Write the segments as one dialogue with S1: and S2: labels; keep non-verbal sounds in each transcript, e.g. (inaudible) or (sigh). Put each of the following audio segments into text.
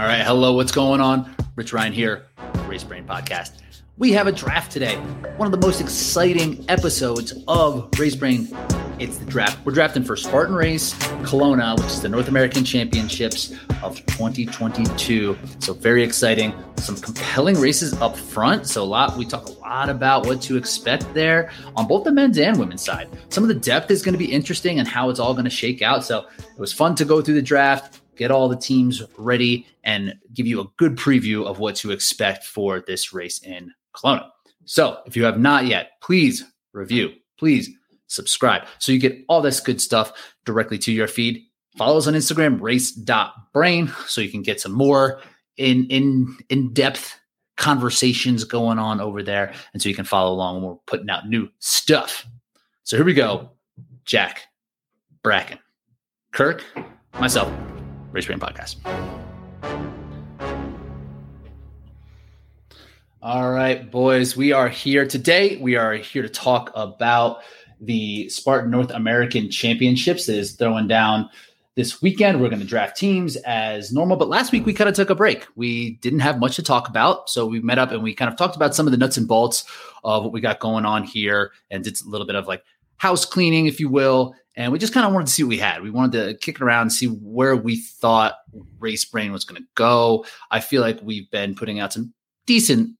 S1: All right. Hello. What's going on? Rich Ryan here, Race Brain Podcast. We have a draft today. One of the most exciting episodes of Race Brain. It's the draft. We're drafting for Spartan Race Kelowna, which is the North American Championships of 2022. So very exciting. Some compelling races up front. So a lot. We talk a lot about what to expect there on both the men's and women's side. Some of the depth is going to be interesting and how it's all going to shake out. So it was fun to go through the draft get all the teams ready, and give you a good preview of what to expect for this race in Kelowna. So if you have not yet, please review, please subscribe so you get all this good stuff directly to your feed. Follow us on Instagram, race.brain, so you can get some more in in in depth conversations going on over there. And so you can follow along when we're putting out new stuff. So here we go. Jack, Bracken, Kirk, myself. Race Brain Podcast. All right, boys, we are here today. We are here to talk about the Spartan North American Championships that is throwing down this weekend. We're going to draft teams as normal, but last week we kind of took a break. We didn't have much to talk about, so we met up and we kind of talked about some of the nuts and bolts of what we got going on here and did a little bit of like house cleaning, if you will, and we just kind of wanted to see what we had. We wanted to kick it around and see where we thought Race Brain was going to go. I feel like we've been putting out some decent,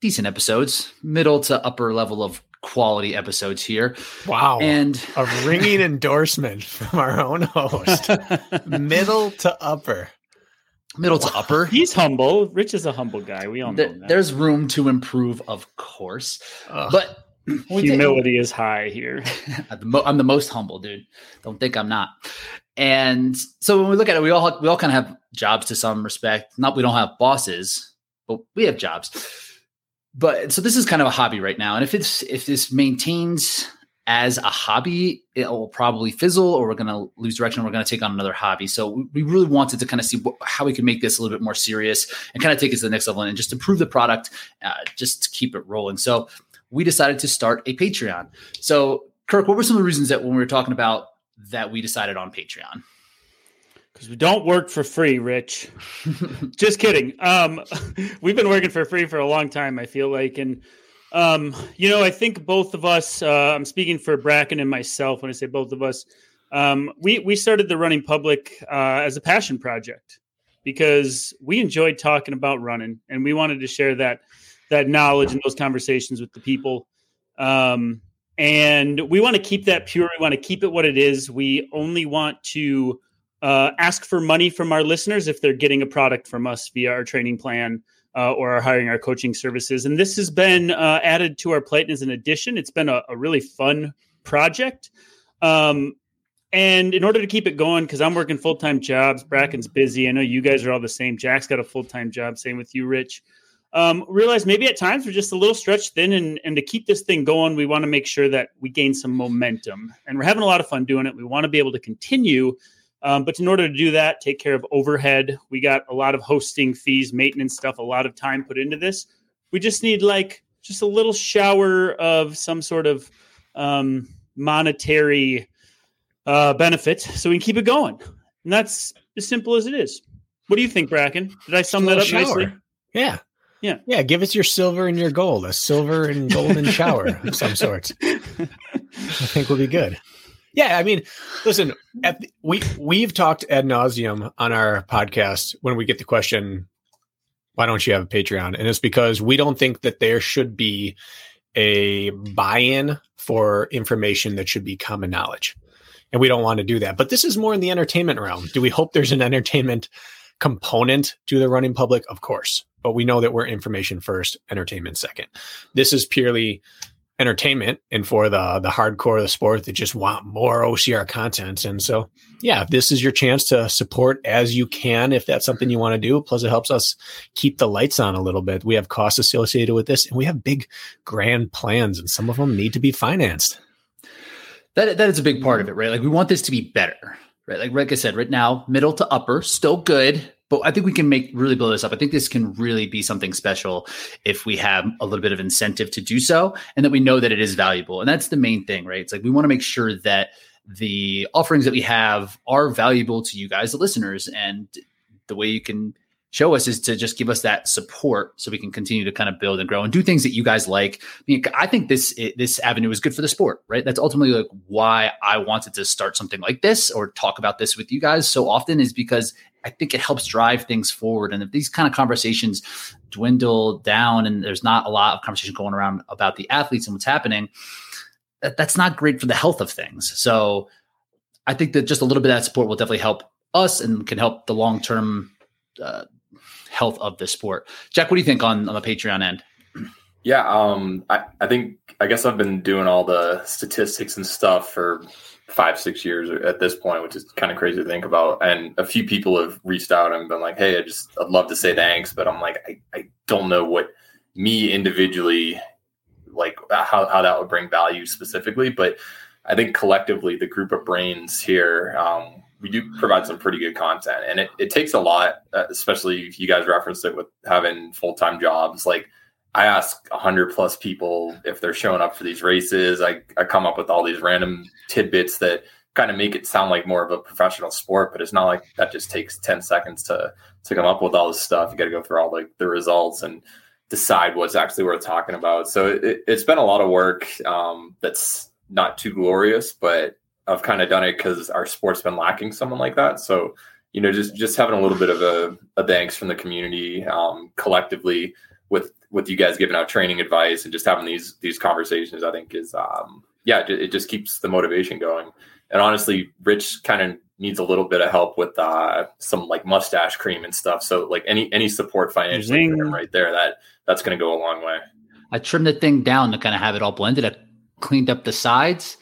S1: decent episodes, middle to upper level of quality episodes here.
S2: Wow.
S1: And
S2: a ringing endorsement (laughs) from our own host. (laughs) middle to upper.
S1: Middle to upper.
S3: He's humble. Rich is a humble guy. We all know
S1: that. There's room to improve, of course. Ugh. But (clears throat)
S3: Humility is high here. (laughs)
S1: I'm the most humble, dude. Don't think I'm not. And so when we look at it, we all we all kind of have jobs to some respect. Not we don't have bosses, but we have jobs. But so this is kind of a hobby right now, and if it's if this maintains as a hobby, it will probably fizzle, or we're going to lose direction. We're going to take on another hobby. So we really wanted to kind of see what, how we could make this a little bit more serious and kind of take it to the next level and just improve the product, uh, just to keep it rolling. So we decided to start a Patreon. So, Kirk, what were some of the reasons that when we were talking about that we decided on Patreon?
S3: Because we don't work for free, Rich. (laughs) Just kidding. Um, (laughs) we've been working for free for a long time, I feel like. And, um, you know, I think both of us, uh, I'm speaking for Bracken and myself when I say both of us, um, we, we started the running public uh, as a passion project because we enjoyed talking about running and we wanted to share that that knowledge and those conversations with the people. Um, and we want to keep that pure. We want to keep it what it is. We only want to uh, ask for money from our listeners if they're getting a product from us via our training plan uh, or are hiring our coaching services. And this has been uh, added to our plate as an addition. It's been a, a really fun project. Um, and in order to keep it going, because I'm working full time jobs, Bracken's busy. I know you guys are all the same. Jack's got a full time job. Same with you, Rich um, realize maybe at times we're just a little stretched thin, and, and to keep this thing going, we want to make sure that we gain some momentum. And we're having a lot of fun doing it. We want to be able to continue. Um, but in order to do that, take care of overhead. We got a lot of hosting fees, maintenance stuff, a lot of time put into this. We just need like just a little shower of some sort of um, monetary uh, benefit so we can keep it going. And that's as simple as it is. What do you think, Bracken? Did I sum that up shower. nicely?
S2: Yeah. Yeah. Yeah. Give us your silver and your gold, a silver and (laughs) golden shower of some sort. I think we'll be good. Yeah. I mean, listen, the, we, we've talked ad nauseum on our podcast when we get the question, why don't you have a Patreon? And it's because we don't think that there should be a buy in for information that should be common knowledge. And we don't want to do that. But this is more in the entertainment realm. Do we hope there's an entertainment component to the running public? Of course but we know that we're information first, entertainment second. This is purely entertainment and for the the hardcore of the sport that just want more OCR content. And so, yeah, this is your chance to support as you can if that's something you want to do. Plus, it helps us keep the lights on a little bit. We have costs associated with this, and we have big, grand plans, and some of them need to be financed.
S1: That that is a big part of it, right? Like we want this to be better, right? Like like I said, right now, middle to upper, still good but I think we can make really blow this up. I think this can really be something special if we have a little bit of incentive to do so and that we know that it is valuable. And that's the main thing, right? It's like we want to make sure that the offerings that we have are valuable to you guys, the listeners, and the way you can show us is to just give us that support so we can continue to kind of build and grow and do things that you guys like. I mean, I think this this avenue is good for the sport, right? That's ultimately like why I wanted to start something like this or talk about this with you guys so often is because I think it helps drive things forward. And if these kind of conversations dwindle down and there's not a lot of conversation going around about the athletes and what's happening, that, that's not great for the health of things. So I think that just a little bit of that support will definitely help us and can help the long term uh, health of the sport. Jack, what do you think on, on the Patreon end?
S4: Yeah, um, I, I think I guess I've been doing all the statistics and stuff for five, six years at this point, which is kind of crazy to think about. And a few people have reached out and been like, Hey, I just, I'd love to say thanks, but I'm like, I, I don't know what me individually, like how, how that would bring value specifically. But I think collectively the group of brains here, um, we do provide some pretty good content and it, it takes a lot, uh, especially if you guys referenced it with having full-time jobs. Like I ask hundred plus people if they're showing up for these races. I, I come up with all these random tidbits that kind of make it sound like more of a professional sport, but it's not like that just takes 10 seconds to, to come up with all this stuff. You got to go through all the, the results and decide what's actually worth talking about. So it, has been a lot of work um, that's not too glorious, but I've kind of done it because our sport's been lacking someone like that. So, you know, just just having a little bit of a, a thanks from the community um, collectively with with you guys giving out training advice and just having these these conversations, I think is um, yeah, it, it just keeps the motivation going. And honestly, Rich kind of needs a little bit of help with uh, some like mustache cream and stuff. So like any any support financially right there, that that's going to go a long way.
S1: I trimmed the thing down to kind of have it all blended. I cleaned up the sides.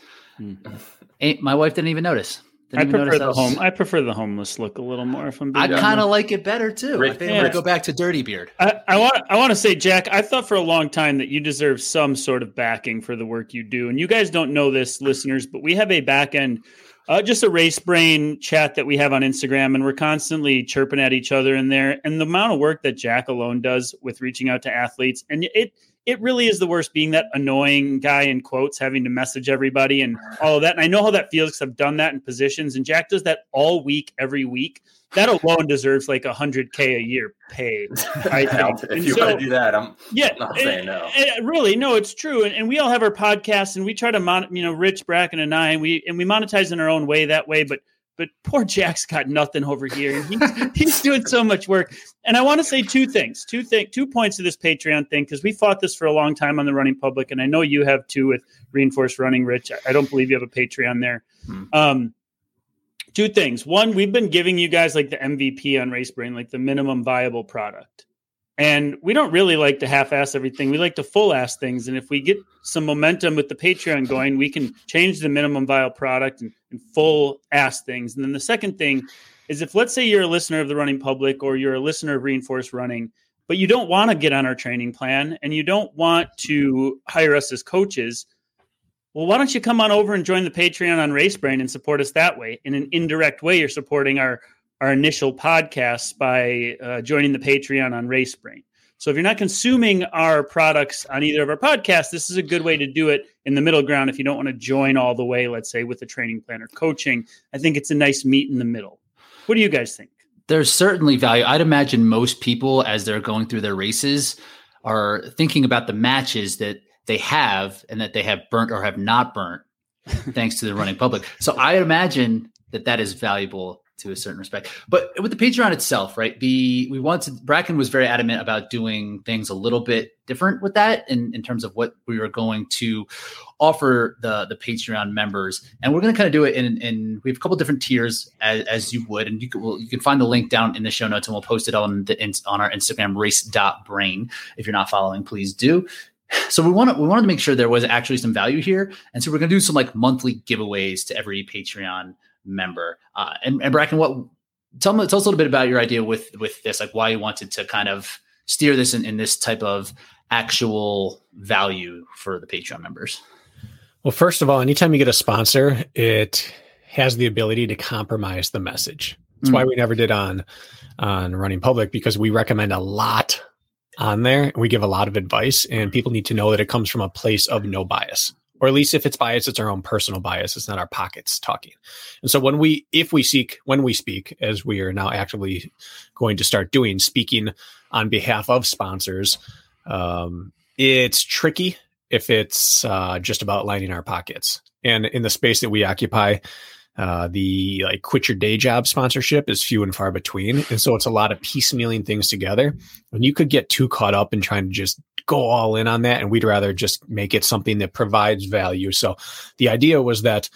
S1: Hmm my wife didn't even notice. Didn't
S3: I prefer the home. I prefer the homeless look a little more. If I'm
S1: being I kind of like it better too. Right. I think yeah. I'm gonna go back to Dirty Beard.
S3: I, I want. I want to say, Jack. I thought for a long time that you deserve some sort of backing for the work you do, and you guys don't know this, listeners, but we have a back end. Uh, just a race brain chat that we have on Instagram, and we're constantly chirping at each other in there. And the amount of work that Jack alone does with reaching out to athletes, and it it really is the worst being that annoying guy in quotes having to message everybody and all of that. And I know how that feels because I've done that in positions, and Jack does that all week, every week. That alone deserves like a hundred k a year pay. (laughs)
S4: I think. if you so, want to do that, I'm yeah, not saying no.
S3: Uh, really, no, it's true. And, and we all have our podcasts, and we try to mon- you know, Rich Bracken and I, and we and we monetize in our own way that way, but but poor Jack's got nothing over here. He's, he's doing so much work. And I want to say two things, two thing, two points to this Patreon thing because we fought this for a long time on the running public, and I know you have too with reinforced running. Rich, I don't believe you have a Patreon there. Hmm. Um, two things. One, we've been giving you guys like the MVP on Race Brain, like the minimum viable product. And we don't really like to half ass everything. We like to full ass things. And if we get some momentum with the Patreon going, we can change the minimum viable product and full ass things. And then the second thing is if, let's say, you're a listener of the running public or you're a listener of reinforced running, but you don't want to get on our training plan and you don't want to hire us as coaches, well, why don't you come on over and join the Patreon on RaceBrain and support us that way? In an indirect way, you're supporting our our initial podcasts by uh, joining the Patreon on RaceBrain. So if you're not consuming our products on either of our podcasts, this is a good way to do it in the middle ground. If you don't want to join all the way, let's say with the training plan or coaching, I think it's a nice meet in the middle. What do you guys think?
S1: There's certainly value. I'd imagine most people, as they're going through their races, are thinking about the matches that they have and that they have burnt or have not burnt, thanks to the running public. So I imagine that that is valuable to a certain respect. But with the Patreon itself, right? The we wanted Bracken was very adamant about doing things a little bit different with that in, in terms of what we were going to offer the the Patreon members. And we're going to kind of do it in, in we have a couple different tiers as, as you would, and you can well, you can find the link down in the show notes, and we'll post it on the on our Instagram race.brain. If you're not following, please do. So we want we wanted to make sure there was actually some value here, and so we're going to do some like monthly giveaways to every Patreon member. Uh, and, and Bracken, what tell me tell us a little bit about your idea with with this, like why you wanted to kind of steer this in, in this type of actual value for the Patreon members.
S2: Well, first of all, anytime you get a sponsor, it has the ability to compromise the message. That's mm why we never did on on running public because we recommend a lot on there. We give a lot of advice, and people need to know that it comes from a place of no bias or at least if it's bias, it's our own personal bias. It's not our pockets talking. And so when we, if we seek, when we speak, as we are now actively going to start doing, speaking on behalf of sponsors, um, it's tricky if it's uh, just about lining our pockets. And in the space that we occupy, uh, the like quit your day job sponsorship is few and far between. And so it's a lot of piecemealing things together. And you could get too caught up in trying to just go all in on that. And we'd rather just make it something that provides value. So the idea was that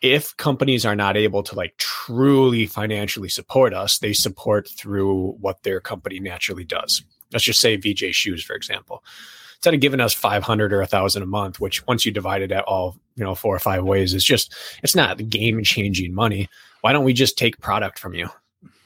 S2: if companies are not able to like truly financially support us, they support through what their company naturally does. Let's just say VJ Shoes, for example instead of giving us 500 or a thousand a month, which once you divide it at all, you know, four or five ways, it's just, it's not game changing money. Why don't we just take product from you,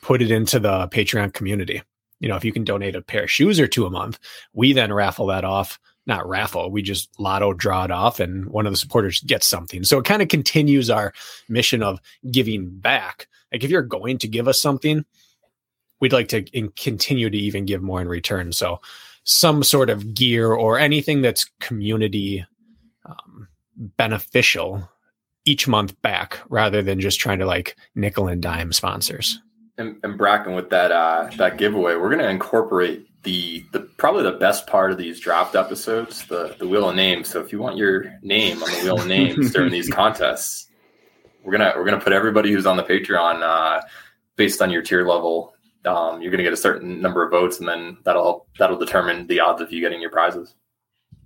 S2: put it into the Patreon community? You know, if you can donate a pair of shoes or two a month, we then raffle that off. Not raffle, we just lotto draw it off and one of the supporters gets something. So it kind of continues our mission of giving back. Like if you're going to give us something, we'd like to continue to even give more in return. So some sort of gear or anything that's community um, beneficial each month back rather than just trying to like nickel and dime sponsors.
S4: And, and Bracken, with that uh, that giveaway, we're going to incorporate the the probably the best part of these draft episodes, the the wheel of names. So if you want your name on the wheel of names during these (laughs) contests, we're gonna we're gonna put everybody who's on the Patreon uh, based on your tier level um, you're going to get a certain number of votes, and then that'll that'll determine the odds of you getting your prizes.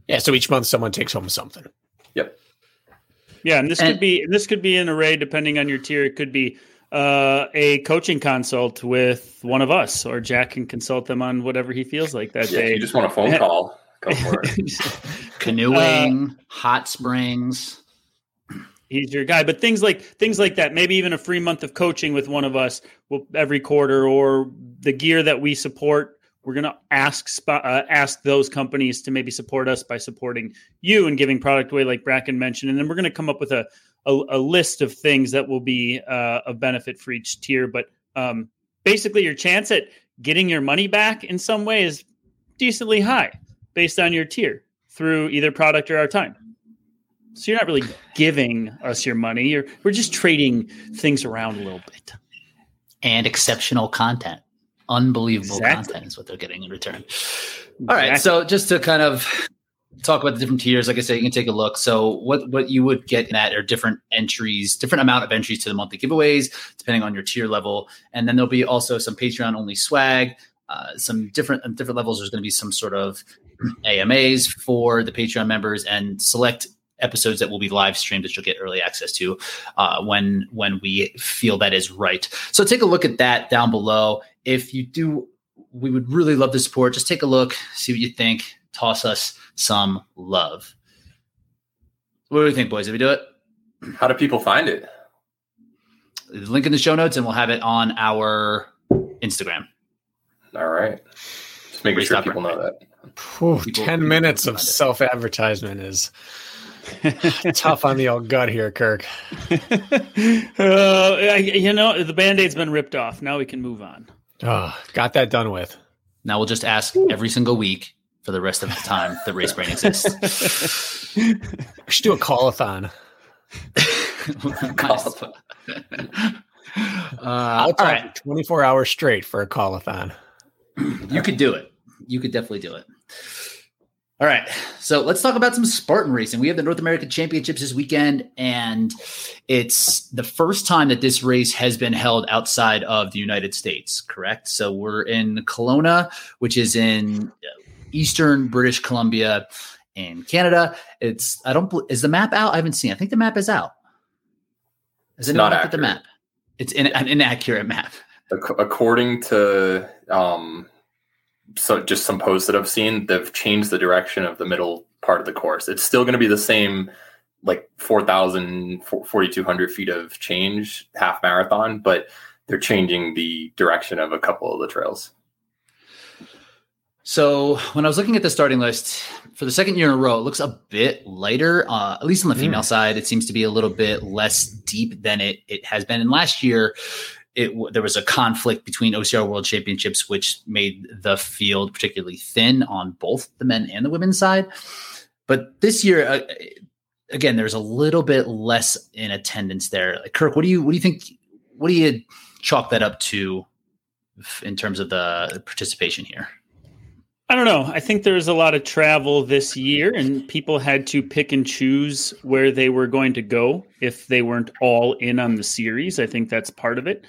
S2: Yeah. So each month, someone takes home something.
S4: Yep.
S3: Yeah, and this and, could be this could be an array depending on your tier. It could be uh, a coaching consult with one of us, or Jack can consult them on whatever he feels like that
S4: yeah,
S3: day.
S4: You just want a phone (laughs) call. Go for it. (laughs)
S1: Canoeing, uh, hot springs
S3: he's your guy. But things like things like that, maybe even a free month of coaching with one of us every quarter, or the gear that we support. We're going to ask uh, ask those companies to maybe support us by supporting you and giving product away, like Bracken mentioned, and then we're going to come up with a, a, a list of things that will be uh, of benefit for each tier. But um, basically, your chance at getting your money back in some way is decently high based on your tier through either product or our time. So you're not really giving us your money. You're we're just trading things around a little bit.
S1: And exceptional content. Unbelievable exactly. content is what they're getting in return. All right. So just to kind of talk about the different tiers, like I said, you can take a look. So what what you would get in that are different entries, different amount of entries to the monthly giveaways, depending on your tier level. And then there'll be also some Patreon only swag. Uh, some different different levels. There's going to be some sort of AMAs for the Patreon members and select episodes that will be live streamed that you'll get early access to uh, when when we feel that is right. So take a look at that down below. If you do, we would really love the support. Just take a look, see what you think. Toss us some love. What do you think, boys? Did we do it?
S4: How do people find it?
S1: Link in the show notes, and we'll have it on our Instagram.
S4: All right. Just making sure people know that.
S2: Whew, people, 10 minutes of self advertisement is (laughs) Tough on the old gut here, Kirk. (laughs)
S3: uh, you know, the band aid's been ripped off. Now we can move on.
S2: Oh, got that done with.
S1: Now we'll just ask every single week for the rest of the time the race brain exists.
S2: we should do a call-a-thon.
S1: call-a-thon.
S2: uh, all right. 24 hours straight for a call-a-thon.
S1: You could do it. You could definitely do it. All right. So let's talk about some Spartan racing. We have the North American Championships this weekend, and it's the first time that this race has been held outside of the United States, correct? So we're in Kelowna, which is in eastern British Columbia in Canada. It's, I don't, is the map out? I haven't seen I think the map is out.
S4: Is it not at the
S1: map? It's in, an inaccurate map.
S4: According to, um, so just some posts that I've seen, they've changed the direction of the middle part of the course. It's still going to be the same, like 4,000, 4,200 feet of change half marathon, but they're changing the direction of a couple of the trails.
S1: So when I was looking at the starting list for the second year in a row, it looks a bit lighter. Uh, at least on the female mm. side, it seems to be a little bit less deep than it it has been. And last year, it there was a conflict between OCR World Championships, which made the field particularly thin on both the men and the women's side. But this year, uh, again, there's a little bit less in attendance there. Like, Kirk, what do you what do you think? What do you chalk that up to in terms of the participation here?
S3: I don't know. I think there was a lot of travel this year, and people had to pick and choose where they were going to go if they weren't all in on the series. I think that's part of it.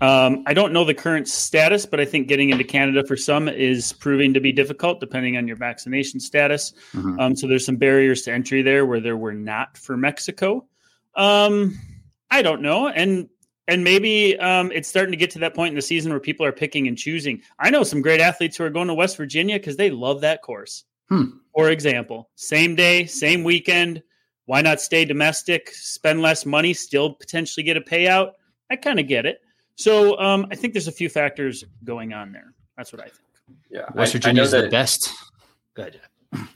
S3: Um, I don't know the current status, but I think getting into Canada for some is proving to be difficult depending on your vaccination status. Mm-hmm. Um, so there's some barriers to entry there where there were not for Mexico. Um, I don't know. And and maybe um, it's starting to get to that point in the season where people are picking and choosing. I know some great athletes who are going to West Virginia because they love that course. Hmm. For example, same day, same weekend. Why not stay domestic, spend less money, still potentially get a payout? I kind of get it. So um, I think there's a few factors going on there. That's what I think.
S1: Yeah, West Virginia is the best. Good.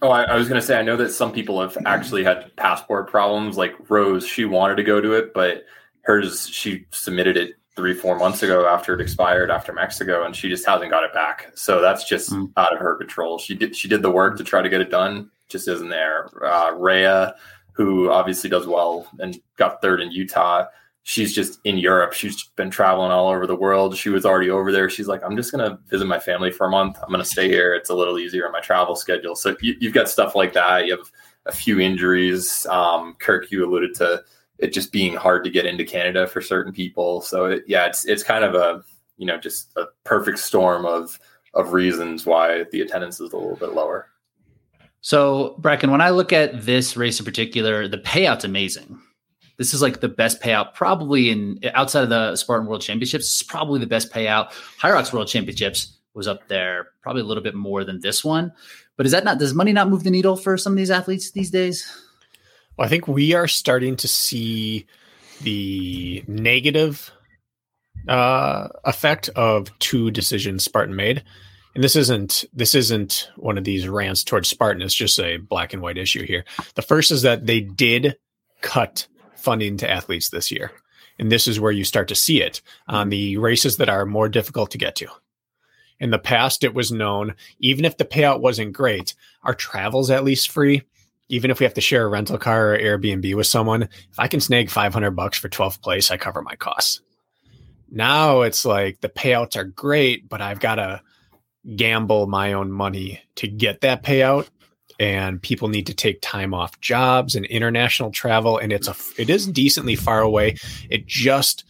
S4: Oh, I, I was going to say I know that some people have actually had passport problems. Like Rose, she wanted to go to it, but hers she submitted it three four months ago after it expired after Mexico, and she just hasn't got it back. So that's just mm. out of her control. She did she did the work to try to get it done, just isn't there. Uh, Rhea, who obviously does well and got third in Utah. She's just in Europe. She's been traveling all over the world. She was already over there. She's like, I'm just gonna visit my family for a month. I'm gonna stay here. It's a little easier on my travel schedule. So you, have got stuff like that. You have a few injuries. Um, Kirk, you alluded to it just being hard to get into Canada for certain people. So it, yeah, it's it's kind of a you know just a perfect storm of of reasons why the attendance is a little bit lower.
S1: So Bracken, when I look at this race in particular, the payout's amazing. This is like the best payout, probably in outside of the Spartan World Championships. It's probably the best payout. Hyrox World Championships was up there, probably a little bit more than this one. But is that not does money not move the needle for some of these athletes these days?
S2: Well, I think we are starting to see the negative uh, effect of two decisions Spartan made. And this isn't this isn't one of these rants towards Spartan. It's just a black and white issue here. The first is that they did cut funding to athletes this year. And this is where you start to see it on the races that are more difficult to get to. In the past, it was known, even if the payout wasn't great, our travel's at least free even if we have to share a rental car or Airbnb with someone, if I can snag 500 bucks for 12th place, I cover my costs. Now it's like the payouts are great, but I've got to gamble my own money to get that payout and people need to take time off jobs and international travel and it's a it is decently far away. It just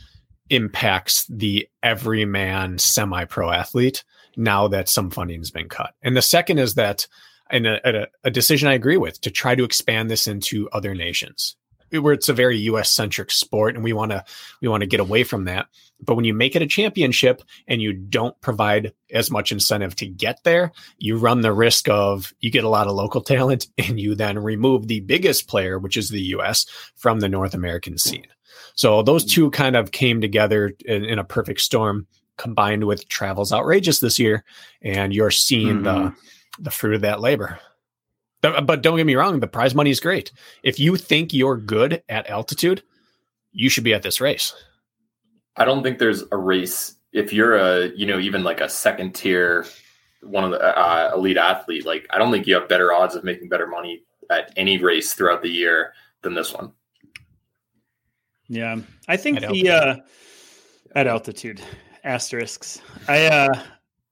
S2: impacts the everyman semi-pro athlete now that some funding has been cut. And the second is that and a, a, decision I agree with to try to expand this into other nations where it's a very US centric sport and we want to we want to get away from that. But when you make it a championship and you don't provide as much incentive to get there, you run the risk of you get a lot of local (laughs) talent and you then remove the biggest player, which is the US, from the North American scene. So those two kind of came together in, in a perfect storm combined with travels outrageous this year and you're seeing mm-hmm. the the fruit of that labor. But don't get me wrong, the prize money is great. If you think you're good at altitude, you should be at this race.
S4: I don't think there's a race if you're a, you know, even like a second tier one of the uh, elite athlete, like I don't think you have better odds of making better money at any race throughout the year than this one.
S3: Yeah, I think at the uh, at altitude asterisks. I uh,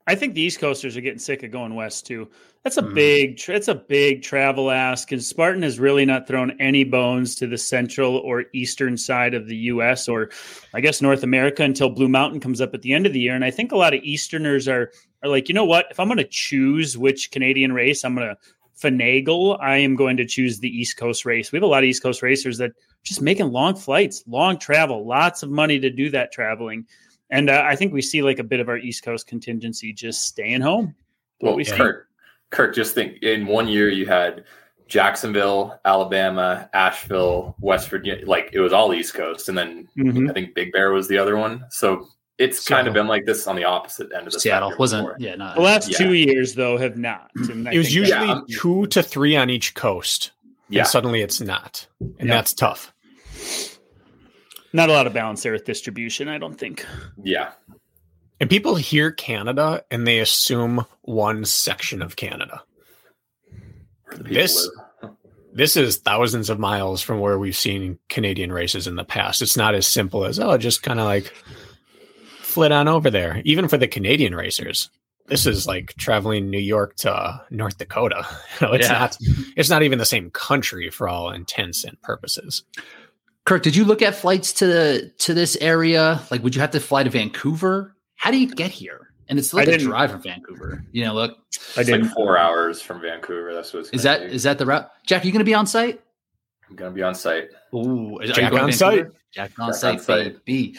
S3: I think the East Coasters are getting sick of going west too. That's a mm. big, it's a big travel ask, and Spartan has really not thrown any bones to the central or eastern side of the U.S. or, I guess, North America until Blue Mountain comes up at the end of the year. And I think a lot of Easterners are are like, you know what? If I'm going to choose which Canadian race I'm going to finagle, I am going to choose the East Coast race. We have a lot of East Coast racers that just making long flights, long travel, lots of money to do that traveling. And uh, I think we see like a bit of our East Coast contingency just staying home.
S4: Well, we Kirk, Kirk, just think in one year you had Jacksonville, Alabama, Asheville, West Virginia. Like it was all East Coast, and then mm-hmm. I think Big Bear was the other one. So it's Seattle. kind of been like this on the opposite end of the
S1: Seattle wasn't. Before. Yeah,
S3: not the last yeah. two years though have not.
S2: it was usually yeah. two to three on each coast. Yeah, suddenly it's not, and that's tough.
S3: Not a lot of balance there with distribution, I don't think.
S4: Yeah.
S2: And people hear Canada and they assume one section of Canada. This this is thousands of miles from where we've seen Canadian races in the past. It's not as simple as oh, just kind of like flit on over there. Even for the Canadian racers, this is like traveling New York to North Dakota. (laughs) It's yeah. not it's not even the same country for all intents and purposes.
S1: Kirk, did you look at flights to the to this area? Like, would you have to fly to Vancouver? How do you get here? And it's like a drive from Vancouver. You know, look,
S4: I did like four hours from Vancouver. That's what
S1: is that? Take. Is that is that the route? Jack, are you going to be on site?
S4: I'm going to be on site.
S1: Ooh, is, Jack on site. Jack on Jack site, on site. baby.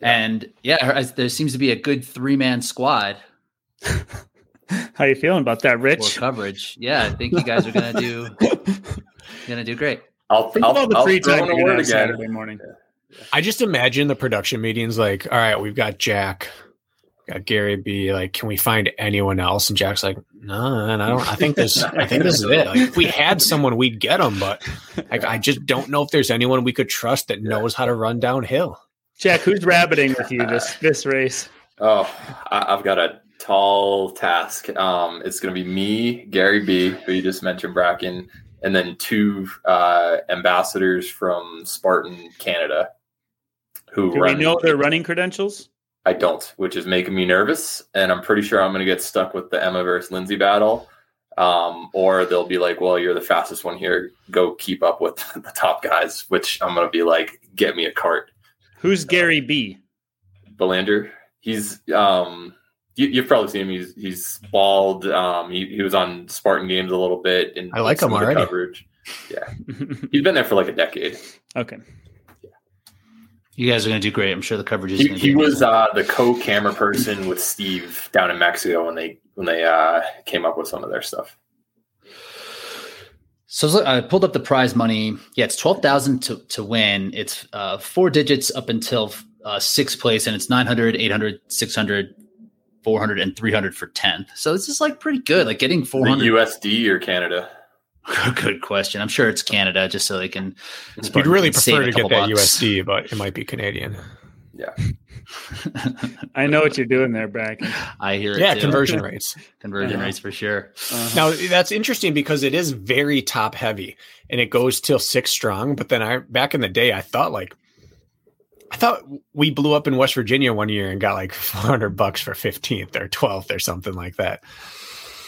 S1: And yeah, there seems to be a good three man squad. (laughs)
S3: How you feeling about that, Rich?
S1: For coverage. Yeah, I think you guys are gonna do (laughs) gonna do great.
S4: I'll think I'll, all the I'll free time
S3: you again. Saturday morning.
S2: I just imagine the production meetings like, all right, we've got Jack, got Gary B. Like, can we find anyone else? And Jack's like, no, man, I don't. I think this. I think this is it. Like, if we had someone, we'd get them, but like, I just don't know if there's anyone we could trust that knows how to run downhill.
S3: Jack, who's rabbiting with you (laughs) this this race?
S4: Oh, I, have got a tall task. Um, it's going to be me, Gary B, who you just mentioned, Bracken, and then two uh, ambassadors from Spartan Canada.
S3: Who Do run, we know their running credentials?
S4: I don't, which is making me nervous, and I'm pretty sure I'm going to get stuck with the Emma versus Lindsay battle. Um, or they'll be like, "Well, you're the fastest one here. Go keep up with (laughs) the top guys." Which I'm going to be like, "Get me a cart."
S3: Who's Gary B?
S4: Belanger. He's um, you, have probably seen him. He's he's bald. Um, he, he was on Spartan Games a little bit, and
S2: I like him already.
S4: Coverage. Yeah, (laughs) he's been there for like a decade.
S3: Okay.
S1: You guys are going to do great. I'm sure the coverage is.
S4: He, he was uh, the co-camera person with Steve down in Mexico when they when they uh, came up with some of their stuff.
S1: So I pulled up the prize money. Yeah, it's twelve thousand to to win. It's uh, four digits up until uh, sixth place, and it's 900, 800, 600, 400, and 300 for 10th. So this is like pretty good. Like getting 400
S4: USD or Canada. (laughs)
S1: Good question. I'm sure it's Canada, just so they can.
S2: You'd really prefer to get that bucks. USD, but it might be Canadian.
S4: Yeah.
S3: I know what you're doing there, Bracken. (laughs)
S1: I hear it.
S2: Yeah, too. conversion rates.
S1: conversion rates for sure.
S2: Uh-huh. Now that's interesting because it is very top heavy and it goes till six strong. But then I back in the day, I thought like I thought we blew up in West Virginia one year and got like 400 bucks for 15th or 12th or something like that.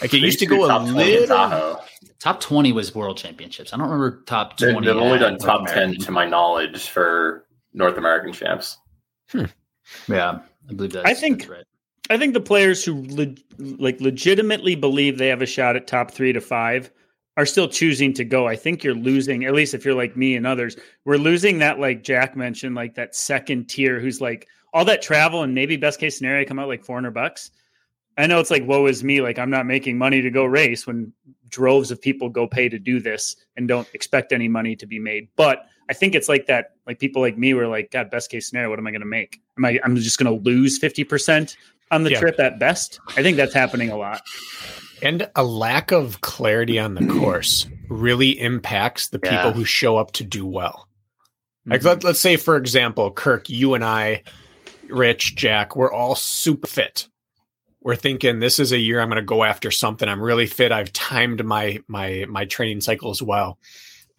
S2: Like it used to go a little.
S1: Top 20 was world championships. I don't remember top 20.
S4: They've only done top 10 to my knowledge for North American champs.
S1: Hmm. Yeah, I believe that.
S3: I think right. I think the players who le- like legitimately believe they have a shot at top 3 to 5 are still choosing to go. I think you're losing, at least if you're like me and others, we're losing that, like Jack mentioned, like that second tier who's like all that travel and maybe best case scenario come out like 400 bucks. I know it's like, woe is me. Like I'm not making money to go race when droves of people go pay to do this and don't expect any money to be made. But I think it's like that, like people like me were like, God, best case scenario, what am I going to make? Am I, I'm just going to lose 50% on the yeah. trip at best. I think that's happening a lot.
S2: And a lack of clarity on the course really impacts the people yeah. who show up to do well. Like mm-hmm. let, let's say, for example, Kirk, you and I, Rich, Jack, we're all super fit. We're thinking this is a year I'm going to go after something. I'm really fit. I've timed my my my training cycle as well.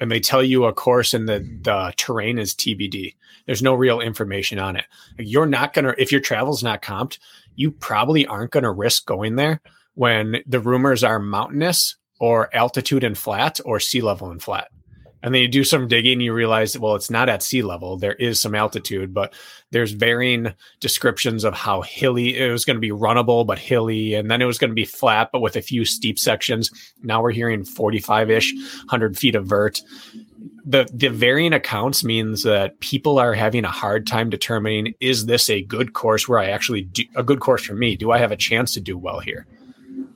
S2: And they tell you a course and the the terrain is TBD. There's no real information on it. You're not gonna if your travel's not comped, you probably aren't gonna risk going there when the rumors are mountainous or altitude and flat or sea level and flat. And then you do some digging, you realize, well, it's not at sea level. There is some altitude, but there's varying descriptions of how hilly it was going to be runnable, but hilly. And then it was going to be flat, but with a few steep sections. Now we're hearing 45 ish, 100 feet of vert. The, the varying accounts means that people are having a hard time determining is this a good course where I actually do a good course for me? Do I have a chance to do well here?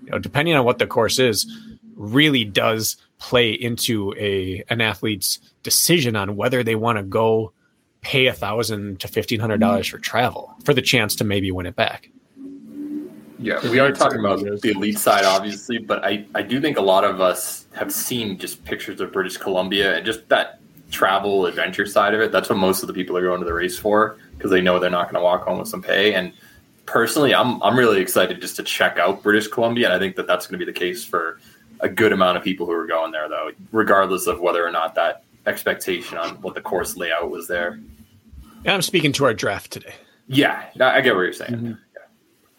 S2: You know, depending on what the course is, really does play into a an athlete's decision on whether they want to go pay a thousand to fifteen hundred dollars mm-hmm. for travel for the chance to maybe win it back.
S4: Yeah, we are talking about the elite side, obviously, but I, I do think a lot of us have seen just pictures of British Columbia and just that travel adventure side of it. That's what most of the people are going to the race for because they know they're not going to walk home with some pay. And personally, I'm I'm really excited just to check out British Columbia, and I think that that's going to be the case for a good amount of people who are going there, though, regardless of whether or not that expectation on what the course layout was there.
S2: And I'm speaking to our draft today.
S4: Yeah, I get what you're saying. Mm-hmm. Yeah.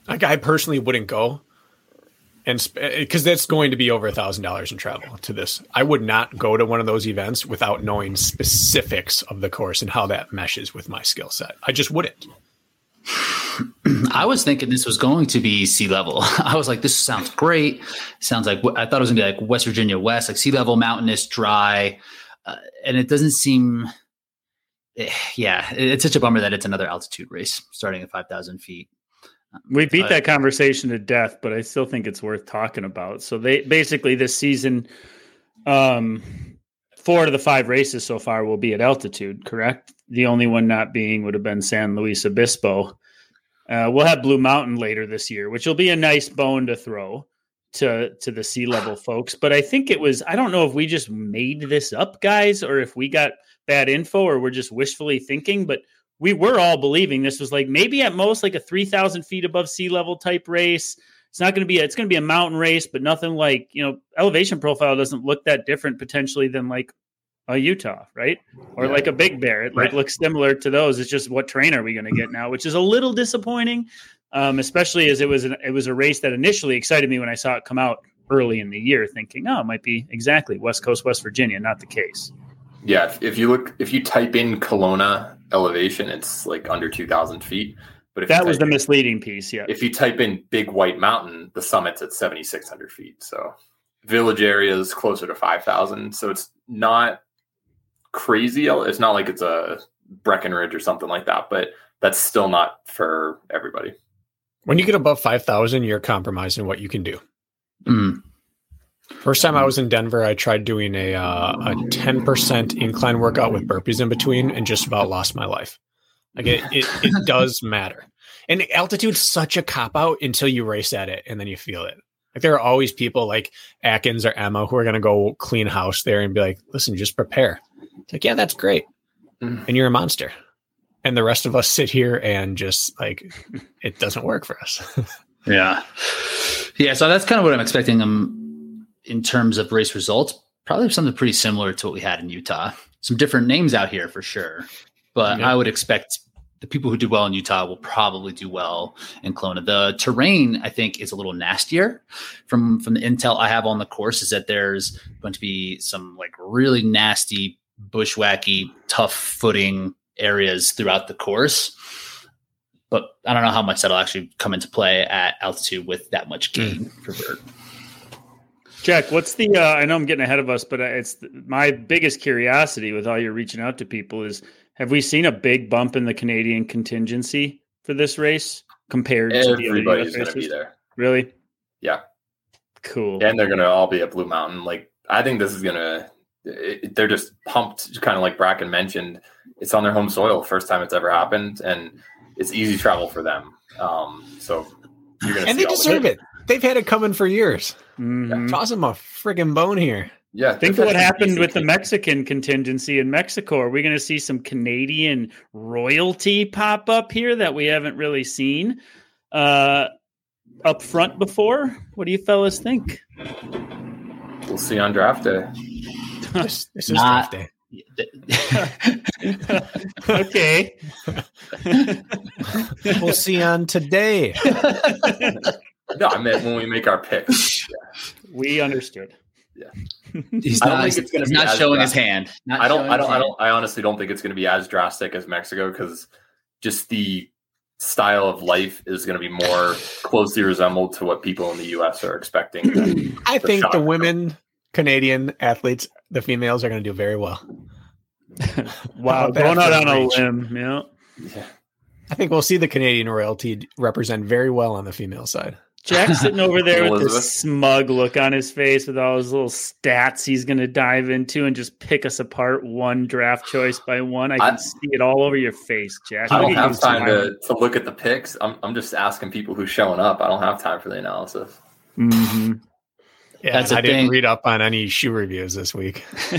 S2: Like I personally wouldn't go, and because that's going to be over a thousand dollars in travel to this, I would not go to one of those events without knowing specifics of the course and how that meshes with my skill set. I just wouldn't.
S1: I was thinking this was going to be sea level. (laughs) I was like, this sounds great. Sounds like I thought it was gonna be like West Virginia West, like sea level, mountainous, dry, uh, and it doesn't seem. (sighs) Yeah, it's such a bummer that it's another altitude race starting at five thousand feet.
S3: We beat uh, that conversation to death, but I still think it's worth talking about. So they basically this season, um, four of the five races so far will be at altitude. Correct. The only one not being would have been San Luis Obispo. Uh, we'll have Blue Mountain later this year, which will be a nice bone to throw to to the sea level folks. But I think it was I don't know if we just made this up, guys, or if we got bad info or we're just wishfully thinking, but we were all believing this was like maybe at most like a 3000 feet above sea level type race it's not going to be a, it's going to be a mountain race but nothing like you know elevation profile doesn't look that different potentially than like a utah right or yeah. like a big bear it right. like looks similar to those it's just what train are we going to get now which is a little disappointing um, especially as it was an, it was a race that initially excited me when i saw it come out early in the year thinking oh it might be exactly west coast west virginia not the case
S4: yeah if, if you look if you type in Kelowna elevation, it's like under 2,000 feet.
S3: But if that was the in, misleading piece, yeah.
S4: If you type in Big White Mountain, the summit's at 7,600 feet. So village area is closer to 5,000. So it's not crazy. It's not like it's a Breckenridge or something like that, but that's still not for everybody.
S2: When you get above 5,000, you're compromising what you can do. Mm. First time I was in Denver, I tried doing a uh, a ten percent incline workout with burpees in between, and just about lost my life. Like it, it, it (laughs) does matter, and altitude's such a cop out until you race at it, and then you feel it. Like there are always people like Atkins or Emma who are going to go clean house there and be like, "Listen, just prepare." It's like, yeah, that's great, mm. and you're a monster. And the rest of us sit here and just like (laughs) it doesn't work for us. (laughs)
S1: yeah, yeah. So that's kind of what I'm expecting. I'm in terms of race results, probably something pretty similar to what we had in Utah. Some different names out here for sure, but yeah. I would expect the people who do well in Utah will probably do well in Kelowna. The terrain, I think, is a little nastier. From from the intel I have on the course, is that there's going to be some like really nasty, bushwhacky, tough footing areas throughout the course. But I don't know how much that'll actually come into play at altitude with that much gain mm. for vert.
S3: Jack, what's the? Uh, I know I'm getting ahead of us, but it's the, my biggest curiosity with all you're reaching out to people is: Have we seen a big bump in the Canadian contingency for this race compared
S4: Everybody's to the going to be there.
S3: Really?
S4: Yeah.
S3: Cool.
S4: And they're going to all be at Blue Mountain. Like I think this is going to. They're just pumped, kind of like Bracken mentioned. It's on their home soil, first time it's ever happened, and it's easy travel for them. Um, so
S2: you're going to and they deserve it. They've had it coming for years. Mm-hmm. Toss them a friggin' bone here.
S4: Yeah.
S3: Think of what happened with the Mexican contingency in Mexico. Are we going to see some Canadian royalty pop up here that we haven't really seen uh, up front before? What do you fellas think?
S4: We'll see on draft day. (laughs)
S2: this, this is Not, draft day. (laughs)
S3: okay.
S2: we'll see on today. (laughs)
S4: No, I meant when we make our picks. Yeah.
S3: We understood.
S4: Yeah.
S1: He's not, he's, he's not showing drastic. his hand.
S4: Not I don't. I don't. I don't. I honestly don't think it's going to be as drastic as Mexico because just the style of life is going to be more closely resembled to what people in the U.S. are expecting. (clears throat)
S2: I think the women Canadian athletes, the females, are going to do very well. (laughs)
S3: wow, going out on a limb. Yeah.
S2: yeah. I think we'll see the Canadian royalty represent very well on the female side.
S3: Jack's (laughs) sitting over there with this smug look on his face with all his little stats he's going to dive into and just pick us apart one draft choice by one. I can I, see it all over your face, Jack.
S4: I don't have time to, to look at the picks. I'm, I'm just asking people who's showing up. I don't have time for the analysis.
S2: Mm-hmm. Yeah, That's I didn't read up on any shoe reviews this week. (laughs) (laughs)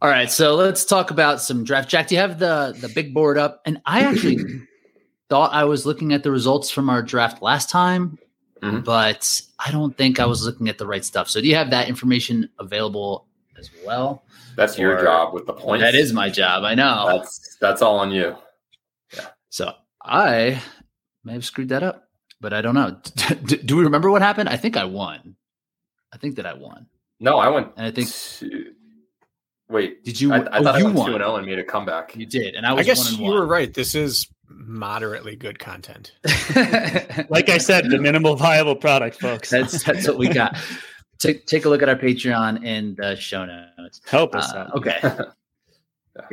S1: all right, so let's talk about some draft. Jack, do you have the the big board up? And I actually thought I was looking at the results from our draft last time, mm-hmm. but I don't think I was looking at the right stuff. So do you have that information available as well?
S4: That's or, your job with the points.
S1: That is my job. I know.
S4: That's that's all on you.
S1: Yeah. So I may have screwed that up, but I don't know. (laughs) do we remember what happened? I think I won. I think that I won.
S4: No, I went.
S1: And I think.
S4: To, wait,
S1: did you?
S4: I, I oh, thought you I went won. two and zero and made a comeback.
S1: You did, and I was.
S2: I guess you one. were right. This is moderately good content. (laughs)
S3: like I said, the minimal viable product, folks.
S1: That's that's what we got. (laughs) Take take a look at our Patreon and the show notes.
S3: Help us
S1: uh,
S3: out.
S1: Okay.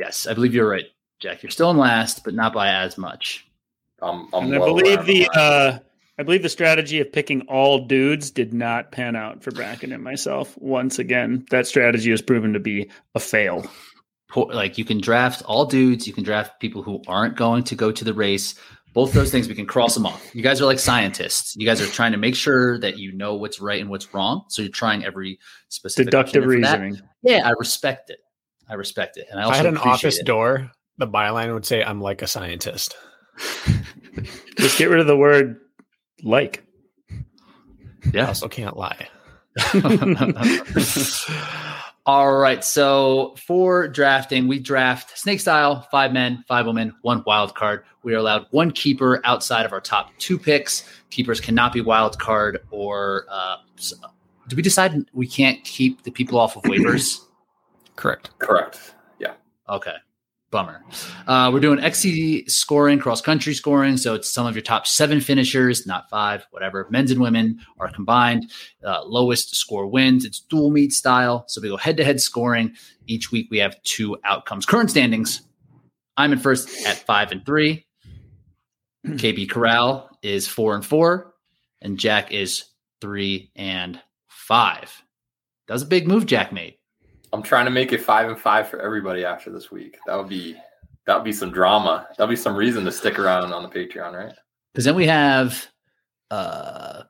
S1: yes, I believe you're right, Jack. You're still in last, but not by as much.
S4: Um, I'm
S3: and I believe the uh, I believe the strategy of picking all dudes did not pan out for Bracken and myself. Once again, that strategy has proven to be a fail
S1: like you can draft all dudes, you can draft people who aren't going to go to the race. Both those things we can cross them off. You guys are like scientists. You guys are trying to make sure that you know what's right and what's wrong. So you're trying every specific
S3: deductive reasoning.
S1: Yeah, I respect it. I respect it. And I,
S2: I had an office it. door. The byline would say, "I'm like a scientist." (laughs)
S3: Just get rid of the word "like."
S2: Yeah, I also can't lie. (laughs)
S1: All right. So for drafting, we draft snake style, five men, five women, one wild card. We are allowed one keeper outside of our top two picks. Keepers cannot be wild card or uh, do we decide we can't keep the people off of waivers?
S2: Correct.
S4: Correct. Yeah.
S1: Okay. Bummer. Uh, we're doing XC scoring, cross country scoring. So it's some of your top seven finishers, not five, whatever. Men's and women are combined. Uh, lowest score wins. It's dual meet style. So we go head to head scoring. Each week we have two outcomes. Current standings I'm in first at five and three. (clears throat) KB Corral is four and four. And Jack is three and five. That was a big move Jack made.
S4: I'm trying to make it five and five for everybody after this week. That would be that would be some drama. That'd be some reason to stick around on the Patreon, right?
S1: Because then we have uh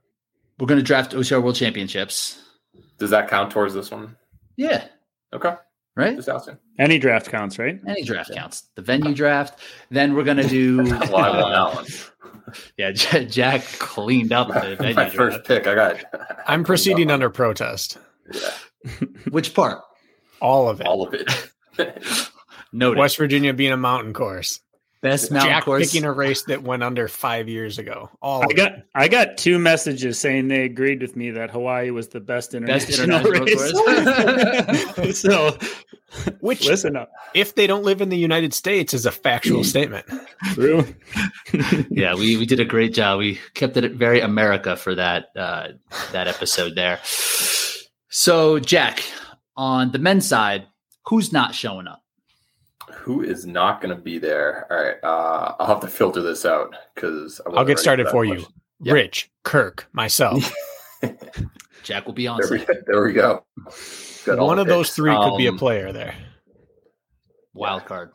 S1: we're gonna draft OCR World Championships.
S4: Does that count towards this one?
S1: Yeah.
S4: Okay.
S1: Right?
S4: Just asking.
S3: Any draft counts, right?
S1: Any draft yeah. counts. The venue draft. Then we're gonna do (laughs)
S4: well, I won that one. (laughs)
S1: Yeah, Jack cleaned up the venue.
S4: My first pick. I got
S2: I'm proceeding (laughs) under protest.
S4: Yeah.
S1: Which part?
S2: All of it.
S4: All of it. (laughs)
S1: Noted.
S2: West Virginia being a mountain course.
S1: Best mountain
S2: Jack
S1: course.
S2: picking a race that went under five years ago. All
S3: I got. It. I got two messages saying they agreed with me that Hawaii was the best international, best international race. (laughs) so,
S2: which
S3: listen up.
S2: If they don't live in the United States, is a factual statement.
S3: True. (laughs)
S1: yeah, we we did a great job. We kept it very America for that uh, that episode there. So, Jack, on the men's side, who's not showing up?
S4: Who is not going to be there? All right, uh, I'll have to filter this out because
S2: I'll get started for you. Yeah. Rich, Kirk, myself. (laughs)
S1: Jack will be on.
S4: There, we, there we go.
S2: One of picks. those three um, could be a um, player there.
S1: Wild card.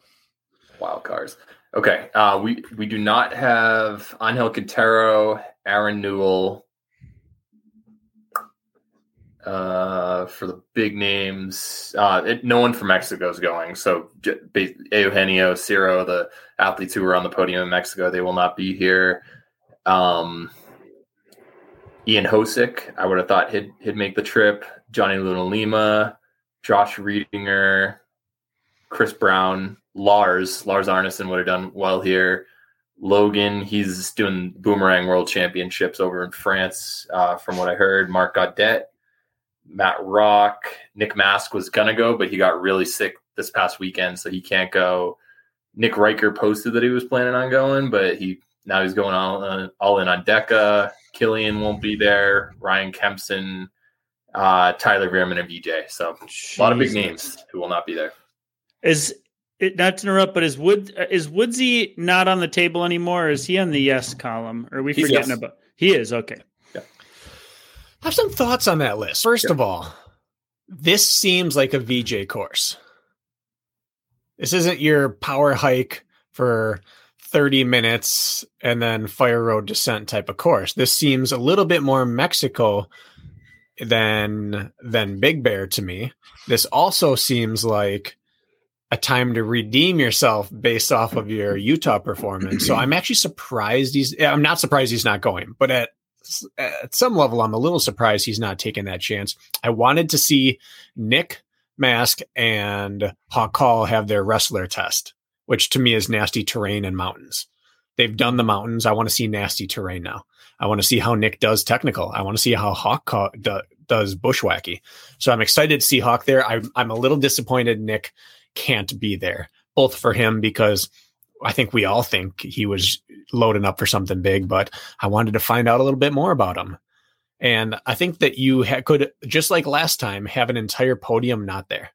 S4: Wild cards. Okay. Uh, we we do not have Angel Quintero, Aaron Newell, uh, for the big names. Uh, it, no one from Mexico is going. So Eugenio, Ciro, the athletes who were on the podium in Mexico, they will not be here. Um, Ian Hosick, I would have thought he'd, he'd make the trip. Johnny Luna Lima, Josh Riedinger, Chris Brown, Lars, Lars Arneson would have done well here. Logan, he's doing boomerang world championships over in France, uh, from what I heard. Mark Gaudet, Matt Rock, Nick Mask was gonna go, but he got really sick this past weekend, so he can't go. Nick Riker posted that he was planning on going, but he now he's going all, uh, all in on DEKA. Killian won't be there. Ryan Kempson, uh, Tyler Veerman, and VJ. So a lot of big names who will not be there.
S3: Is it, not to interrupt, but is Wood is Woodsy not on the table anymore? is he on the yes column? Or are we He's forgetting yes. about? He is okay
S2: have some thoughts on that list. First of all, this seems like a VJ course. This isn't your power hike for 30 minutes and then fire road descent type of course. This seems a little bit more Mexico than than Big Bear to me. This also seems like a time to redeem yourself based off of your Utah performance. So I'm actually surprised he's I'm not surprised he's not going, but at Uh, at some level, I'm a little surprised he's not taking that chance. I wanted to see Nick Mask and Hawk Call have their wrestler test, which to me is nasty terrain and mountains. They've done the mountains. I want to see nasty terrain now. I want to see how Nick does technical. I want to see how Hawk do, does bushwhacky. So I'm excited to see Hawk there. I'm, I'm a little disappointed Nick can't be there, both for him because I think we all think he was loading up for something big, but I wanted to find out a little bit more about him. And I think that you ha- could, just like last time, have an entire podium not there.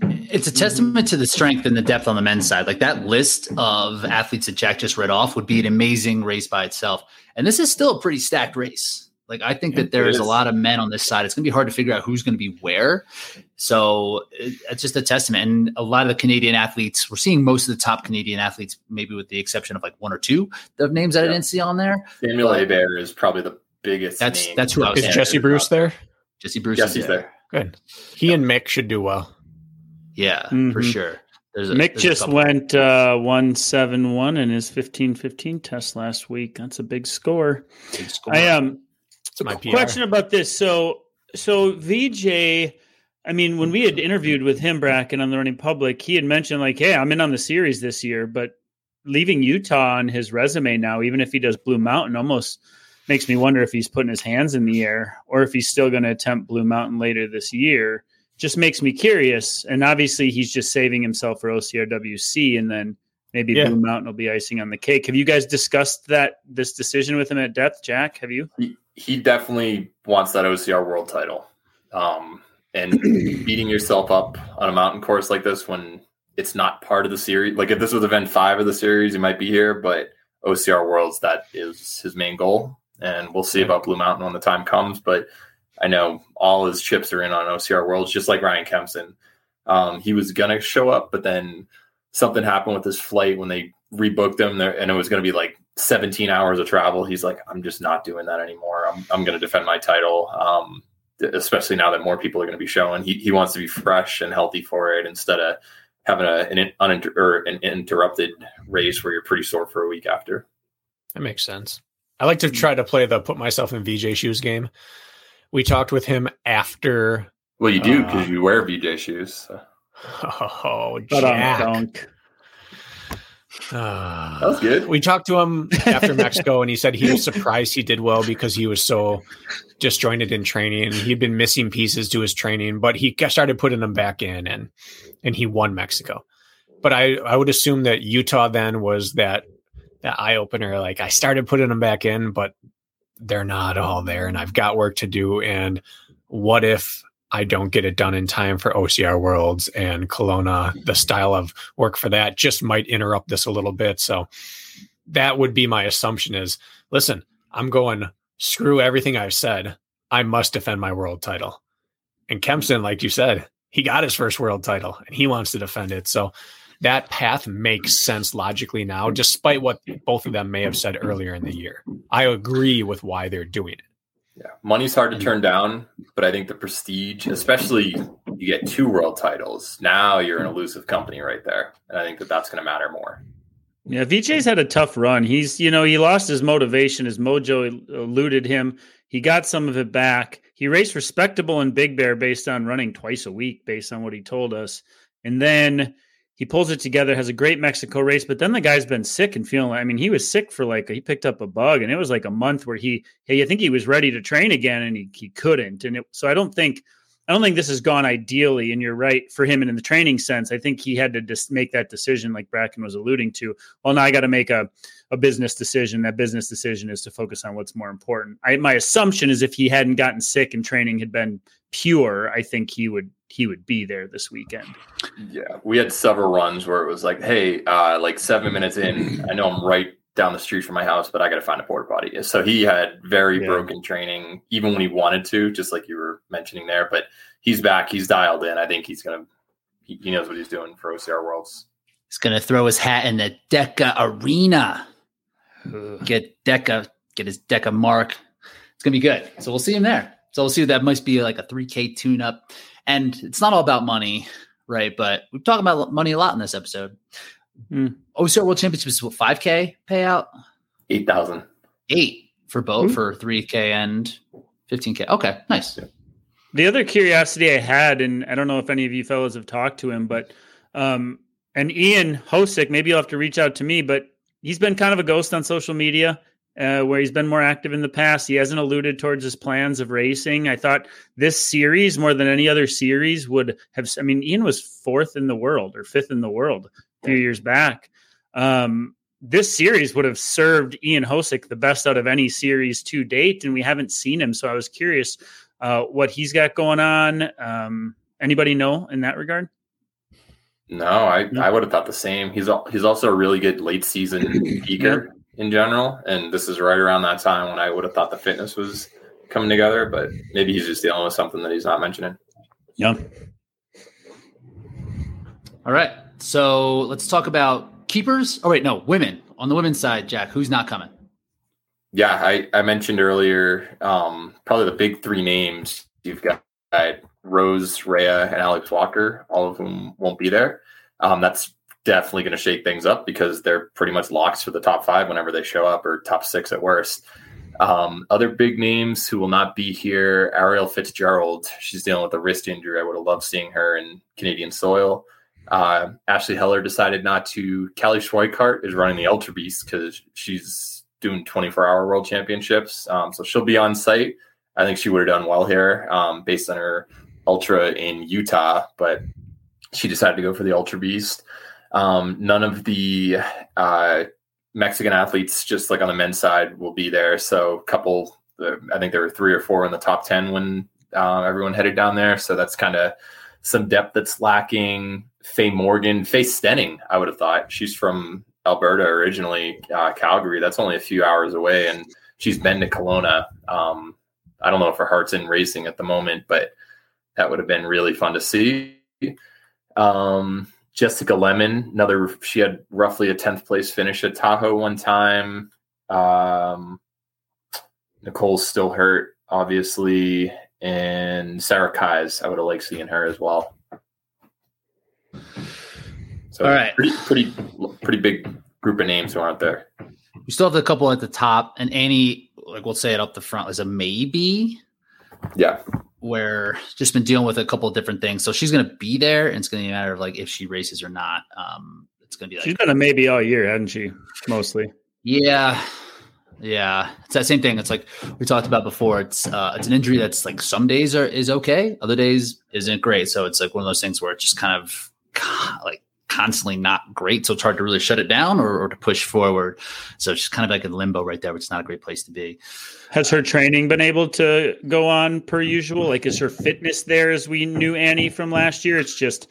S1: It's a testament to the strength and the depth on the men's side. Like that list of athletes that Jack just read off would be an amazing race by itself. And this is still a pretty stacked race. Like I think that there is a lot of men on this side. It's going to be hard to figure out who's going to be where. So it's just a testament. And a lot of the Canadian athletes, we're seeing most of the top Canadian athletes, maybe with the exception of like one or two of names that yeah. I didn't see on there.
S4: Samuel Hebert is probably the biggest.
S1: That's
S4: name.
S1: that's who I was.
S2: Is Jesse Bruce there?
S1: Jesse Bruce.
S4: Jesse's there.
S2: there. Good. He and Mick should do well.
S1: Yeah, mm-hmm. for sure.
S3: There's a, Mick there's just went uh, one seven one in his fifteen fifteen test last week. That's a big score. Big score. I um my PR. question about this. So, so VJ, I mean, when we had interviewed with him, Bracken, on the Running Public, he had mentioned like, "Hey, I'm in on the series this year," but leaving Utah on his resume now, even if he does Blue Mountain, almost makes me wonder if he's putting his hands in the air or if he's still going to attempt Blue Mountain later this year. Just makes me curious. And obviously, he's just saving himself for OCRWC, and then maybe yeah. Blue Mountain will be icing on the cake. Have you guys discussed that this decision with him at depth, Jack? Have you?
S4: he definitely wants that OCR world title. Um, and (clears throat) beating yourself up on a mountain course like this when it's not part of the series, like if this was event five of the series, he might be here, but OCR worlds, that is his main goal. And we'll see about Blue Mountain when the time comes. But I know all his chips are in on OCR worlds, just like Ryan Kempson. Um, he was going to show up, but then something happened with his flight when they rebooked him there, and it was going to be like 17 hours of travel. He's like, I'm just not doing that anymore. I'm, I'm going to defend my title. Um, especially now that more people are going to be showing he, he wants to be fresh and healthy for it instead of having a, an, uninter- or an interrupted race where you're pretty sore for a week after.
S2: That makes sense. I like to try to play the put myself in VJ shoes game. We talked with him after.
S4: Well, you do because uh, you wear VJ shoes. So.
S2: Oh, Jack.
S4: Uh, that was good.
S2: We talked to him after Mexico, and he said he was (laughs) surprised he did well because he was so disjointed in training. He'd been missing pieces to his training, but he started putting them back in, and and he won Mexico. But I I would assume that Utah then was that that eye opener. Like I started putting them back in, but they're not all there, and I've got work to do. And what if I don't get it done in time for OCR Worlds and Kelowna, the mm-hmm. style of work for that just might interrupt this a little bit. So that would be my assumption is listen, I'm going screw everything I've said. I must defend my world title. And Kempson, like you said, he got his first world title and he wants to defend it. So that path makes sense logically now, despite what both of them may have said earlier in the year. I agree with why they're doing it.
S4: Yeah, money's hard to turn down, but I think the prestige, especially you get two world titles, now you're an elusive company right there, and I think that that's going to matter more.
S3: Yeah, VJ's had a tough run. He's, you know, he lost his motivation. His mojo eluded him. He got some of it back. He raced respectable in Big Bear based on running twice a week, based on what he told us. And then he pulls it together, has a great Mexico race, but then the guy's been sick and feeling. I mean, he was sick for like he picked up a bug, and it was like a month where he, hey, I think he was ready to train again, and he he couldn't. And it, so I don't think, I don't think this has gone ideally. And you're right for him, and in the training sense, I think he had to just make that decision, like Bracken was alluding to. Well, now I got to make a a business decision. That business decision is to focus on what's more important. I, my assumption is if he hadn't gotten sick and training had been pure, I think he would he would be there this weekend.
S4: Yeah, we had several runs where it was like, hey, uh, like seven minutes in, I know I'm right down the street from my house, but I got to find a porta potty. So he had very yeah. broken training, even when he wanted to, just like you were mentioning there. But he's back, he's dialed in. I think he's gonna, he, he knows what he's doing for OCR Worlds.
S1: He's gonna throw his hat in the DEKA arena. Get DEKA, get his DEKA mark. It's gonna be good. So we'll see him there. So we'll see. That must be like a 3K tune up. And it's not all about money, right? But we've talked about money a lot in this episode. Mm. OCR World Championship is what, 5K payout?
S4: 8,000.
S1: Eight. for both mm-hmm. for 3K and 15K. Okay, nice.
S3: The other curiosity I had, and I don't know if any of you fellows have talked to him, but um, and Ian Hosick, maybe you'll have to reach out to me, but he's been kind of a ghost on social media. Uh, where he's been more active in the past. He hasn't alluded towards his plans of racing. I thought this series, more than any other series, would have. I mean, Ian was fourth in the world or fifth in the world a few years back. Um, this series would have served Ian Hosick the best out of any series to date, and we haven't seen him. So I was curious uh, what he's got going on. Um, anybody know in that regard?
S4: No, I, I would have thought the same. He's he's also a really good late season (clears throat) peaker. In general, and this is right around that time when I would have thought the fitness was coming together. But maybe he's just dealing with something that he's not mentioning.
S3: Yeah.
S1: All right, so let's talk about keepers. Oh wait, no, women on the women's side. Jack, who's not coming?
S4: Yeah, I, I mentioned earlier. Um, probably the big three names you've got Rose, Rea, and Alex Walker. All of whom won't be there. Um, that's definitely going to shake things up because they're pretty much locked for the top five whenever they show up, or top six at worst. Um, other big names who will not be here: Ariel Fitzgerald. She's dealing with a wrist injury. I would have loved seeing her in Canadian soil. Uh, Ashley Heller decided not to. Callie Schweikart is running the Ultra Beast because she's doing 24 hour world championships. Um, so she'll be on site. I think she would have done well here um, based on her Ultra in Utah, but she decided to go for the Ultra Beast. Um, none of the uh, Mexican athletes, just like on the men's side, will be there. So, a couple, I think there were three or four in the top 10 when uh, everyone headed down there. So, that's kind of some depth that's lacking. Faye Morgan, Faye Stenning, I would have thought. She's from Alberta originally, uh, Calgary. That's only a few hours away, and she's been to Kelowna. Um, I don't know if her heart's in racing at the moment, but that would have been really fun to see. Um, Jessica Lemon, another, she had roughly a 10th place finish at Tahoe one time. Um, Nicole's still hurt, obviously. And Sarah Kais, I would have liked seeing her as well. So
S1: all right,
S4: pretty pretty pretty big group of names who aren't there.
S1: We still have a couple at the top, and Annie, like we'll say it up the front, is a maybe.
S4: Yeah.
S1: Where just been dealing with a couple of different things, so she's going to be there, and it's going to be a matter of like if she races or not. Um, it's going to be like
S3: she's been a maybe all year, hasn't she? Mostly.
S1: Yeah, yeah, it's that same thing. It's like we talked about before. It's uh, it's an injury that's like some days are is okay, other days isn't great. So it's like one of those things where it's just kind of like constantly not great. So it's hard to really shut it down or, or to push forward. So it's just kind of like in limbo right there, which is not a great place to be.
S3: Has her uh, training been able to go on per mm-hmm. usual? Like, is her fitness there as we knew Annie from last year? It's just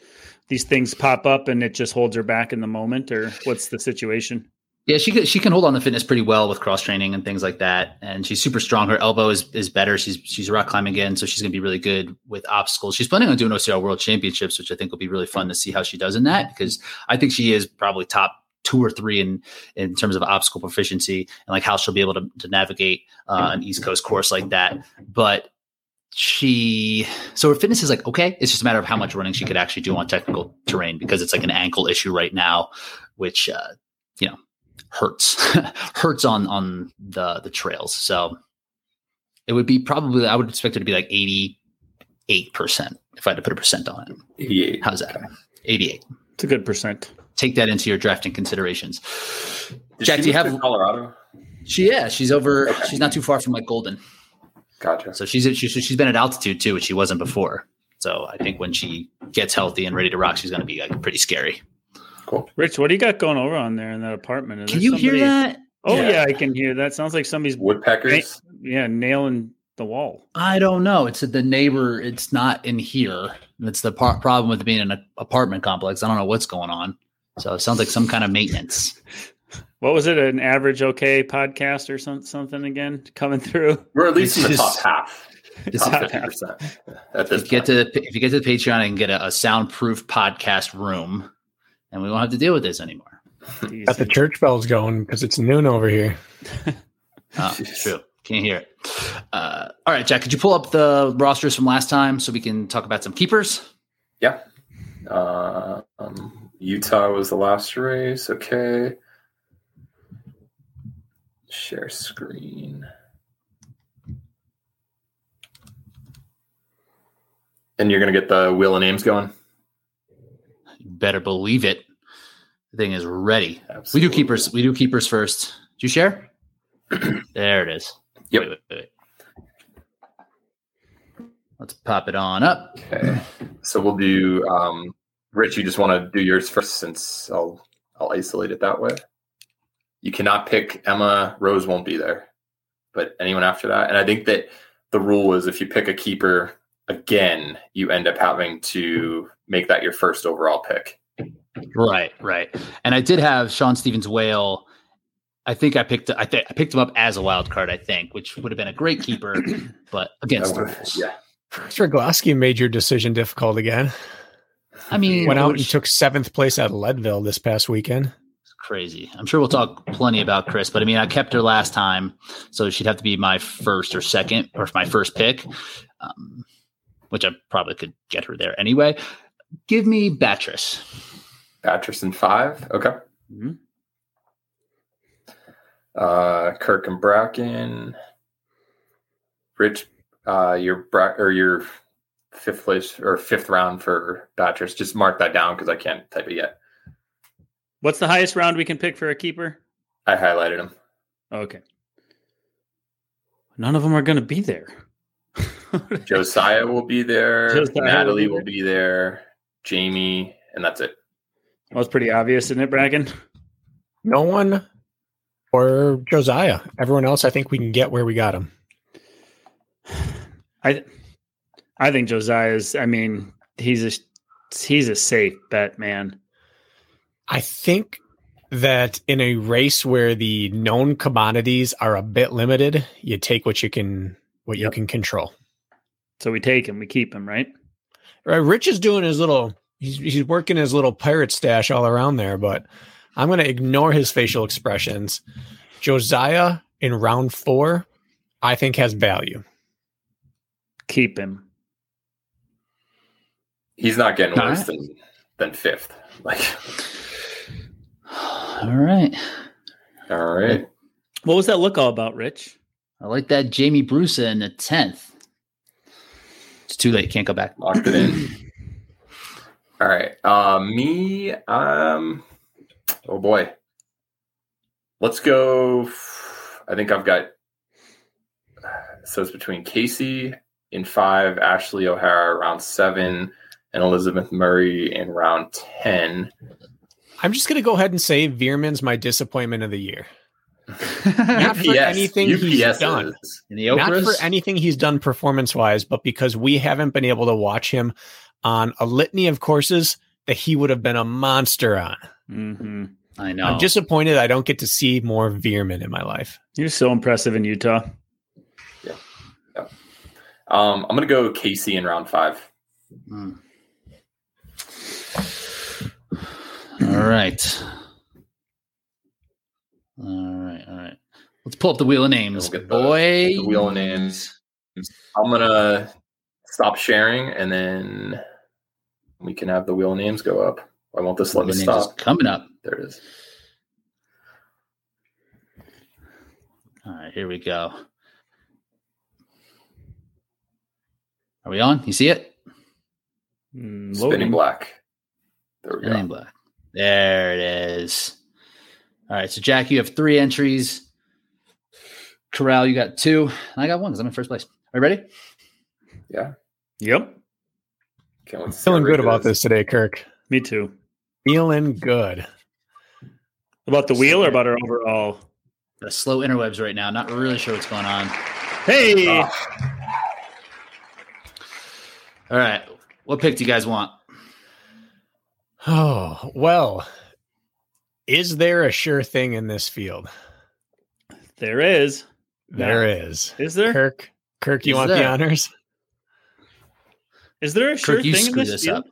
S3: these things pop up and it just holds her back in the moment, or what's the situation?
S1: Yeah, she can, she can hold on the fitness pretty well with cross training and things like that. And she's super strong. Her elbow is, is better. She's she's rock climbing again, so she's going to be really good with obstacles. She's planning on doing OCR World Championships, which I think will be really fun to see how she does in that because I think she is probably top two or three in in terms of obstacle proficiency and like how she'll be able to, to navigate uh, an East Coast course like that. But she so her fitness is like okay it's just a matter of how much running she could actually do on technical terrain because it's like an ankle issue right now which uh, you know hurts (laughs) hurts on on the the trails. So it would be probably I would expect it to be like eighty eight percent if I had to put a percent on it.
S4: Eighty eight.
S1: How's that? Eighty eight.
S3: It's a good percent.
S1: Take that into your drafting considerations.
S4: Did Jack, do you have Colorado?
S1: She yeah, she's over. Okay. She's not too far from like Golden.
S4: Gotcha.
S1: So she's she, she's been at altitude too, which she wasn't before. So I think when she gets healthy and ready to rock, she's going to be like pretty scary.
S4: Cool.
S3: Rich, what do you got going over on there in that apartment?
S1: Is can you somebody... hear that?
S3: Oh yeah. yeah. I can hear that. Sounds like somebody's
S4: woodpeckers.
S3: Na- yeah, nailing the wall.
S1: I don't know. It's the neighbor. It's not in here. It's the par- problem with being in an apartment complex. I don't know what's going on. So it sounds like some kind of maintenance. (laughs)
S3: What was it? An average okay podcast or some, something again coming through?
S4: We're at least in the (laughs) top half. Top 50%.
S1: At this if you get to if you get to the Patreon and get a, a soundproof podcast room, and we won't have to deal with this anymore.
S2: Got the church bells going because it's noon over here.
S1: oh, (laughs) true. Can't hear it. Uh, all right, Jack, could you pull up the rosters from last time so we can talk about some keepers?
S4: Yeah. Uh, um, Utah was the last race. Okay. Share screen. And you're going to get the wheel of names going?
S1: Better believe it. The thing is ready.
S4: Absolutely.
S1: We do keepers. We do keepers first. Do you share? (clears throat) there it is.
S4: Yep.
S1: Wait, wait, wait. Let's pop it on up.
S4: Okay. So we'll do. Um, Rich, you just want to do yours first, since I'll I'll isolate it that way. You cannot pick Emma. Rose won't be there, but anyone after that. And I think that the rule is if you pick a keeper again, you end up having to make that your first overall pick.
S1: Right, right. And I did have Sean Stevens Whale. I think I picked I, th- I picked him up as a wild card. I think, which would have been a great keeper, (clears throat) but against the
S4: That would-
S1: rules.
S4: yeah.
S2: Strigowski made your decision difficult again.
S1: I mean,
S2: Went out
S1: which-
S2: and took seventh place at Leadville this past weekend.
S1: crazy. I'm sure we'll talk plenty about Chris, but I mean, I kept her last time, so she'd have to be my first or second, or my first pick, um, which I probably could get her there anyway. Give me Batrice.
S4: Patterson five. Okay.
S1: Mhm.
S4: Uh, Kirk and Bracken. Rich, uh, your bra- or your fifth place or fifth round for Patras. Just mark that down because I can't type it yet.
S3: What's the highest round we can pick for a keeper?
S4: I highlighted him.
S3: Okay. None of them are going to be there. (laughs)
S4: Josiah will be there.
S3: Josiah will
S4: Natalie
S3: be
S4: will be there. Jamie, and that's it.
S3: Well, it's pretty obvious, isn't it, Bracken?
S2: No one or Josiah. Everyone else, I think we can get where we got him. (sighs)
S3: I I think Josiah's. I mean, he's a he's a safe bet, man.
S2: I think that in a race where the known commodities are a bit limited, you take what you can what you can control.
S3: So we take him, we keep him, right?
S2: Right, Rich is doing his little he's he's working his little pirate stash all around there, but I'm going to ignore his facial expressions. Josiah in round 4 I think has value.
S3: Keep him.
S4: He's not getting
S1: All
S4: worse
S1: right.
S4: than than fifth. Like,
S1: All right.
S4: all right.
S3: What was that look all about, Rich?
S1: I like that Jamie Bruce in the 10th. It's too late. Can't go back.
S4: Locked it in. (clears throat) All right. Uh, me, um, oh boy. Let's go. I think I've got, (sighs) so it's between Casey in five, Ashley O'Hara around seven, and Elizabeth Murray in round 10.
S2: I'm just going to go ahead and say Veerman's my disappointment of the year. Not (laughs) for
S4: UPS.
S2: anything he's done.
S1: In the
S2: Not for anything he's done performance wise, but because we haven't been able to watch him on a litany of courses that he would have been a monster on.
S3: Mm-hmm.
S1: I know.
S2: I'm disappointed I don't get to see more Veerman in my life.
S3: He was so impressive in Utah. Yeah.
S4: Um, I'm going to go Casey in round five.
S1: Hmm. All right. All right. All right. Let's pull up the wheel of names.
S4: We'll the-
S1: Boy.
S4: the wheel of names. I'm going to stop sharing and then we can have the wheel of names go up. I won't this
S1: Wheel
S4: let me stop.
S1: coming up.
S4: There it is.
S1: All right. Here we go. Are we on? You see it?
S3: Mm,
S4: Spinning black. There we
S1: Spinning
S4: go.
S1: black. There it is. All right. So, Jack, you have three entries. Corral, you got two. And I got one because I'm in first place. Are you ready?
S4: Yeah.
S3: Yep.
S4: Can't wait to
S2: Feeling good about this today, Kirk.
S3: Me too.
S2: Feeling good.
S3: About the wheel or about our overall?
S1: The slow interwebs right now. Not really sure what's going on.
S3: Hey,
S4: Ah,
S1: All right. What pick do you guys want? (sighs)
S2: Oh, well, is there a sure thing in this field?
S3: there is.
S2: There is.
S3: Is there?
S2: Kirk, Kirk, you
S1: Is
S2: want the honors?
S3: Is there a sure
S1: Kirk, you
S3: thing in this,
S1: this
S3: field?
S1: up.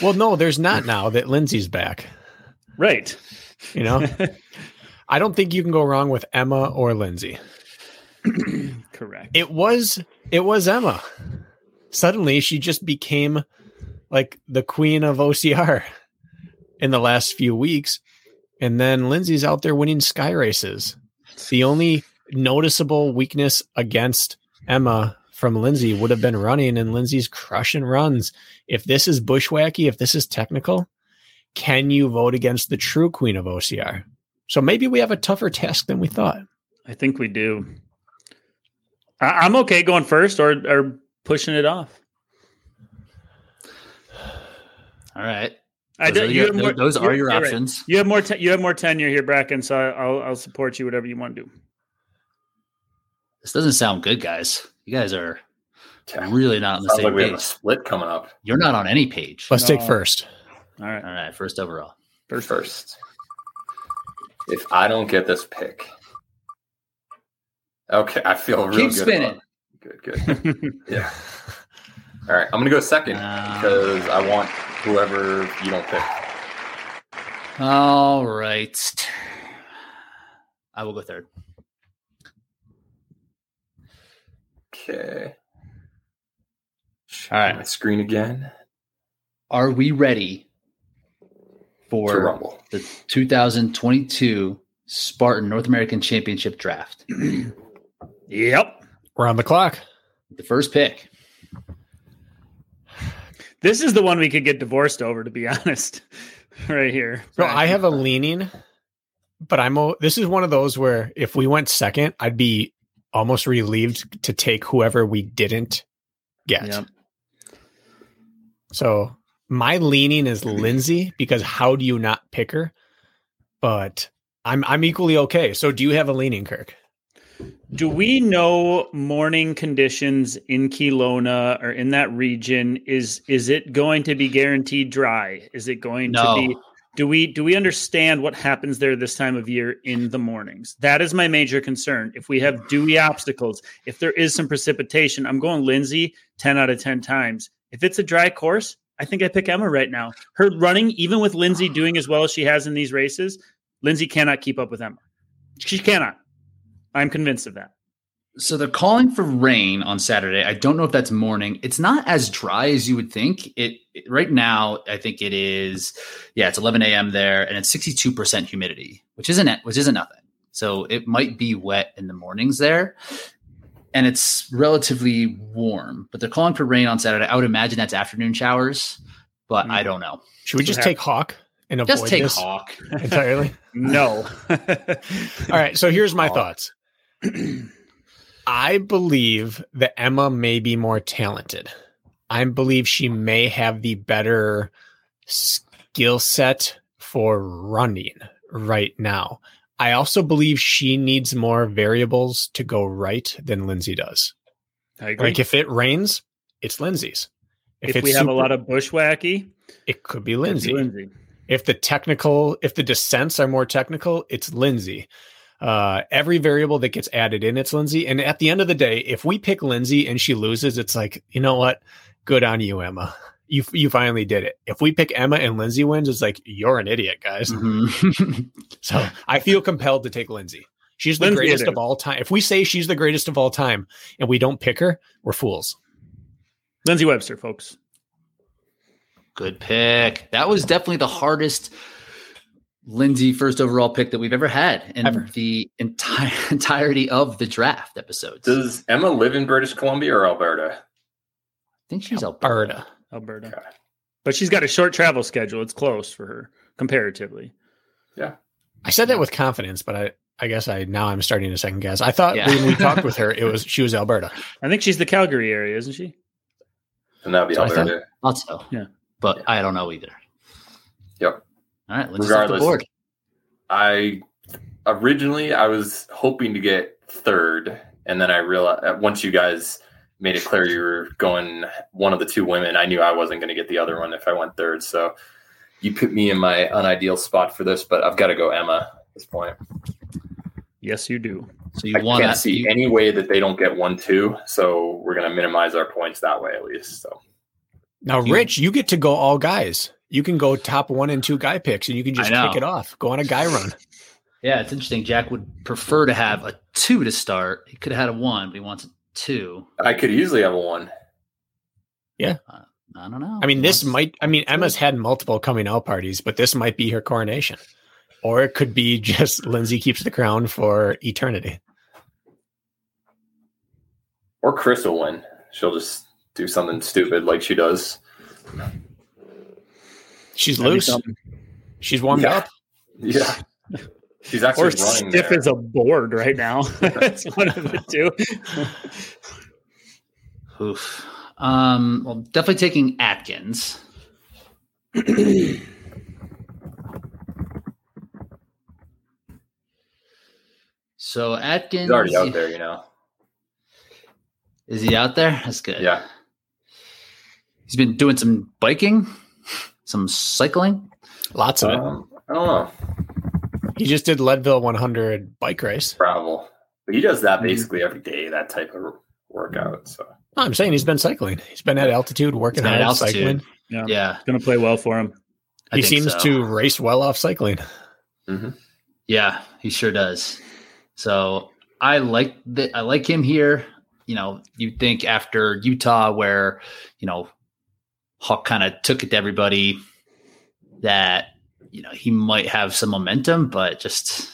S2: Well, no, there's not now that Lindsay's back.
S3: Right.
S2: You know, (laughs) I don't think you can go wrong with Emma or Lindsay. (clears throat)
S3: Correct.
S2: It was it was Emma. Suddenly she just became like the queen of OCR in the last few weeks. And then Lindsay's out there winning sky races. The only noticeable weakness against Emma from Lindsay would have been running, and Lindsay's crushing runs. If this is bushwhacky, if this is technical, can you vote against the true queen of OCR? So maybe we have a tougher task than we thought.
S3: I think we do. I- am okay going first or or pushing it off.
S1: All right.
S3: I
S1: those,
S3: do,
S1: are your, more, those are your options.
S3: Right. You have more. Te- you have more tenure here, Bracken. So I'll I'll support you. Whatever you want to do.
S1: This doesn't sound good, guys. You guys are really not on the Sounds same like we page. Have a
S4: split coming up.
S1: You're not on any page.
S2: Let's no. take first.
S1: All right. All right. First overall.
S4: First. First. If I don't get this pick, okay, I feel real
S1: Keep
S4: good.
S1: spinning.
S4: Good. Good. (laughs) yeah. All right, I'm gonna go second uh, because I want whoever you don't pick.
S1: All right. I will go third.
S4: Okay.
S1: All right.
S4: My screen again.
S1: Are we ready for the 2022 Spartan North American Championship Draft? (clears throat)
S3: yep.
S2: We're on the clock.
S1: The first pick.
S3: This is the one we could get divorced over, to be (laughs) honest. right here.
S2: So I have a leaning, but I'm. This is one of those where if we went second, I'd be almost relieved to take whoever we didn't get. Yep. So my leaning is Lindsay because how do you not pick her? But I'm I'm equally okay. So do you have a leaning, Kirk?
S3: Do we know morning conditions in Kelowna or in that region? Is is it going to be guaranteed dry? Is it going no. to be do we do we understand what happens there this time of year in the mornings? That is my major concern. If we have dewy obstacles, if there is some precipitation, I'm going Lindsay 10 out of 10 times. If it's a dry course, I think I pick Emma right now. Her running, even with Lindsay doing as well as she has in these races, Lindsay cannot keep up with Emma. She cannot. I'm convinced of that.
S1: So they're calling for rain on Saturday. I don't know if that's morning. It's not as dry as you would think. It, it right now, I think it is. Yeah, it's 11 a.m. there, and it's 62 percent humidity, which isn't which isn't nothing. So it might be wet in the mornings there, and it's relatively warm. But they're calling for rain on Saturday. I would imagine that's afternoon showers, but mm. I don't know.
S2: Should we just take Hawk and avoid
S1: just take
S2: this
S1: Hawk
S2: entirely? (laughs)
S3: no. (laughs)
S2: All right. So here's my Hawk. thoughts. I believe that Emma may be more talented. I believe she may have the better skill set for running right now. I also believe she needs more variables to go right than Lindsay does. Like if it rains, it's Lindsay's.
S3: If, if we have a lot of bushwacky,
S2: it could be Lindsay. Lindsay. If the technical, if the descents are more technical, it's Lindsay. Uh, every variable that gets added in, it's Lindsay. And at the end of the day, if we pick Lindsay and she loses, it's like, you know what? Good on you, Emma. You you finally did it. If we pick Emma and Lindsay wins, it's like you're an idiot, guys. Mm-hmm. so I feel compelled to take Lindsay. She's the Lindsay greatest of all time. If we say she's the greatest of all time and we don't pick her, we're fools.
S3: Lindsay Webster, folks.
S1: Good pick. That was definitely the hardest Lindsay first overall pick that we've ever had in ever. the entire (laughs) entirety of the draft episodes.
S4: Does Emma live in British Columbia or Alberta?
S1: I think she's Alberta.
S3: Alberta. Okay. But she's got a short travel schedule. It's close for her comparatively.
S4: Yeah.
S2: I said that with confidence, but I, I guess I now I'm starting to second guess. I thought yeah. when we talked with her, it (laughs) was she was Alberta.
S3: I think she's the Calgary area, isn't she?
S4: And that'd be so Alberta.
S1: I thought, so. Yeah. But yeah. I don't know either.
S4: Yep.
S1: All right, let's Regardless, the board.
S4: I originally I was hoping to get third, and then I realized uh, once you guys made it clear you were going one of the two women, I knew I wasn't going to get the other one if I went third. So you put me in my unideal spot for this, but I've got to go Emma at this point.
S3: Yes, you do.
S4: So you I can't see you- any way that they don't get one two. So we're going to minimize our points that way at least. So
S2: now, Rich, you get to go all guys you can go top one and two guy picks and you can just kick it off. Go on a guy run. (laughs)
S1: Yeah, it's interesting. Jack would prefer to have a two to start. He could have had a one, but he wants a two.
S4: I could easily have a one.
S2: Yeah.
S1: Uh, I don't know.
S2: I mean, this might, I mean, Emma's had multiple coming out parties, but this might be her coronation. Or it could be (laughs) just Lindsay keeps the crown for eternity.
S4: Or Chris will win. she'll just do something stupid like she does.
S2: She's loose. She's warmed
S4: Yeah.
S2: up.
S4: Yeah. She's actually
S3: Or
S4: running
S3: stiff
S4: there.
S3: as a board right now. (laughs) That's one of the two.
S1: Oof. Um, well, definitely taking Atkins. (clears throat) so Atkins
S4: He's already out there, you know.
S1: Is he out there? That's good.
S4: Yeah.
S1: He's been doing some biking, some cycling.
S2: Lots of it.
S4: Um, I don't know.
S2: He just did Leadville 100 bike race.
S4: Travel. But he does
S1: Mm-hmm.
S4: that basically every day, that type of workout. So
S2: No, I'm saying he's been cycling. He's been at altitude, working
S1: been at altitude.
S2: cycling.
S3: Yeah.
S1: Yeah, It's
S3: Going to play well for him.
S1: I
S2: he seems
S1: so.
S2: to race well off cycling.
S1: Yeah, he sure does. So I like that. I like him here. You know, you think after Utah, where you know Hawk kind of took it to everybody, that you know he might have some momentum, but just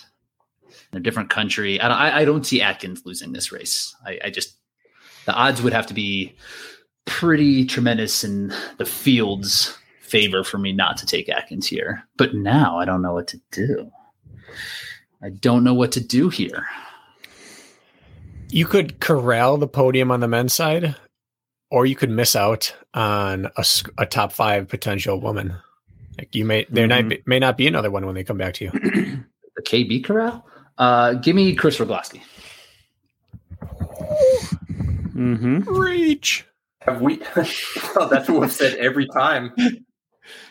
S1: in a different country, I don't. I, I don't see Atkins losing this race. I, I just the odds would have to be pretty tremendous in the field's favor for me not to take Atkins here. But now I don't know what to do. I don't know what to do here.
S2: You could corral the podium on the men's side, or you could miss out on a top five potential woman. Like you may there
S3: Mhm.
S2: might be, may not be another one when they come back to you. (clears throat)
S1: The KB corral. Uh, give me Chris Rugloski.
S3: Mm-hmm.
S2: Reach.
S4: have we well, (laughs) that's what we've said every time.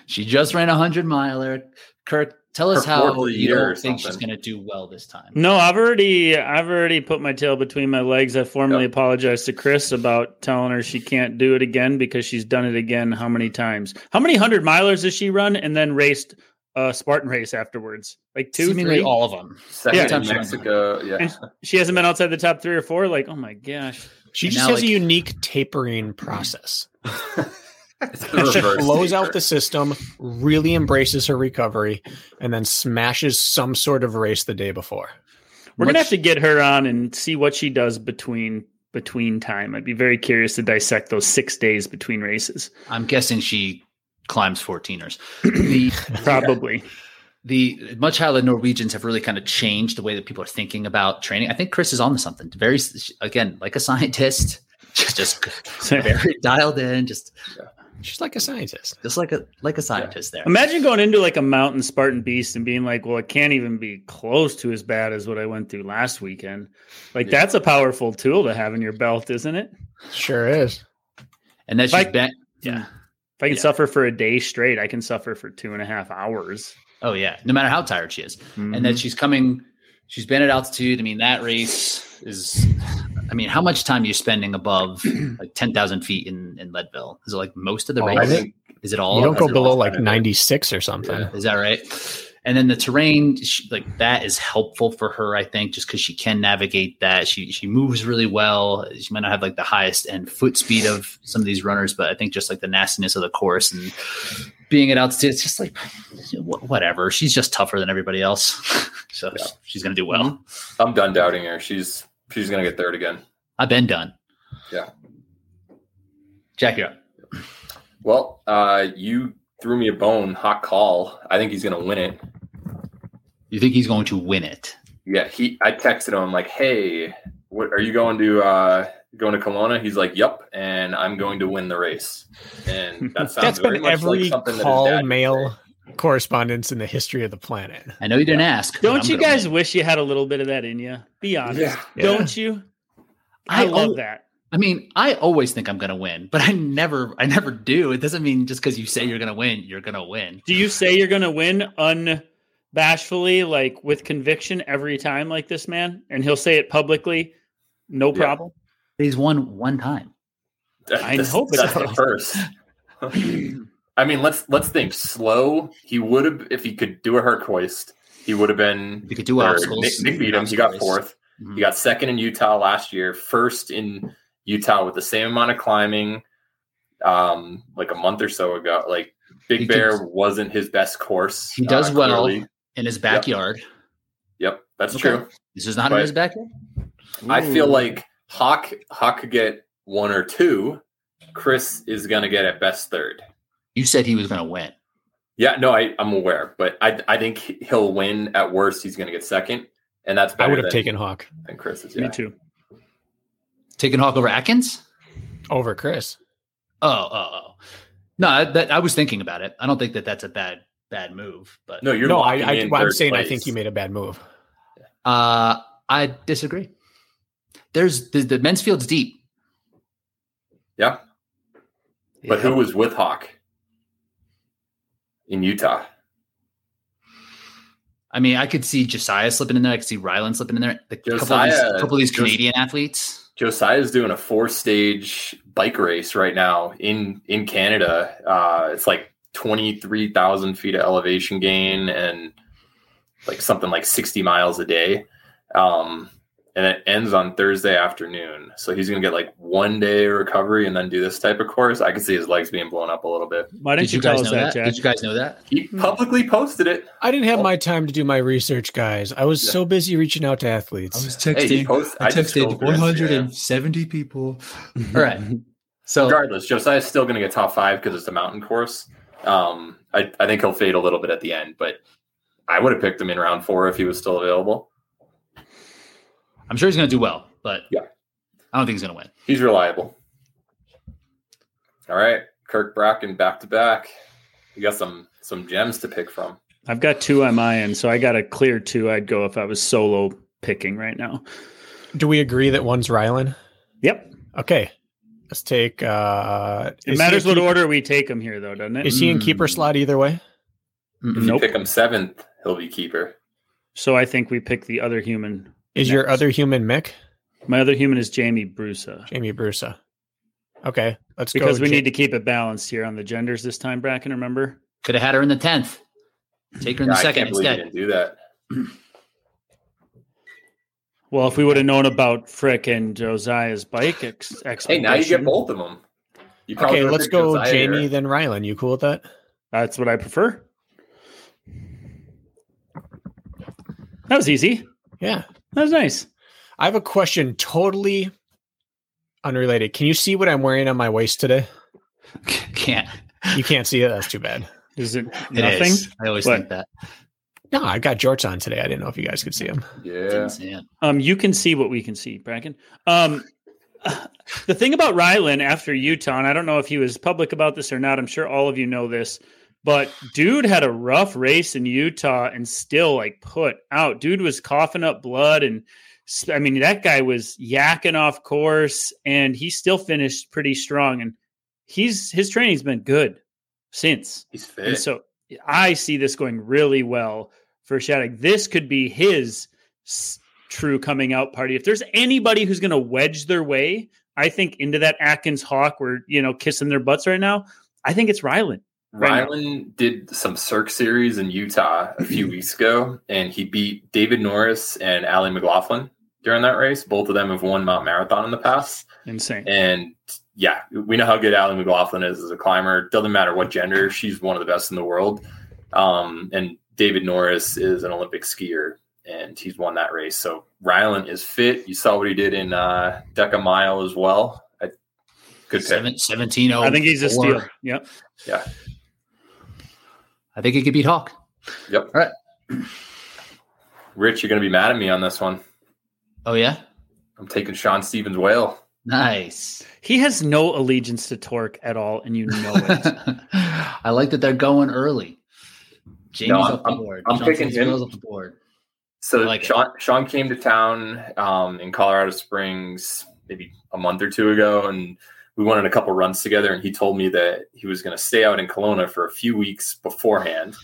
S1: She just ran a hundred miler. Kirk, tell us how
S4: fourth of the
S1: you don't think she's going to do well this time.
S3: No, I've already I've already put my tail between my legs. I formally
S4: Yep.
S3: apologized to Chris about telling her she can't do it again because she's done it again how many times? How many hundred milers has she run and then raced a Spartan race afterwards? Like two,
S1: Seemingly
S3: three?
S1: all of them.
S4: Second
S3: Yeah.
S4: in Mexico. Yeah.
S3: And she hasn't been outside the top three or four. Like, oh my gosh.
S2: She
S1: And
S2: just
S1: now,
S2: has
S1: like-
S2: a unique tapering process. (laughs)
S4: It's the
S2: she blows out the system, really embraces her recovery, and then smashes some sort of race the day before.
S3: We're gonna have to get her on and see what she does between between time. I'd be very curious to dissect those six days between races.
S1: I'm guessing she climbs 14ers. (clears throat) the
S3: Probably.
S1: the much how the Norwegians have really kind of changed the way that people are thinking about training. I think Chris is on to something. Very again, like a scientist, (laughs) just, just (laughs) very dialed in, just
S2: She's like a scientist.
S1: just like a like a scientist there.
S3: Imagine going into like a mountain Spartan beast and being like, well, it can't even be close to as bad as what I went through last weekend. Like
S4: Yeah.
S3: that's a powerful tool to have in your belt, isn't it?
S2: Sure is.
S1: And then
S3: If
S1: she's
S3: I-
S1: Yeah.
S3: If I can
S1: Yeah.
S3: suffer for a day straight, I can suffer for two and a half hours.
S1: Oh yeah. No matter how tired she is. and
S3: Mhm.
S1: then she's coming she's been at altitude i mean that race is i mean how much time are you spending above (clears throat) like 10000 feet in, in leadville? Is it like most of the
S2: All
S1: race
S2: of
S4: I
S2: it?
S4: think
S1: is it all
S2: You don't go below like 96 or something.
S4: Yeah.
S1: is that right? And then the terrain she, like that is helpful for her i think just because she can navigate that. She she moves really well. She might not have like the highest end foot speed of some of these runners but i think just like the nastiness of the course and being at altitude it's just like whatever. She's just tougher than everybody else. (laughs) So
S4: Yeah.
S1: she's gonna do well. Mm-hmm.
S4: I'm done doubting her. She's she's gonna get third again.
S1: I've been done.
S4: Yeah.
S1: Jack, you're up.
S4: Well, uh, you threw me a bone, Hawk Call. I think he's gonna win it.
S1: You think he's going to win it?
S4: Yeah, he. I texted him. I'm like, hey, what are you going to uh, going to Kelowna? He's like, yep, and I'm going to win the race. And that (laughs) sounds
S2: That's
S4: very
S2: been
S4: much
S2: every
S4: like something
S2: call
S4: dad would
S2: mail
S4: say.
S2: Correspondence in the history of the planet.
S1: I know you didn't ask.
S3: Don't you guys
S1: win.
S3: wish you had a little bit of that in you? Be honest.
S4: Yeah.
S3: Don't you? I,
S1: I
S3: love
S1: al-
S3: that.
S1: I mean, I always think I'm going to win, but I never, I never do. It doesn't mean just because you say you're going to win, you're going to win.
S3: Do you say you're going to win unbashfully, like with conviction every time, like this man? And he'll say it publicly, no
S4: Yeah.
S3: problem.
S1: He's won one time.
S3: I hope
S4: that's
S3: so.
S4: the first. (laughs) I mean, let's let's think slow. He would have if he could do a Hercoist. He would have been.
S1: He could do obstacles.
S4: Nick, Nick beat him. He got
S1: Obstacles.
S4: fourth.
S1: Mhm.
S4: He got second in Utah last year. First in Utah with the same amount of climbing. Um, like a month or so ago. Like Big
S1: He
S4: Bear wasn't his best course.
S1: He does
S4: uh,
S1: well in his backyard.
S4: Yep, that's
S1: Okay.
S4: true.
S1: This is not in his backyard.
S4: I feel like Hawk Hawk could get one or two, Chris is going to get at best third.
S1: You said he was going to win.
S4: Yeah, no, I, I'm aware, but I I think he'll win. At worst, he's going to get second, and that's
S2: I would have taken Hawk.
S4: And Chris
S3: yeah. Me too.
S1: Taking Hawk over Atkins
S2: over Chris.
S1: Oh, oh, oh. No, that I was thinking about it. I don't think that that's a bad bad move. But
S4: no, you're
S2: no. I, I am saying place. I think you made a bad move.
S1: Uh, I disagree. There's the, the men's field's deep.
S4: Yeah, but yeah. who was with Hawk in Utah?
S1: I mean, I could see Josiah slipping in there. I could see Rylan slipping in there. The Josiah, couple, of these, couple of these Canadian Jos- athletes.
S4: Josiah's doing a four stage bike race right now in in Canada. Uh, it's like twenty three thousand feet of elevation gain and like something like sixty miles a day. Um, and it ends on Thursday afternoon. So he's going to get like one day recovery and then do this type of course. I can see his legs being blown up a little bit.
S1: Why didn't Did you, guys know that? that Did you guys know that?
S4: He publicly posted it.
S2: I didn't have my time to do my research, guys. I was yeah. so busy reaching out to athletes.
S1: I was texting. Hey, post, I, I texted 170 people. (laughs) All right.
S4: So regardless, Josiah's still going to get top five because it's a mountain course. Um, I, I think he'll fade a little bit at the end, but I would have picked him in round four if he was still available.
S1: I'm sure he's going to do well, but
S4: yeah,
S1: I don't think he's going to win.
S4: He's reliable. All right, Kirk Bracken back to back. You got some some gems to pick from.
S3: I've got two on my end, so I got a clear two. I'd go if I was solo picking right now.
S2: Do we agree that one's Rylan?
S3: Yep.
S2: Okay. Let's take. uh
S3: It matters what order we take him here, though, doesn't it?
S2: Is he in keeper mm. slot either way?
S4: If nope. you pick him seventh, he'll be keeper.
S3: So I think we pick the other human
S2: is next. your other human Mick?
S3: My other human is Jamie Brusa.
S2: Jamie Brusa. Okay, let's
S3: because we need to keep it balanced here on the genders this time. Bracken, remember?
S1: Could have had her in the tenth. Take her in yeah, the second instead.
S4: didn't do that. (clears throat)
S3: well, if we would have known about Frick and Josiah's bike ex-
S4: Hey, now you get both of them.
S2: okay, let's go Josiah Jamie here. then Rylan. You cool with that?
S3: That's what I prefer. That was easy.
S2: Yeah.
S3: That was nice.
S2: I have a question totally unrelated. Can you see what I'm wearing on my waist today?
S1: Can't.
S2: You can't see it. That's too bad.
S3: Is it nothing?
S1: I always think that.
S2: No, I got jorts on today. I didn't know if you guys could see them.
S4: Yeah.
S3: Um, you can see what we can see, Bracken. Um, (laughs) the thing about Rylan after Utah, and I don't know if he was public about this or not. I'm sure all of you know this. But dude had a rough race in Utah and still like put out. Dude was coughing up blood and I mean that guy was yakking off course and he still finished pretty strong and he's his training's been good since.
S4: He's fit.
S3: And so I see this going really well for Shattuck. This could be his true coming out party. If there's anybody who's going to wedge their way, I think into that Atkins Hawk, we're you know kissing their butts right now. I think it's Rylan.
S4: Right Rylan did some Cirque series in Utah a few weeks ago, and he beat David Norris and Allie McLaughlin during that race. Both of them have won Mount Marathon in the past.
S3: Insane.
S4: And yeah, we know how good Allie McLaughlin is as a climber. Doesn't matter what gender, she's one of the best in the world. Um, and David Norris is an Olympic skier, and he's won that race. So Rylan is fit. You saw what he did in uh, DEKA Mile as well. I,
S1: good pick. 17
S3: I think he's a steal. Yep.
S4: Yeah.
S1: I think he could beat Hawk.
S4: Yep.
S1: All right.
S4: Rich, you're going to be mad at me on this one.
S1: Oh, yeah?
S4: I'm taking Sean Stevens Whale.
S1: Nice.
S3: He has no allegiance to Torque at all, and you know it. (laughs)
S1: I like that they're going early. James no, up the board.
S4: I'm, I'm picking him. Up the board. So like Sean, Sean came to town um, in Colorado Springs maybe a month or two ago, and we went on a couple runs together, and he told me that he was going to stay out in Kelowna for a few weeks beforehand.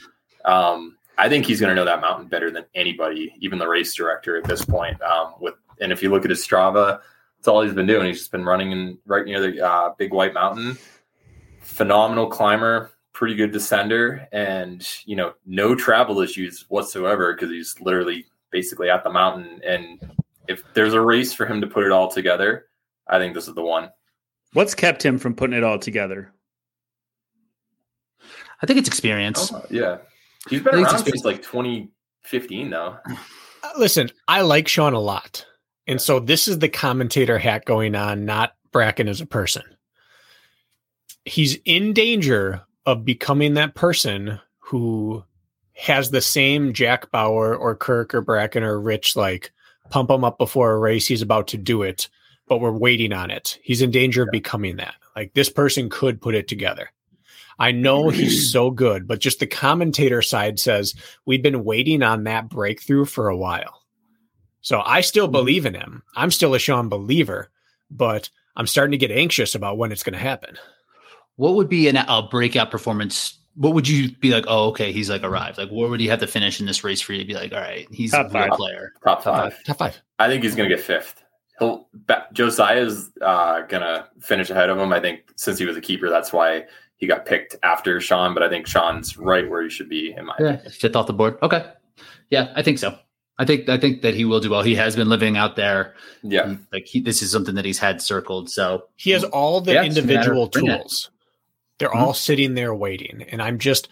S4: Um, I think he's going to know that mountain better than anybody, even the race director at this point. Um, with and if you look at his Strava, that's all he's been doing. He's just been running in right near the uh, Big White Mountain. Phenomenal climber, pretty good descender, and you know no travel issues whatsoever because he's literally basically at the mountain. And if there's a race for him to put it all together, I think this is the one.
S3: What's kept him from putting it all together?
S1: I think it's experience.
S4: Oh, yeah. He's been around since like 2015 now. Uh,
S2: listen, I like Sean a lot. And so this is the commentator hat going on, not Bracken as a person. He's in danger of becoming that person who has the same Jack Bauer or Kirk or Bracken or Rich like pump him up before a race. He's about to do it, but we're waiting on it. He's in danger of becoming that. Like this person could put it together. I know he's so good, but just the commentator side says we've been waiting on that breakthrough for a while. So I still mm-hmm. believe in him. I'm still a Sean believer, but I'm starting to get anxious about when it's going to happen.
S1: What would be an, a breakout performance? What would you be like? Oh, okay, he's like arrived. Like, what would he have to finish in this race for you to be like, all right, he's top a real player?
S4: Top five.
S2: Top five.
S4: I think he's going to get fifth. He'll Josiah's uh, gonna finish ahead of him. I think since he was a keeper, that's why he got picked after Sean. But I think Sean's right where he should be in my
S1: yeah, opinion. fifth off the board. Okay, yeah, I think so. I think I think that he will do well. He has been living out there.
S4: Yeah,
S1: like he, this is something that he's had circled. So
S2: he has all the yeah, individual tools. They're mm-hmm. all sitting there waiting, and I'm just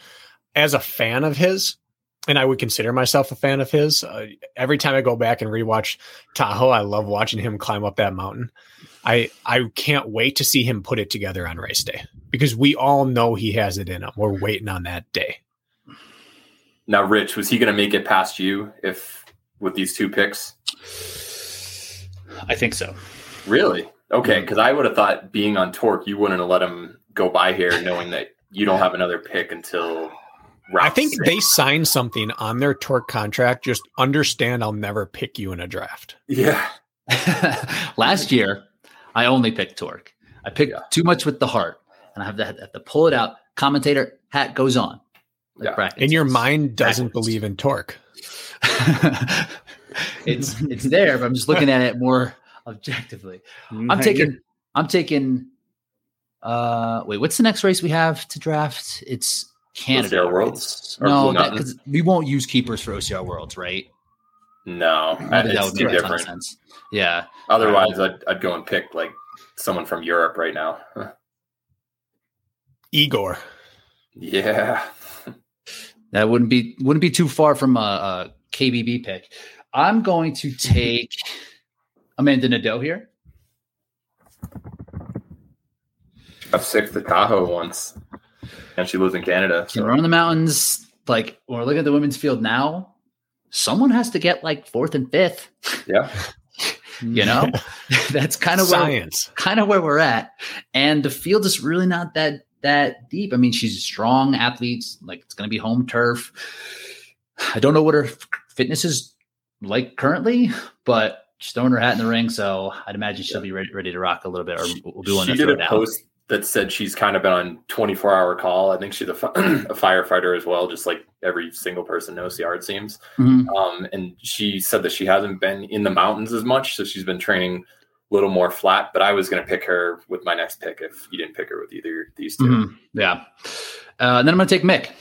S2: as a fan of his, and I would consider myself a fan of his. Uh, every time I go back and rewatch Tahoe, I love watching him climb up that mountain. I I can't wait to see him put it together on race day because we all know he has it in him. We're waiting on that day.
S4: Now, Rich, was he going to make it past you if with these two picks?
S1: I think so.
S4: Really? Okay, because mm-hmm. I would have thought being on Torque, you wouldn't have let him go by here, knowing that you don't have another pick until.
S2: I think six. they signed something on their Torque contract. Just understand, I'll never pick you in a draft.
S4: Yeah. (laughs)
S1: Last year, I only picked Torque. I picked yeah. too much with the heart, and I have to, have to pull it out. Commentator hat goes on.
S2: Like yeah. And your mind doesn't backwards. believe in Torque. (laughs)
S1: it's it's there, but I'm just looking at it more objectively. I'm taking I'm taking uh wait, what's the next race we have to draft? It's Canada.
S4: OCR Worlds?
S1: No, because we won't use keepers for OCR Worlds, right?
S4: No, that would too different. Sense.
S1: Yeah.
S4: Otherwise, um, I'd, I'd go and pick like someone from Europe right now. (laughs)
S2: Igor.
S4: Yeah.
S1: that wouldn't be wouldn't be too far from a, a KBB pick. I'm going to take Amanda Nadeau here.
S4: I've sixth the Tahoe once, and she lives in Canada.
S1: So. Can run in the mountains. Like when we're looking at the women's field now, someone has to get like fourth and fifth.
S4: Yeah. (laughs)
S1: you know, (laughs) that's kind of
S2: science,
S1: where, kind of where we're at. And the field is really not that that deep. I mean, she's a strong athlete. Like it's going to be home turf. I don't know what her fitness is like currently, but she's throwing her hat in the ring, so I'd imagine she'll be ready, ready to rock a little bit, or we'll do one.
S4: She did a post that said she's kind of been on 24 hour call. I think she's a, (clears throat) a firefighter as well, just like every single person knows the art seems. Mm-hmm. Um, and she said that she hasn't been in the mountains as much, so she's been training a little more flat. But I was going to pick her with my next pick if you didn't pick her with either these 2
S1: mm-hmm. Yeah. Uh, and then I'm going to take Mick.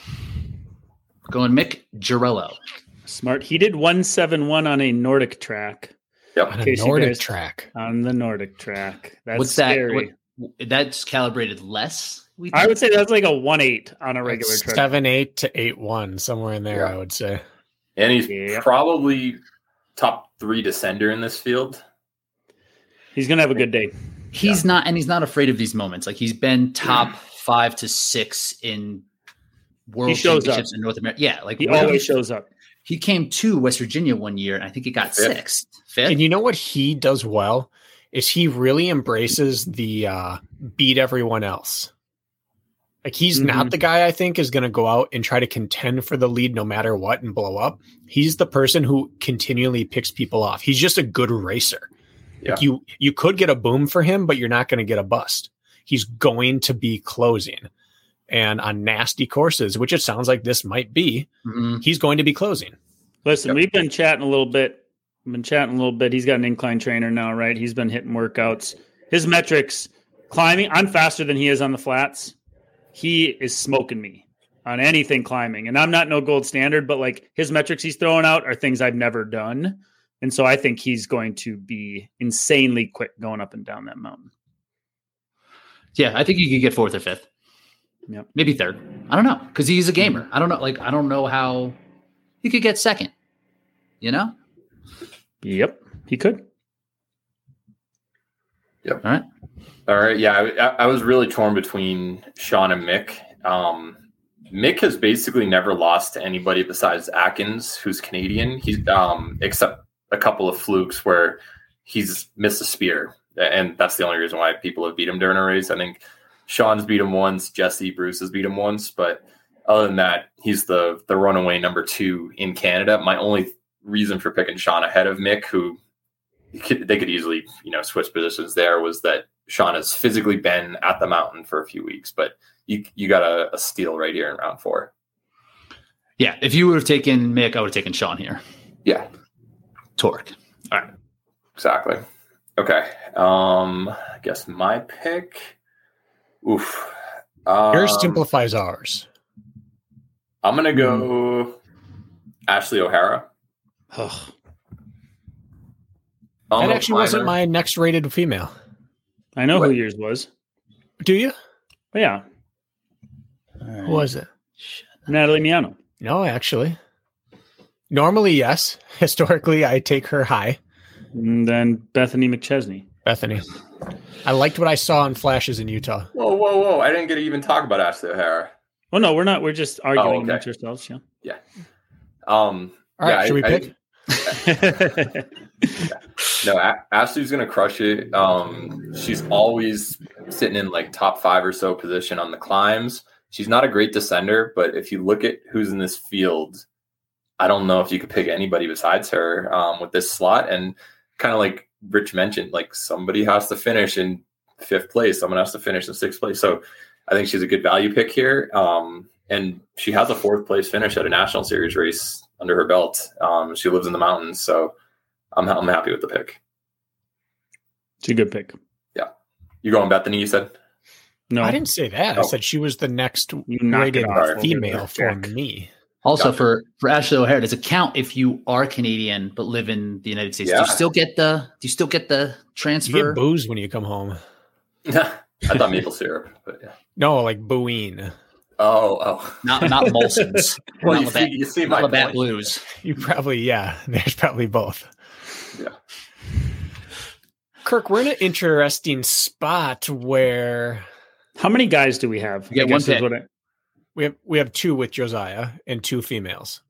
S1: Going Mick Girello.
S3: Smart. He did 171 on a Nordic track.
S4: Yep.
S2: On a Nordic track.
S3: On the Nordic track. That's
S1: What's
S3: scary.
S1: that? What, that's calibrated less.
S3: I would say that's like a one eight on a regular track.
S2: Seven eight to eight one, somewhere in there. Yeah. I would say.
S4: And he's yep. probably top three descender in this field.
S3: He's gonna have a good day.
S1: He's yeah. not, and he's not afraid of these moments. Like he's been top five to six in world championships up. in North America. Yeah, like
S3: he always shows up.
S1: He came to West Virginia one year, and I think he got Fifth. sixth. Fifth.
S2: And you know what he does well is he really embraces the uh, beat everyone else. Like he's mm-hmm. not the guy I think is going to go out and try to contend for the lead no matter what and blow up. He's the person who continually picks people off. He's just a good racer. Yeah. Like you you could get a boom for him, but you're not going to get a bust. He's going to be closing and on nasty courses, which it sounds like this might be, mm-hmm. he's going to be closing.
S3: Listen, yep. we've been chatting a little bit. We've been chatting a little bit. He's got an incline trainer now, right? He's been hitting workouts. His metrics climbing, I'm faster than he is on the flats. He is smoking me on anything climbing. And I'm not no gold standard, but like his metrics he's throwing out are things I've never done. And so I think he's going to be insanely quick going up and down that mountain.
S1: Yeah, I think he could get fourth or fifth.
S3: Yep.
S1: Maybe third. I don't know because he's a gamer. I don't know. Like I don't know how he could get second. You know.
S3: Yep, he could.
S4: Yep.
S1: All right.
S4: All right. Yeah, I, I was really torn between Sean and Mick. Um, Mick has basically never lost to anybody besides Atkins, who's Canadian. He's um, except a couple of flukes where he's missed a spear, and that's the only reason why people have beat him during a race. I think Sean's beat him once, Jesse Bruce has beat him once, but other than that, he's the the runaway number two in Canada. My only reason for picking Sean ahead of Mick, who could, they could easily you know switch positions there, was that Sean has physically been at the mountain for a few weeks, but you you got a, a steal right here in round four.
S1: Yeah, if you would have taken Mick, I would have taken Sean here.
S4: Yeah,
S1: Torque. All right.
S4: exactly. Okay. Um, I guess my pick. Oof. Um,
S2: Yours simplifies ours.
S4: I'm gonna go Ashley O'Hara.
S3: Ugh.
S2: That
S4: a
S2: actually wasn't my next rated female.
S3: I know who yours was.
S2: Do you?
S3: But yeah,
S2: Who was it?
S3: Natalie Miano.
S2: No, actually. Normally, yes. (laughs) Historically, I take her high,
S3: And then Bethany McChesney.
S2: Bethany. I liked what I saw in flashes in Utah.
S4: Whoa, whoa, whoa! I didn't get to even talk about Ashley O'Hara.
S3: Well, no, we're not. We're just arguing
S4: Oh, okay.
S3: amongst ourselves. Yeah. Yeah.
S4: Um,
S2: All right,
S4: yeah,
S2: should we
S4: I-
S2: pick? (laughs)
S4: No, Ashley's gonna crush it. Um, she's always sitting in like top five or so position on the climbs. She's not a great descender, but if you look at who's in this field, I don't know if you could pick anybody besides her um, with this slot. And kind of like Rich mentioned, like somebody has to finish in fifth place, someone has to finish in sixth place. So I think she's a good value pick here. Um, and she has a fourth place finish at a national series race under her belt. Um, she lives in the mountains, so I'm I'm happy with the pick.
S3: it's a good pick.
S4: Yeah, you going Bethany? You said.
S3: No,
S2: I didn't say that. I
S4: Oh.
S2: said she was the next
S3: You knocked
S2: rated female for
S3: Jack.
S2: me.
S1: Also
S4: Gotcha.
S1: for for Ashley O'Hara, does it count if you are Canadian but live in the United States? Do you still get the do you still get the
S2: You
S1: transfer?
S2: get booze when you come home. (laughs)
S4: I thought maple syrup, but yeah.
S2: No, like booine.
S4: Oh, oh.
S1: not not (laughs) Molson's.
S4: Well,
S1: not
S4: you see,
S1: Labatt,
S4: you see
S1: not
S4: my
S1: Labatt. Blues.
S2: You probably, yeah, (laughs) there's probably both.
S4: Yeah.
S2: Kirk, we're in an interesting spot where
S3: How many guys do we have?
S1: You get
S3: I guess
S1: one pick.
S3: I-
S2: we have we have two with Josiah and two females.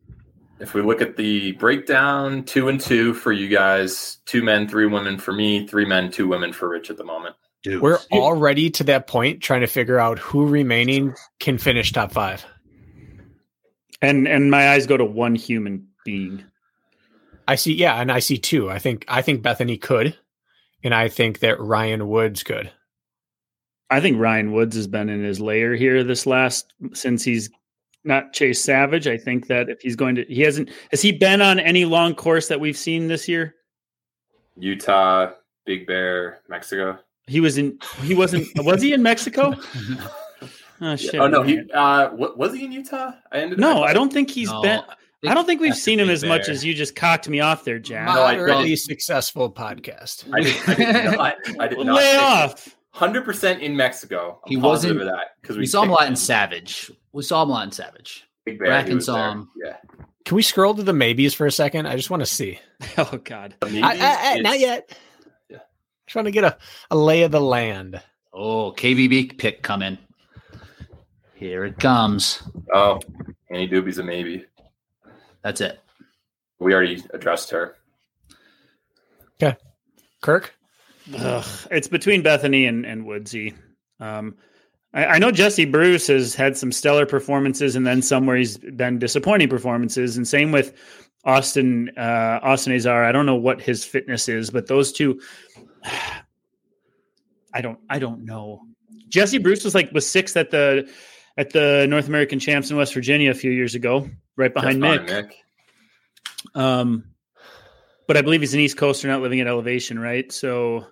S4: If we look at the breakdown, two and two for you guys, two men, three women for me, three men, two women for Rich at the moment.
S1: Dude.
S2: We're already to that point trying to figure out who remaining can finish top five.
S3: and and my eyes go to one human being.
S2: I see, yeah, and I see two. I think I think Bethany could, and I think that Ryan Woods could.
S3: I think Ryan Woods has been in his layer here this last since he's not Chase Savage. I think that if he's going to, he hasn't. Has he been on any long course that we've seen this year?
S4: Utah, Big Bear, Mexico.
S3: He was in. He wasn't. was he in Mexico? (laughs) Oh shit!
S4: Oh no, he uh, was he in Utah? I ended.
S3: No, I don't think he's
S1: No,
S3: been. I don't think we've seen him
S1: big
S3: as much as you just cocked me off there, Jack.
S4: No, I
S2: Moderately
S4: don't.
S2: successful podcast.
S4: I did, I did not. I did not.
S3: Lay off.
S4: Hundred percent in Mexico. I'm
S1: He wasn't-
S4: of that because
S1: we saw him a lot in Savage. We saw him a lot in Savage.
S4: Big Bear.
S1: Bracken
S4: he was
S1: saw
S4: there.
S1: him.
S4: Yeah.
S2: Can we scroll to the maybes for a second? I just want to see. (laughs)
S3: Oh God.
S2: I, I, I, not yet.
S4: Yeah.
S2: Trying to get a, a lay of the land.
S1: Oh, KVB pick coming. Here it comes.
S4: Oh, Annie Doobie's a maybe.
S1: That's it.
S4: We already addressed her. Okay.
S2: Kirk?
S3: Ugh, it's between Bethany and, and Woodsy. Um, I, I know Jesse Bruce has had some stellar performances and then some where he's been disappointing performances. And same with Austin uh, Austin Azar. I don't know what his fitness is, but those two, (sighs) I don't I don't know. Jesse Bruce was like was sixth at the at the North American Champs in West Virginia a few years ago, right behind
S4: Just
S3: Mick. Um, but I believe he's an East Coaster, not living at elevation, right? So,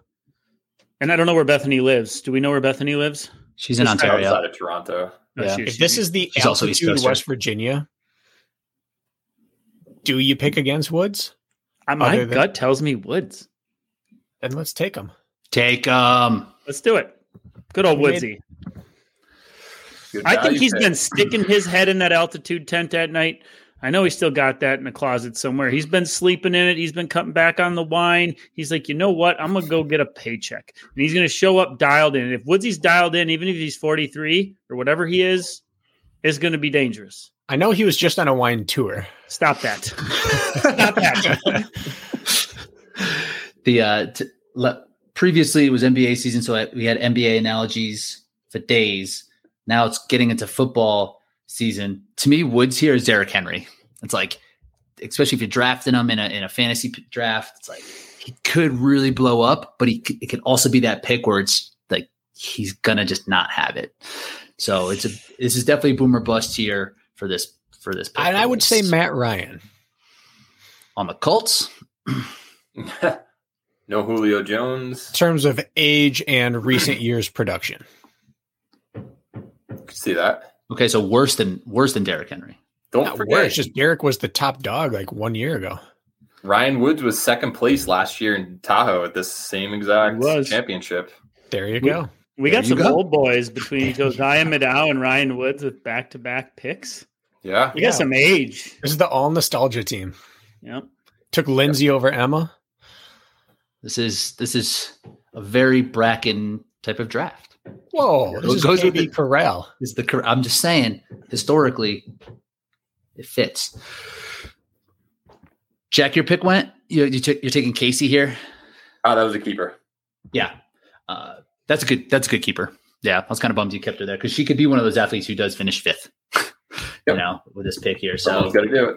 S3: and I don't know where Bethany lives. Do we know where Bethany lives?
S1: She's in
S3: Just
S1: Ontario.
S4: Outside of Toronto.
S3: Oh,
S1: Yeah.
S3: she-
S2: If
S3: she-
S2: this is the
S1: She's also East
S2: altitude West Virginia, do you pick against Woods?
S3: Uh, my
S2: other than-
S3: gut tells me Woods.
S2: Then let's take them.
S1: Take um
S3: Let's do it. Good old Woodsy.
S4: Good
S3: I think
S4: value
S3: he's
S4: pick.
S3: been sticking his head in that altitude tent at night. I know he still got that in the closet somewhere. He's been sleeping in it. He's been cutting back on the wine. He's like, you know what? I'm gonna go get a paycheck, and he's gonna show up dialed in. If Woodsy's dialed in, even if he's 43 or whatever he is, is going to be dangerous.
S2: I know he was just on a wine tour.
S3: Stop that. (laughs) Stop that. (laughs)
S1: the uh, t- le- previously it was NBA season, so I, we had NBA analogies for days. Now it's getting into football season. To me, Woods here is Derrick Henry. It's like, especially if you're drafting him in a in a fantasy draft, it's like he could really blow up, but he it can also be that pick where it's like he's gonna just not have it. So it's a this is definitely boomer bust here for this for this.
S2: And I would say Matt Ryan
S1: on the Colts. (laughs)
S4: no Julio Jones.
S2: In terms of age and recent years production.
S4: See that.
S1: Okay, so worse than worse than Derrick Henry.
S4: Don't
S2: Not
S4: forget,
S2: worse, just Derrick was the top dog like one year ago.
S4: Ryan Woods was second place last year in Tahoe at this same exact championship.
S2: There you go.
S3: We
S1: There
S3: got some
S1: go.
S3: old boys between Josiah Middaugh and Ryan Woods with back to back picks.
S4: Yeah.
S3: We
S2: Yeah.
S3: got some age.
S2: This is the all nostalgia team.
S3: Yep.
S2: Took Lindsay over Emma.
S1: This is this is a very Bracken type of draft.
S2: Whoa,
S1: It
S2: this is
S1: goes with
S2: KB
S1: it.
S2: Corral.
S1: Is the cor- I'm just saying historically it fits. Jack, your pick went. You, you took, you're taking Casey here.
S4: Oh, that was a keeper.
S1: Yeah, uh, that's a good. That's a good keeper. Yeah, I was kind of bummed you kept her there because she could be one of those athletes who does finish fifth. You know, with this pick here, so
S4: Someone's got to do it.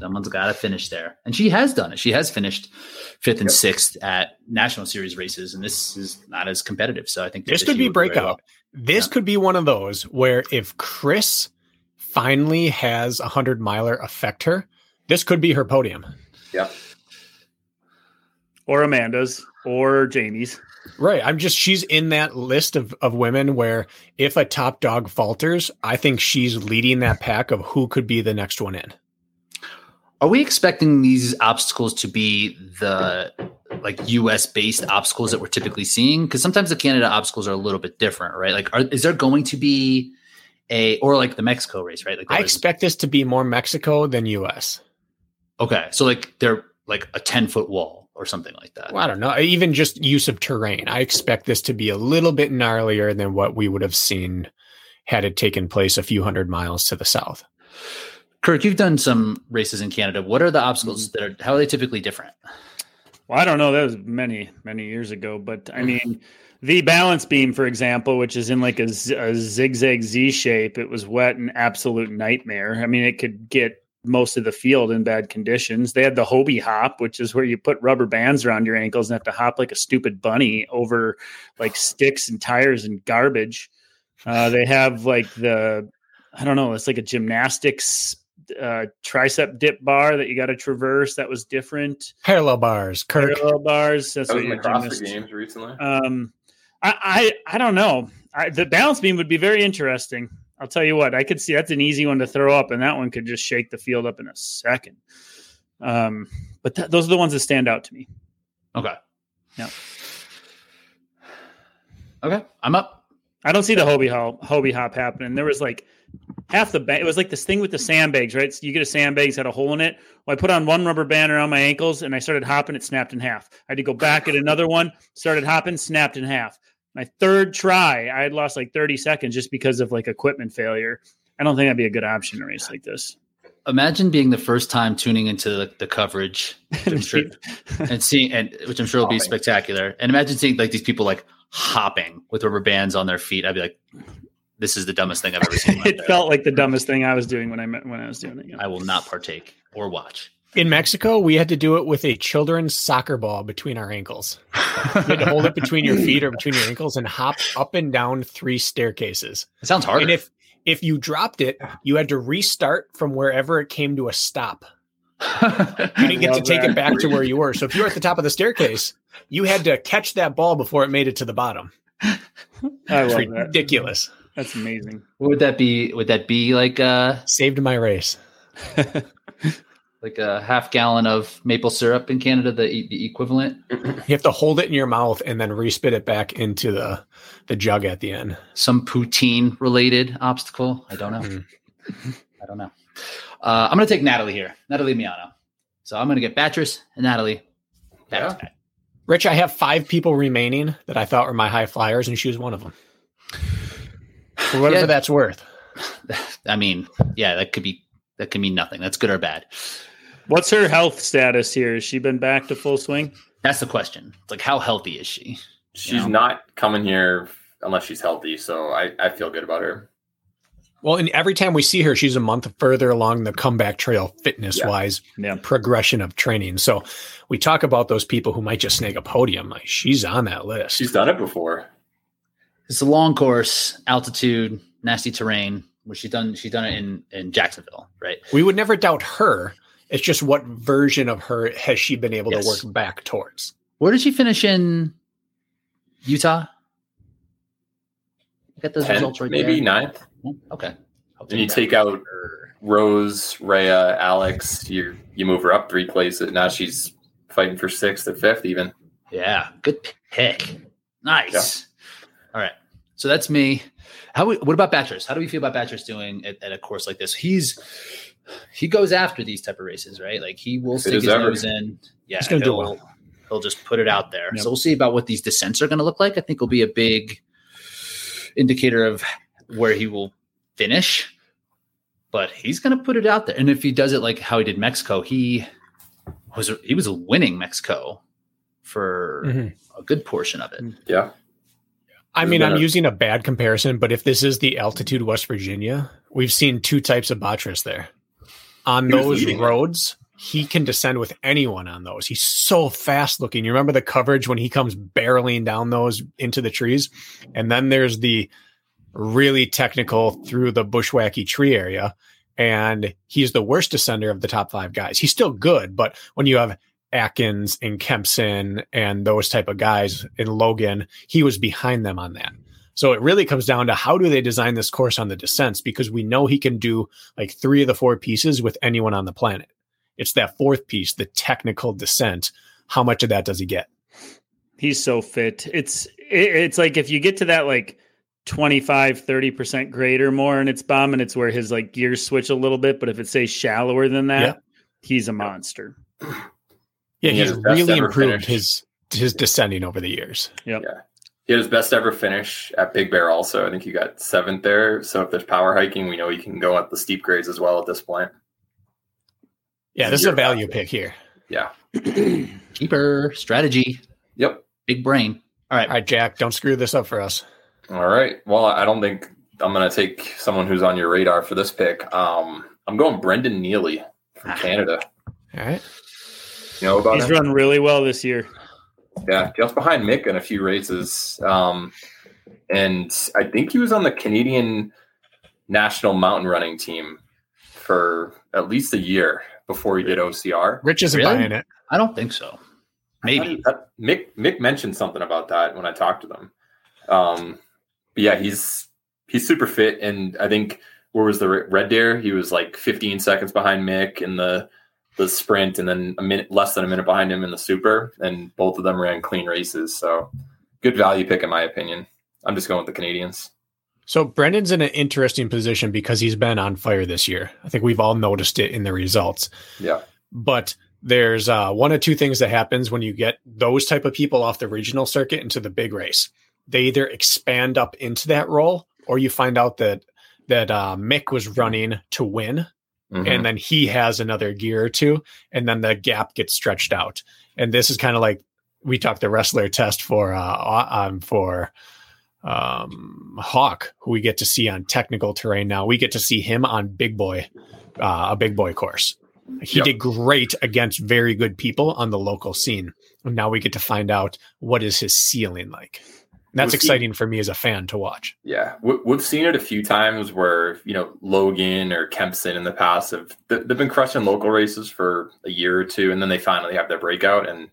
S1: someone's got to finish there, and she has done it. She has finished fifth and
S4: Yep.
S1: sixth at national series races, and this is not as competitive. So I think
S2: This could be
S1: would
S2: breakout. This
S1: Yeah.
S2: could be one of those where if Chris finally has a hundred miler affect her, this could be her podium.
S4: Yeah.
S3: Or Amanda's or Jamie's.
S2: Right. I'm just she's in that list of, of women where if a top dog falters, I think she's leading that pack of who could be the next one in.
S1: Are we expecting these obstacles to be the like U.S. based obstacles that we're typically seeing? Because sometimes the Canada obstacles are a little bit different, right? Like, are, is there going to be a or like the Mexico race, right? Like,
S2: I expect this to be more Mexico than US.
S1: okay, so like they're like a ten foot wall or something like that.
S2: Well, I don't know. Even just use of terrain. I expect this to be a little bit gnarlier than what we would have seen had it taken place a few hundred miles to the south.
S1: Kirk, you've done some races in Canada. What are the mm-hmm. obstacles that are? How are they typically different?
S3: Well, I don't know. That was many, many years ago. But I mm-hmm. mean, the balance beam, for example, which is in like a zigzag Z shape, it was wet and absolute nightmare. I mean, it could get most of the field in bad conditions. They had the Hobie hop, which is where you put rubber bands around your ankles and have to hop like a stupid bunny over like sticks and tires and garbage. Uh, they have like the, I don't know, it's like a gymnastics uh, tricep dip bar that you got to traverse. That was different
S2: Parallel bars, Kirk.
S3: parallel bars. That's
S4: That was
S3: what
S4: in the
S3: your
S4: CrossFit games recently.
S3: Um, I, I I don't know. I, the balance beam would be very interesting. I'll tell you what. I could see that's an easy one to throw up, and that one could just shake the field up in a second. Um, but th- those are the ones that stand out to me.
S1: Okay.
S3: Yeah.
S1: Okay, I'm up.
S3: I don't see the Hobie hop, Hobie hop happening. There was like half the bag. It was like this thing with the sandbags, right? So you get a sandbags had a hole in it. Well, I put on one rubber band around my ankles and I started hopping. It snapped in half. I had to go back at another one. Started hopping, snapped in half. My third try, I had lost like 30 seconds just because of like equipment failure. I don't think that'd be a good option in a race like this.
S1: Imagine being the first time tuning into the, the coverage I'm (laughs) sure- and seeing, and which I'm sure will be spectacular. And imagine seeing like these people like hopping with rubber bands on their feet. I'd be like, this is the dumbest thing I've ever seen. (laughs)
S3: it felt like the dumbest thing I was doing when I met, when I was doing it. yeah.
S1: I will not partake or watch.
S2: In Mexico, we had to do it with a children's soccer ball between our ankles. You had to hold it between your feet or between your ankles and hop up and down three staircases.
S1: It sounds hard.
S2: And if if you dropped it, you had to restart from wherever it came to a stop. You didn't get to take
S3: that.
S2: it back to where you were. So if you were at the top of the staircase, you had to catch that ball before it made it to the bottom.
S3: I
S2: It's
S3: love that.
S2: ridiculous.
S3: That's amazing.
S1: would that be? Would that be like a
S2: Saved my race. (laughs)
S1: like a half gallon of maple syrup in Canada, the, the equivalent?
S2: You have to hold it in your mouth and then respit it back into the the jug at the end.
S1: Some poutine related obstacle? I don't know.
S2: Mm.
S1: I don't know. Uh, I'm going to take Natalie here, Natalie Miano. So I'm going to get Batress and Natalie.
S4: Yeah.
S2: Rich, I have five people remaining that I thought were my high flyers, and she was one of them. For whatever
S1: Yeah.
S2: that's worth. (laughs)
S1: I mean, yeah, that could be that could mean nothing. That's good or bad.
S3: What's her health status here? Has she been back to full swing?
S1: That's the question. It's like how healthy is she?
S4: She's
S1: Yeah.
S4: not coming here unless she's healthy, so I, I feel good about her.
S2: Well, and every time we see her, she's a month further along the comeback trail, fitness wise,
S3: Yeah.
S2: progression of training. So we talk about those people who might just snag a podium. Like she's on that list.
S4: She's done it before.
S1: It's a long course, altitude, nasty terrain. Where she done she done it in in Jacksonville, right?
S2: we would never doubt her. It's just what version of her has she been able
S1: Yes.
S2: to work back towards?
S1: Where did she finish in Utah? I got those
S4: 10,
S1: results right
S4: maybe
S1: there.
S4: ninth.
S1: Okay. I'll
S4: And you take out Rose, Rea, Alex, you you move her up three places. Now she's fighting for sixth or fifth even.
S1: Yeah, good pick. Nice. All right. So that's me. How we, what about Batchers? How do we feel about Batchers doing at, at a course like this? He's he goes after these type of races, right? Like he will stick his
S4: ever.
S1: nose in. Yeah,
S2: He's gonna do
S1: he'll,
S2: well.
S1: he'll just put it out there.
S3: Yep.
S1: So we'll see about what these descents are going to look like. I think will be a big indicator of where he will finish. But he's going to put it out there, and if he does it like how he did Mexico, he was he was winning Mexico for
S2: Mhm.
S1: a good portion of it.
S4: Yeah.
S2: I mean, I'm using a bad comparison, but if this is the altitude West Virginia, we've seen two types of Botras there. On
S4: He
S2: those roads, he can descend with anyone on those. He's so fast looking. You remember the coverage when he comes barreling down those into the trees? And then there's the really technical through the bushwacky tree area. And he's the worst descender of the top five guys. He's still good, but when you have Atkins and Kempson and those type of guys in Logan, he was behind them on that. So it really comes down to how do they design this course on the descents because we know he can do like three of the four pieces with anyone on the planet. It's that fourth piece, the technical descent. How much of that does he get?
S3: He's so fit. It's it's like if you get to that like 25 30% grade or more and it's bomb and it's where his like gears switch a little bit, but if it stays shallower than that,
S2: Yeah.
S3: he's a monster.
S2: Yeah, he's
S4: his best
S2: really improved
S4: finish.
S2: his his descending over the years.
S4: He had his best ever finish at Big Bear also. I think he got seventh there. So if there's power hiking, we know he can go up the steep grades as well at this point.
S2: Yeah, this is a value
S4: after.
S2: pick here.
S4: Yeah. (clears throat)
S1: Keeper strategy,
S4: Yep.
S1: big brain. All right.
S2: All right, Jack, don't screw this up for us.
S4: All right. Well, I don't think I'm going to take someone who's on your radar for this pick. Um, I'm going Brendan Neely from
S1: Ah.
S4: Canada.
S2: All right.
S4: You know about
S3: He's
S4: him?
S3: run really well this year.
S4: Yeah, just behind Mick in a few races. Um, and I think he was on the Canadian national mountain running team for at least a year before he did OCR.
S2: Rich isn't
S1: Really?
S2: buying it.
S1: I don't think so. Maybe.
S4: Uh, Mick Mick mentioned something about that when I talked to them. Um, but yeah, he's he's super fit, and I think where was the Red Deer? He was like 15 seconds behind Mick in the the sprint, and then a minute less than a minute behind him in the Super, and both of them ran clean races. So good value pick in my opinion. I'm just going with the Canadians.
S2: So Brendan's in an interesting position because he's been on fire this year. I think we've all noticed it in the results.
S4: Yeah,
S2: But there's uh, one of two things that happens when you get those type of people off the regional circuit into the big race. They either expand up into that role, or you find out that that uh, Mick was running to win,
S4: Mhm.
S2: and then he has another gear or two, and then the gap gets stretched out. And this is kind of like we talked the wrestler test for uh, um, for um, Hawk, who we get to see on technical terrain now. We get to see him on big boy, uh, a big boy course. He
S4: Yep.
S2: did great against very good people on the local scene. And now we get to find out what is his ceiling like. That's
S4: he-
S2: exciting for me as a fan to watch.
S4: Yeah, we, we've seen it a few times where you know Logan or Kempson in the past have they- they've been crushing local races for a year or two, and then they finally have their breakout, and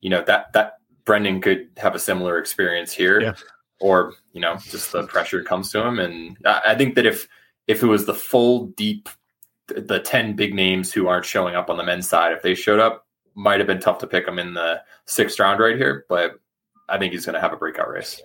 S4: you know that that Brendan could have a similar experience here,
S2: Yeah.
S4: or you know just the pressure comes to him, and I, I think that if if it was the full deep the ten big names who aren't showing up on the men's side, if they showed up, might have been tough to pick them in the sixth round right here, but I think he's going to have a breakout race.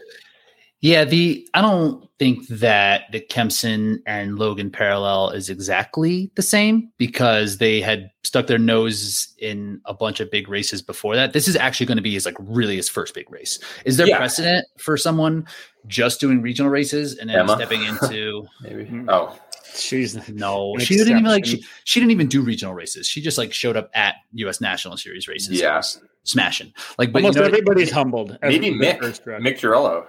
S1: Yeah, the I don't think that the Kempson and Logan parallel is exactly the same because they had stuck their nose in a bunch of big races before that. This is actually going to be his like really his first big race. Is there yeah. precedent for someone just doing regional races and then Emma. stepping (laughs) into
S4: maybe? Hmm. Oh,
S3: she's (laughs)
S1: no, she didn't even like she, she didn't even do regional races. She just like showed up at U.S. National Series races.
S4: Yeah,
S1: smashing. Like,
S3: but almost you know, everybody's humbled.
S4: Maybe Mick Mick Girello.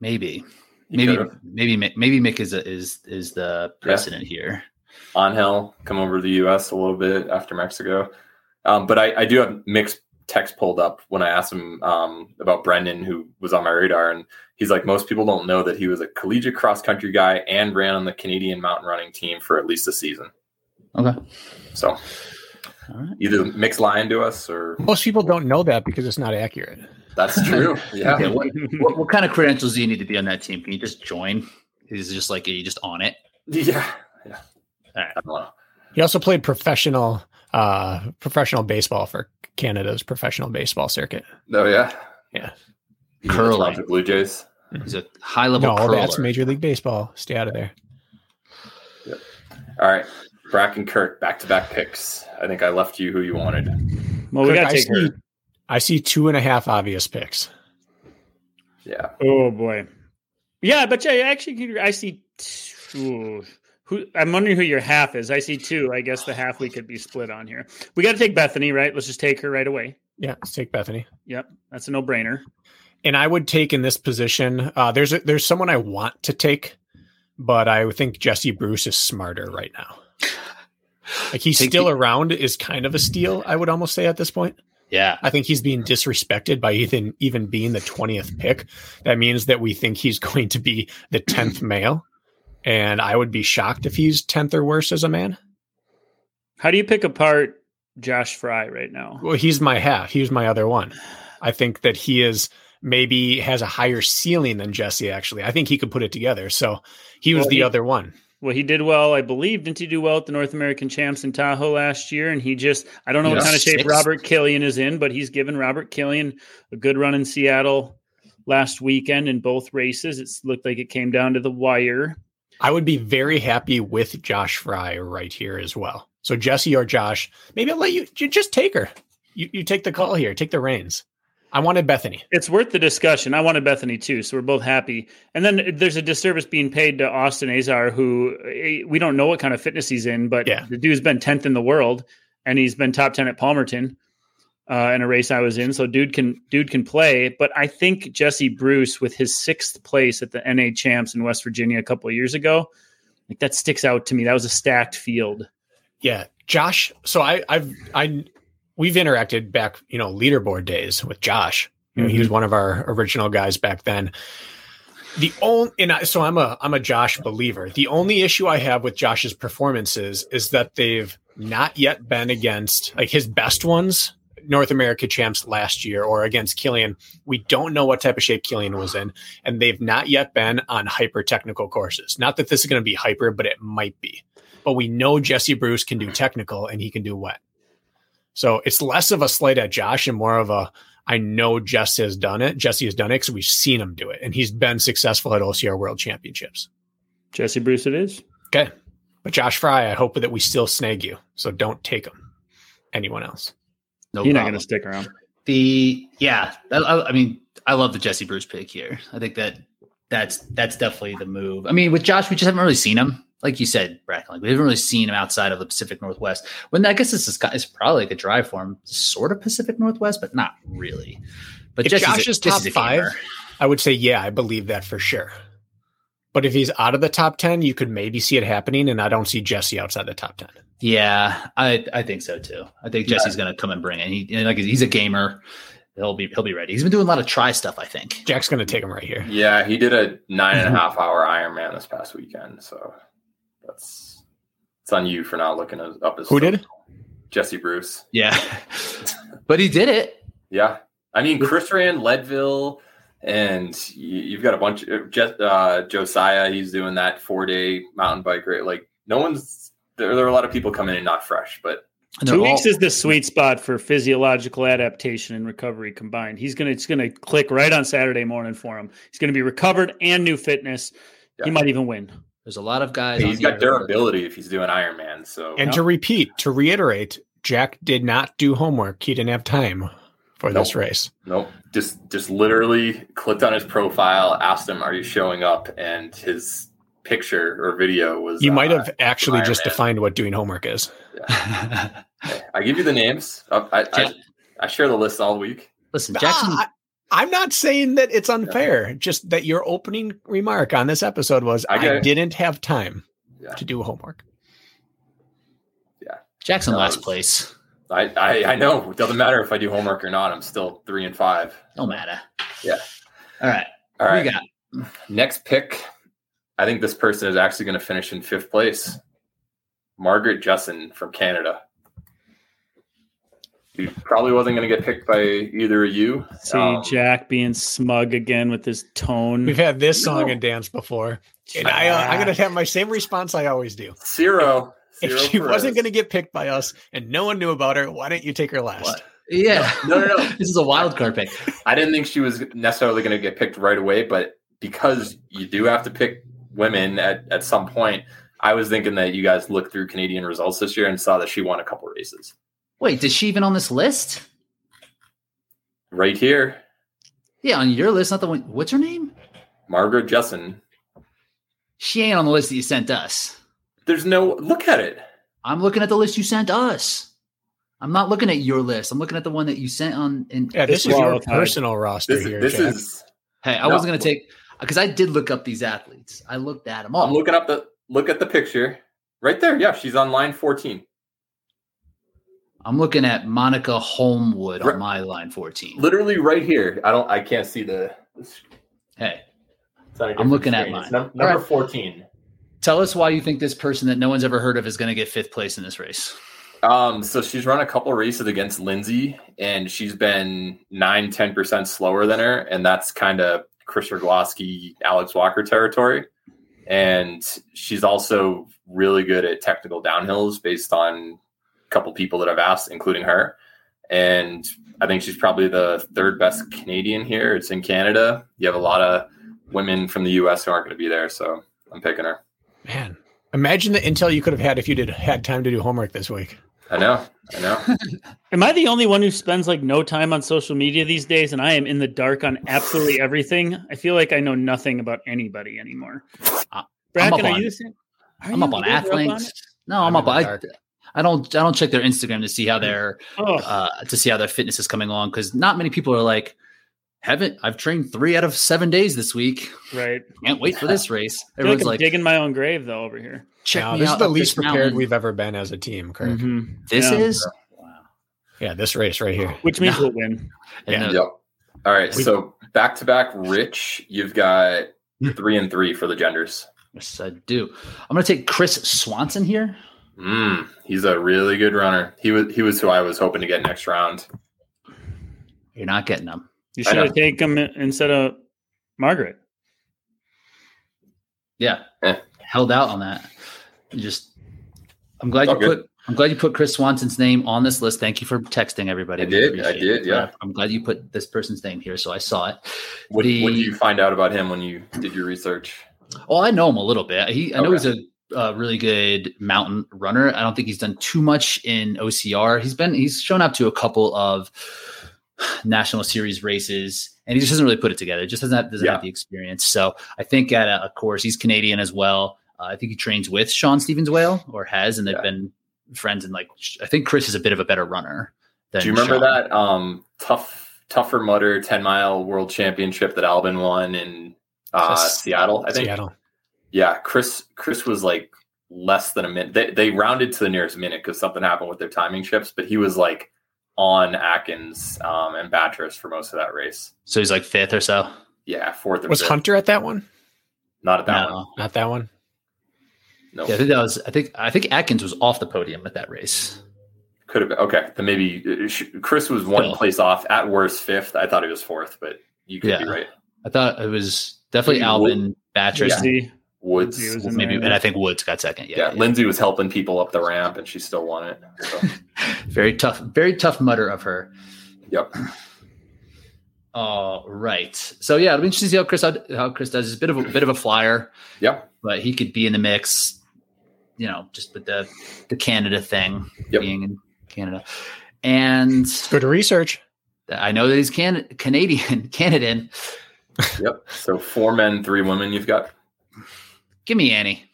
S1: Maybe, maybe, maybe, maybe Mick is a, is is the precedent yeah. here.
S4: Hill, come over to the U.S. a little bit after Mexico, um, but I, I do have Mick's text pulled up when I asked him um, about Brendan, who was on my radar, and he's like, most people don't know that he was a collegiate cross country guy and ran on the Canadian mountain running team for at least a season.
S1: Okay,
S4: so right. either Mick's lying to us, or
S2: most people don't know that because it's not accurate.
S4: That's true. (laughs) Yeah. okay,
S1: what, what, what, kind of credentials do you need to be on that team? Can you just join? Is it just like are you just on it?
S4: Yeah. Yeah. All right. I don't know.
S2: He also played professional uh professional baseball for Canada's professional baseball circuit.
S4: Oh yeah.
S2: Yeah.
S1: Curl Curling.
S4: The Blue Jays.
S1: He's a high level.
S2: No, curler. that's Major League Baseball. Stay out of there.
S4: Yep. All right. Brack and Kirk, back to back picks. I think I left you who you wanted.
S3: Well, we got to take
S2: her. I see two and a half obvious picks.
S4: Yeah.
S3: Oh boy. Yeah, but yeah, actually, I see. Two. Who I'm wondering who your half is. I see two. I guess the half we could be split on here. We got to take Bethany, right? Let's just take her right away.
S2: Yeah, let's take Bethany.
S3: Yep, that's a no brainer.
S2: And I would take in this position. Uh, there's a, there's someone I want to take, but I think Jesse Bruce is smarter right now. Like he's still the- around is kind of a steal. I would almost say at this point.
S1: Yeah.
S2: I think he's being disrespected by even even being the 20th pick. That means that we think he's (laughs) going to be the 10th male. And I would be shocked if he's 10th or worse as a man.
S3: How do you pick apart Josh Fry right now?
S2: Well, he's my half. He's my other one. I think that he is maybe has a higher ceiling than Jesse, actually. I think he could put it together. So he was well, the he, other one.
S3: Well, he did well, I believe. Didn't he do well at the North American Champs in Tahoe last year? And he just, I don't know what kind of shape Robert Killian is in, but he's given Robert Killian a good run in Seattle last weekend in both races. It looked like it came down to the wire.
S2: I would be very happy with Josh Fry right here as well. So Jesse or Josh, maybe I'll let you, you just take her. You, you take the call here, take the reins. I wanted Bethany.
S3: It's worth the discussion. I wanted Bethany too, so we're both happy. And then there's a disservice being paid to Austin Azar, who eh, we don't know what kind of fitness he's in, but yeah. the dude's been tenth in the world, and he's been top ten at Palmerton uh, in a race I was in. So dude can dude can play. But I think Jesse Bruce, with his sixth place at the NA Champs in West Virginia a couple of years ago, like that sticks out to me. That was a stacked field.
S2: Yeah, Josh. So I I've I we've interacted back, you know, leaderboard days with Josh. You know, mm-hmm. he was mm-hmm. one of our original guys back then. The only and I, so I'm a I'm a Josh believer. The only issue I have with Josh's performances is that they've not yet been against like his best ones, North America champs last year, or against Killian. We don't know what type of shape Killian was in, and they've not yet been on hyper technical courses. Not that this is going to be hyper, but it might be. But we know Jesse Bruce can do technical and he can do wet. So it's less of a slight at Josh and more of a I know Jesse has done it. Jesse has done it because we've seen him do it, and he's been successful at OCR World Championships.
S3: Jesse Bruce, it is
S2: okay. But Josh Fry, I hope that we still snag you, so don't take him. Anyone else?
S3: No, you're not going to stick around.
S1: The yeah, I, I mean, I love the Jesse Bruce pick here. I think that that's that's definitely the move. I mean, with Josh, we just haven't really seen him like you said, Bracken, like we haven't really seen him outside of the Pacific Northwest. When I guess this is it's probably like a drive for him, sort of Pacific Northwest, but not really. But
S2: if Jesse's Josh is top five, I would say yeah, I believe that for sure. But if he's out of the top ten, you could maybe see it happening, and I don't see Jesse outside the top ten.
S1: Yeah, I I think so too. I think Jesse's yeah. going to come and bring it. He like he's a gamer. He'll be he'll be ready. He's been doing a lot of try stuff. I think
S2: Jack's going to take him right here.
S4: Yeah, he did a nine and a (laughs) half hour Ironman this past weekend. So that's it's on you for not looking up his.
S2: Who did?
S4: Jesse Bruce.
S1: Yeah, (laughs) but he did it.
S4: Yeah, I mean Chris ran Leadville, and you've got a bunch of just uh, Josiah. He's doing that four day mountain bike ride. Like no one's there. There are a lot of people coming in not fresh, but
S3: Two all, weeks is the sweet spot for physiological adaptation and recovery combined. He's gonna it's gonna click right on Saturday morning for him. He's gonna be recovered and new fitness. Yeah. He might even win.
S1: There's a lot of guys.
S4: he's got durability if he's doing Ironman. So
S2: and to repeat, to reiterate, Jack did not do homework. He didn't have time for nope. this race.
S4: Nope. Just just literally clicked on his profile, asked him, "Are you showing up?" And his picture or video was.
S2: You uh, might have actually just defined what doing homework is.
S4: Yeah. (laughs) I give you the names. I, I, I, I, share the list all week.
S1: Listen, Jackson. Ah,
S2: I'm not saying that it's unfair. Yeah. Just that your opening remark on this episode was I, I didn't have time yeah. to do homework.
S4: Yeah,
S1: Jackson last place.
S4: I, I I know. It doesn't matter if I do homework or not. I'm still three and five.
S1: No matter.
S4: Yeah.
S1: All right.
S4: All right. We got next pick. I think this person is actually going to finish in fifth place. Margaret Jessen from Canada. He probably wasn't going to get picked by either of you.
S3: See um, Jack being smug again with his tone.
S2: We've had this song no. and dance before, and I, uh, I'm going to have my same response I always do.
S4: Zero.
S2: Zero if she wasn't going to get picked by us and no one knew about her, why didn't you take her last? What?
S1: Yeah, no, no, no. (laughs) this is a wild card pick.
S4: I didn't think she was necessarily going to get picked right away, but because you do have to pick women at, at some point, I was thinking that you guys looked through Canadian results this year and saw that she won a couple races.
S1: Wait, is she even on this list?
S4: Right here.
S1: Yeah, on your list, not the one. What's her name?
S4: Margaret Jessen.
S1: She ain't on the list that you sent us.
S4: There's no look at it.
S1: I'm looking at the list you sent us. I'm not looking at your list. I'm looking at the one that you sent on. In,
S2: yeah, this, is your personal roster
S4: this,
S2: here.
S4: This Jack. is.
S1: Hey, I no. wasn't going to take because I did look up these athletes. I looked at them all.
S4: I'm looking up the look at the picture right there. Yeah, she's on line 14.
S1: I'm looking at Monica Holmwood right. on my line 14.
S4: Literally right here. I don't. I can't see the.
S1: Hey, I'm looking screen. at mine.
S4: Num- number right. 14.
S1: Tell us why you think this person that no one's ever heard of is going to get fifth place in this race.
S4: Um, so she's run a couple races against Lindsay, and she's been nine, 10% slower than her. And that's kind of Chris Rugloski, Alex Walker territory. And she's also really good at technical downhills based on couple people that I've asked, including her. And I think she's probably the third best Canadian here. It's in Canada. You have a lot of women from the US who aren't going to be there. So I'm picking her.
S2: Man, imagine the intel you could have had if you did had time to do homework this week.
S4: I know. I know. (laughs)
S3: am I the only one who spends like no time on social media these days and I am in the dark on absolutely everything? I feel like I know nothing about anybody anymore.
S1: Uh, Bracken, are you the same? Are I'm up on Athlinks. No, I'm, I'm up. I, I don't I don't check their Instagram to see how their oh. uh, to see how their fitness is coming along because not many people are like haven't I've trained three out of seven days this week.
S3: Right.
S1: Can't wait for this (laughs) race.
S3: Everyone's like, like digging my own grave though over here.
S2: Check no, this is the least prepared mountain. we've ever been as a team, Kirk. Mm-hmm.
S1: This yeah. is
S2: wow. Yeah, this race right here.
S3: Which means no. we'll win. (laughs)
S4: Yeah. Yep. All right. So back to back Rich, you've got three and three for the genders.
S1: Yes, I do. I'm gonna take Chris Swanson here.
S4: Mm, he's a really good runner. He was he was who I was hoping to get next round.
S1: You're not getting him.
S3: You should have taken him instead of Margaret.
S1: Yeah, eh. held out on that. You just, I'm glad you good. put. I'm glad you put Chris Swanson's name on this list. Thank you for texting everybody.
S4: I did. I did. It. Yeah.
S1: I'm glad you put this person's name here, so I saw it.
S4: What, the, what did you find out about him when you did your research?
S1: Oh, I know him a little bit. He, I know he's a a really good mountain runner. I don't think he's done too much in OCR. He's been he's shown up to a couple of (sighs) national series races and he just doesn't really put it together. Just doesn't have, doesn't yeah. have the experience. So I think at a, a course, he's Canadian as well. Uh, I think he trains with Sean Stevens Whale or has, and they've yeah. been friends. And like, I think Chris is a bit of a better runner.
S4: Do you remember Shawn. that um, tough, tougher Mudder 10 mile world championship that Albon won in uh, Seattle? I think. Seattle. Yeah, Chris Chris was like less than a minute. They, they rounded to the nearest minute because something happened with their timing chips, but he was like on Atkins um, and Bathurst for most of that race.
S1: So he's like fifth or so.
S4: Yeah, fourth.
S2: was
S4: fifth.
S2: Hunter at that one?
S4: Not at that no. one.
S2: Not that one.
S1: No. Yeah, I think that was. I think I think Atkins was off the podium at that race.
S4: Could have been okay. Then maybe uh, Chris was one Still. place off at worst fifth. I thought he was fourth, but you could yeah. be right.
S1: I thought it was definitely maybe Albon Bathurst.
S3: Yeah.
S4: Woods
S3: was
S1: Maybe, and I think Woods got second. Yeah,
S4: yeah,
S1: yeah.
S4: Lindsay was helping people up the ramp, and she still won it. So, (laughs)
S1: very tough, very tough mutter of her.
S4: yep. (clears throat)
S1: All right. So yeah, it'll be interesting to see how Chris how Chris does. He's a bit of a bit of a flyer,
S4: Yep.
S1: but he could be in the mix. You know, just with the the Canada thing
S4: Yep.
S1: being in Canada, and
S2: Good research.
S1: I know that he's can Canadian, (laughs) Canadan.
S4: Yep. So four men, three women. You've got.
S1: Give me Annie.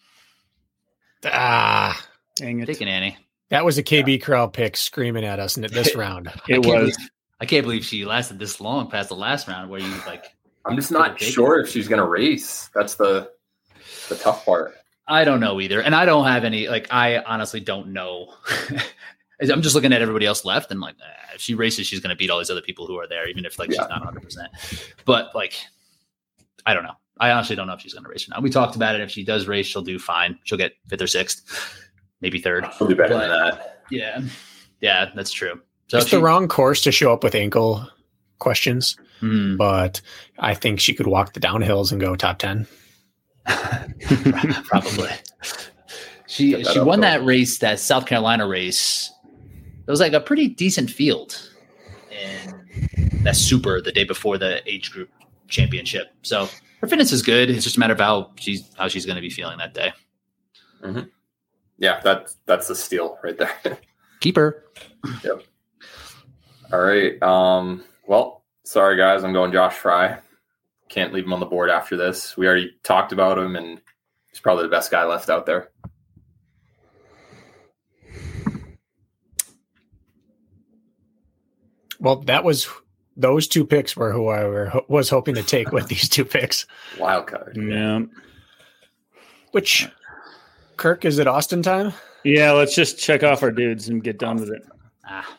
S2: Ah,
S3: Dang it.
S1: Taking Annie.
S2: that was a KB Corral pick screaming at us in this (laughs) round.
S3: It
S1: I
S3: was.
S1: believe- I can't believe she lasted this long past the last round where you like
S4: I'm just not
S1: taken
S4: sure if she's going to race. That's the the tough part.
S1: I don't know either. And I don't have any like I honestly don't know. (laughs) I'm just looking at everybody else left and like eh, if she races she's going to beat all these other people who are there even if like
S4: Yeah.
S1: she's not 100%. But like I don't know. I honestly don't know if she's going to race or not. We talked about it if she does race she'll do fine. She'll get 5th or 6th, maybe 3rd.
S4: She'll do better
S1: But-
S4: than that.
S1: Yeah. Yeah, that's true. So
S2: it's
S1: she,
S2: the wrong course to show up with ankle questions,
S1: Hmm.
S2: but I think she could walk the downhills and go top 10. (laughs)
S1: probably. She she won that race, that South Carolina race. It was like a pretty decent field in that super the day before the age group championship. So her fitness is good. It's just a matter of how she's how she's going to be feeling that day.
S4: Yeah, that's that's a steal right there. (laughs)
S1: Keep her. Yep.
S4: All right. Um, well, sorry guys, I'm going Josh Fry. Can't leave him on the board after this. We already talked about him, and he's probably the best guy left out there.
S2: Well, that was those two picks were who I were, was hoping to take with these two picks. (laughs)
S4: Wild card.
S3: yeah.
S2: Which Kirk is it Austin time?
S3: Yeah, let's just check off our dudes and get done with it.
S1: Ah,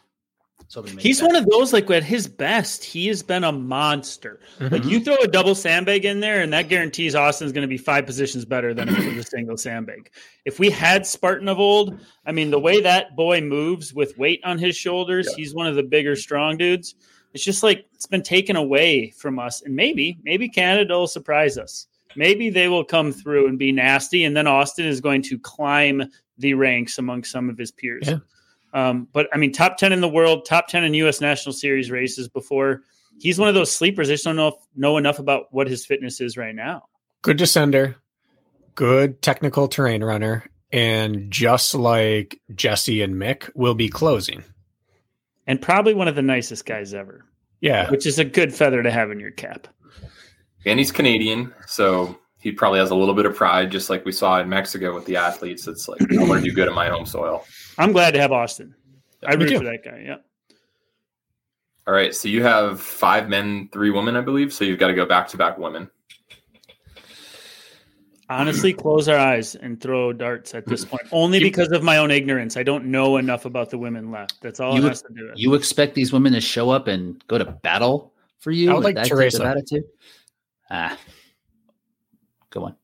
S1: so
S3: He's one of those like at his best, he has been a monster. Like you throw a double sandbag in there, and that guarantees Austin's going to be five positions better than if it was a single sandbag. If we had Spartan of old, I mean, the way that boy moves with weight on his shoulders,
S4: Yeah.
S3: he's one of the bigger, strong dudes. It's just like it's been taken away from us, and maybe, maybe Canada will surprise us. Maybe they will come through and be nasty, and then Austin is going to climb the ranks among some of his peers.
S2: Yeah.
S3: Um, but I mean, top 10 in the world, top 10 in US National Series races before. He's one of those sleepers. I just don't know, if, know enough about what his fitness is right now.
S2: Good descender, good technical terrain runner, and just like Jesse and Mick will be closing.
S3: And probably one of the nicest guys ever,
S2: Yeah.
S3: which is a good feather to have in your cap.
S4: And he's Canadian, so he probably has a little bit of pride, just like we saw in Mexico with the athletes. It's like I want to do good in my home soil.
S3: I'm glad to have Austin. I
S2: Me
S3: root
S2: too.
S3: for that guy. Yeah.
S4: All right, so you have five men, three women, I believe. So you've got to go back to back women.
S3: Honestly, close our eyes and throw darts at this point, only because of my own ignorance. I don't know enough about the women left. That's all
S1: You
S3: it has to do with.
S1: You expect these women to show up and go to battle for you?
S2: I would like
S1: that type of
S2: Teresa.
S1: attitude? Ah, go on.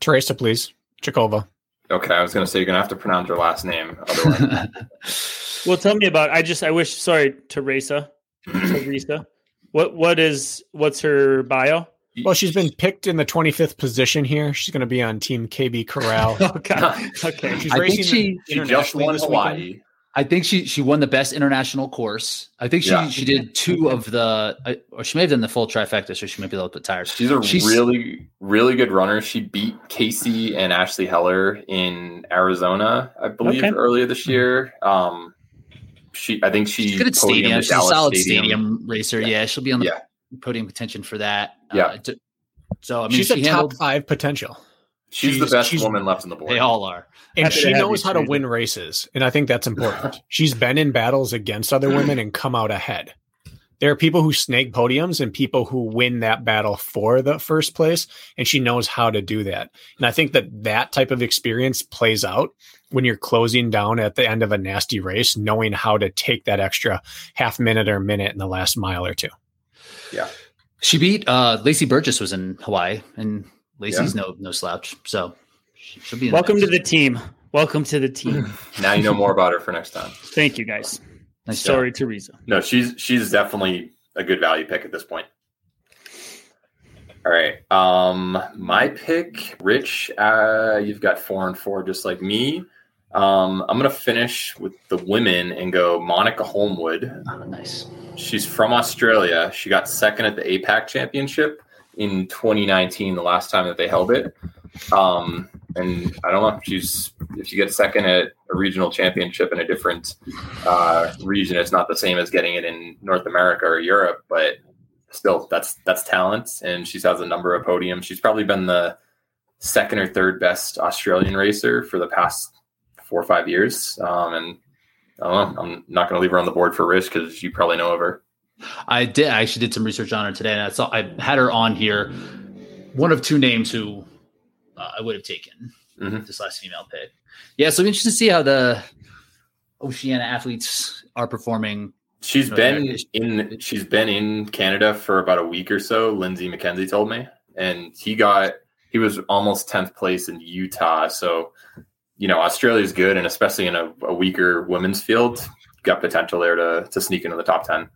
S2: Teresa, please. Chikova.
S4: Okay, I was going to say you're going to have to pronounce your last name. Otherwise, (laughs)
S3: Well, tell me about. I just. I wish. Sorry, Teresa. (clears throat) Teresa. What? What is? What's her bio?
S2: Well, she's been picked in the 25th position here. She's going to be on Team KB Corral. (laughs)
S3: God. Okay.
S2: She's
S1: I think
S2: racing
S1: she-
S4: she just
S2: internationally
S4: won
S2: this weekend.
S1: I think she she won the best international course. I think she
S4: Yeah.
S1: she did two of the, uh, or she may have done the full trifecta, so she might be a little bit tired.
S4: She's a
S1: She's-
S4: really, really good runner. She beat Casey and Ashley Heller in Arizona, I believe,
S3: Okay.
S4: earlier this year. Um, she, I think she
S1: She's good at
S4: podiumed
S1: stadium. She's a
S4: Dallas
S1: solid stadium, racer.
S4: Yeah.
S1: Yeah. she'll be on the
S4: Yeah.
S1: podium contention for that.
S4: Yeah.
S1: Uh, to- so I mean,
S2: she's
S1: she
S2: a top five potential.
S4: She's,
S2: She's-
S4: the best
S2: she's-
S4: woman left in the board.
S1: They all are.
S2: And
S3: Happy
S2: she knows how to win races. And I think that's important. (laughs) She's been in battles against other women and come out ahead. There are people who snake podiums and people who win that battle for the first place. And she knows how to do that. And I think that that type of experience plays out when you're closing down at the end of a nasty race, knowing how to take that extra half minute or minute in the last mile or two.
S1: She beat uh, Lacey Burgess was in Hawaii, and Lacey's no no slouch. So she- she'll be. In
S3: Welcome to the team. Welcome to the team. (laughs)
S4: Now you know more about her for next time.
S3: Thank you, guys.
S1: Nice job.
S3: Sorry, Teresa.
S4: No, she's she's definitely a good value pick at this point. All right. Um, my pick, Rich. Uh, you've got four and four, just like me. Um, I'm gonna finish with the women and go Monica Holmwood.
S1: Oh, nice.
S4: She's from Australia. She got second at the APAC Championship in 2019, the last time that they held it. Um, and I don't know. She's if you get second at a regional championship in a different uh, region, it's not the same as getting it in North America or Europe, but still, that's that's talent. And she's has a number of podiums. She's probably been the second or third best Australian racer for the past four or five years. Um, and I don't know. I'm not going to leave her on the board for risk because you probably know of her.
S1: I did. I actually did some research on her today, and I saw I had her on here. One of two names who uh, I would have taken
S4: Mhm.
S1: this last female pick. Yeah, so I'm to see how the Oceania athletes are performing.
S4: She's been in she's been in Canada for about a week or so. Lindsay McKenzie told me, and he got he was almost tenth place in Utah. So, you know, Australia's good, and especially in a, a weaker women's field, got potential there to to sneak into the top ten.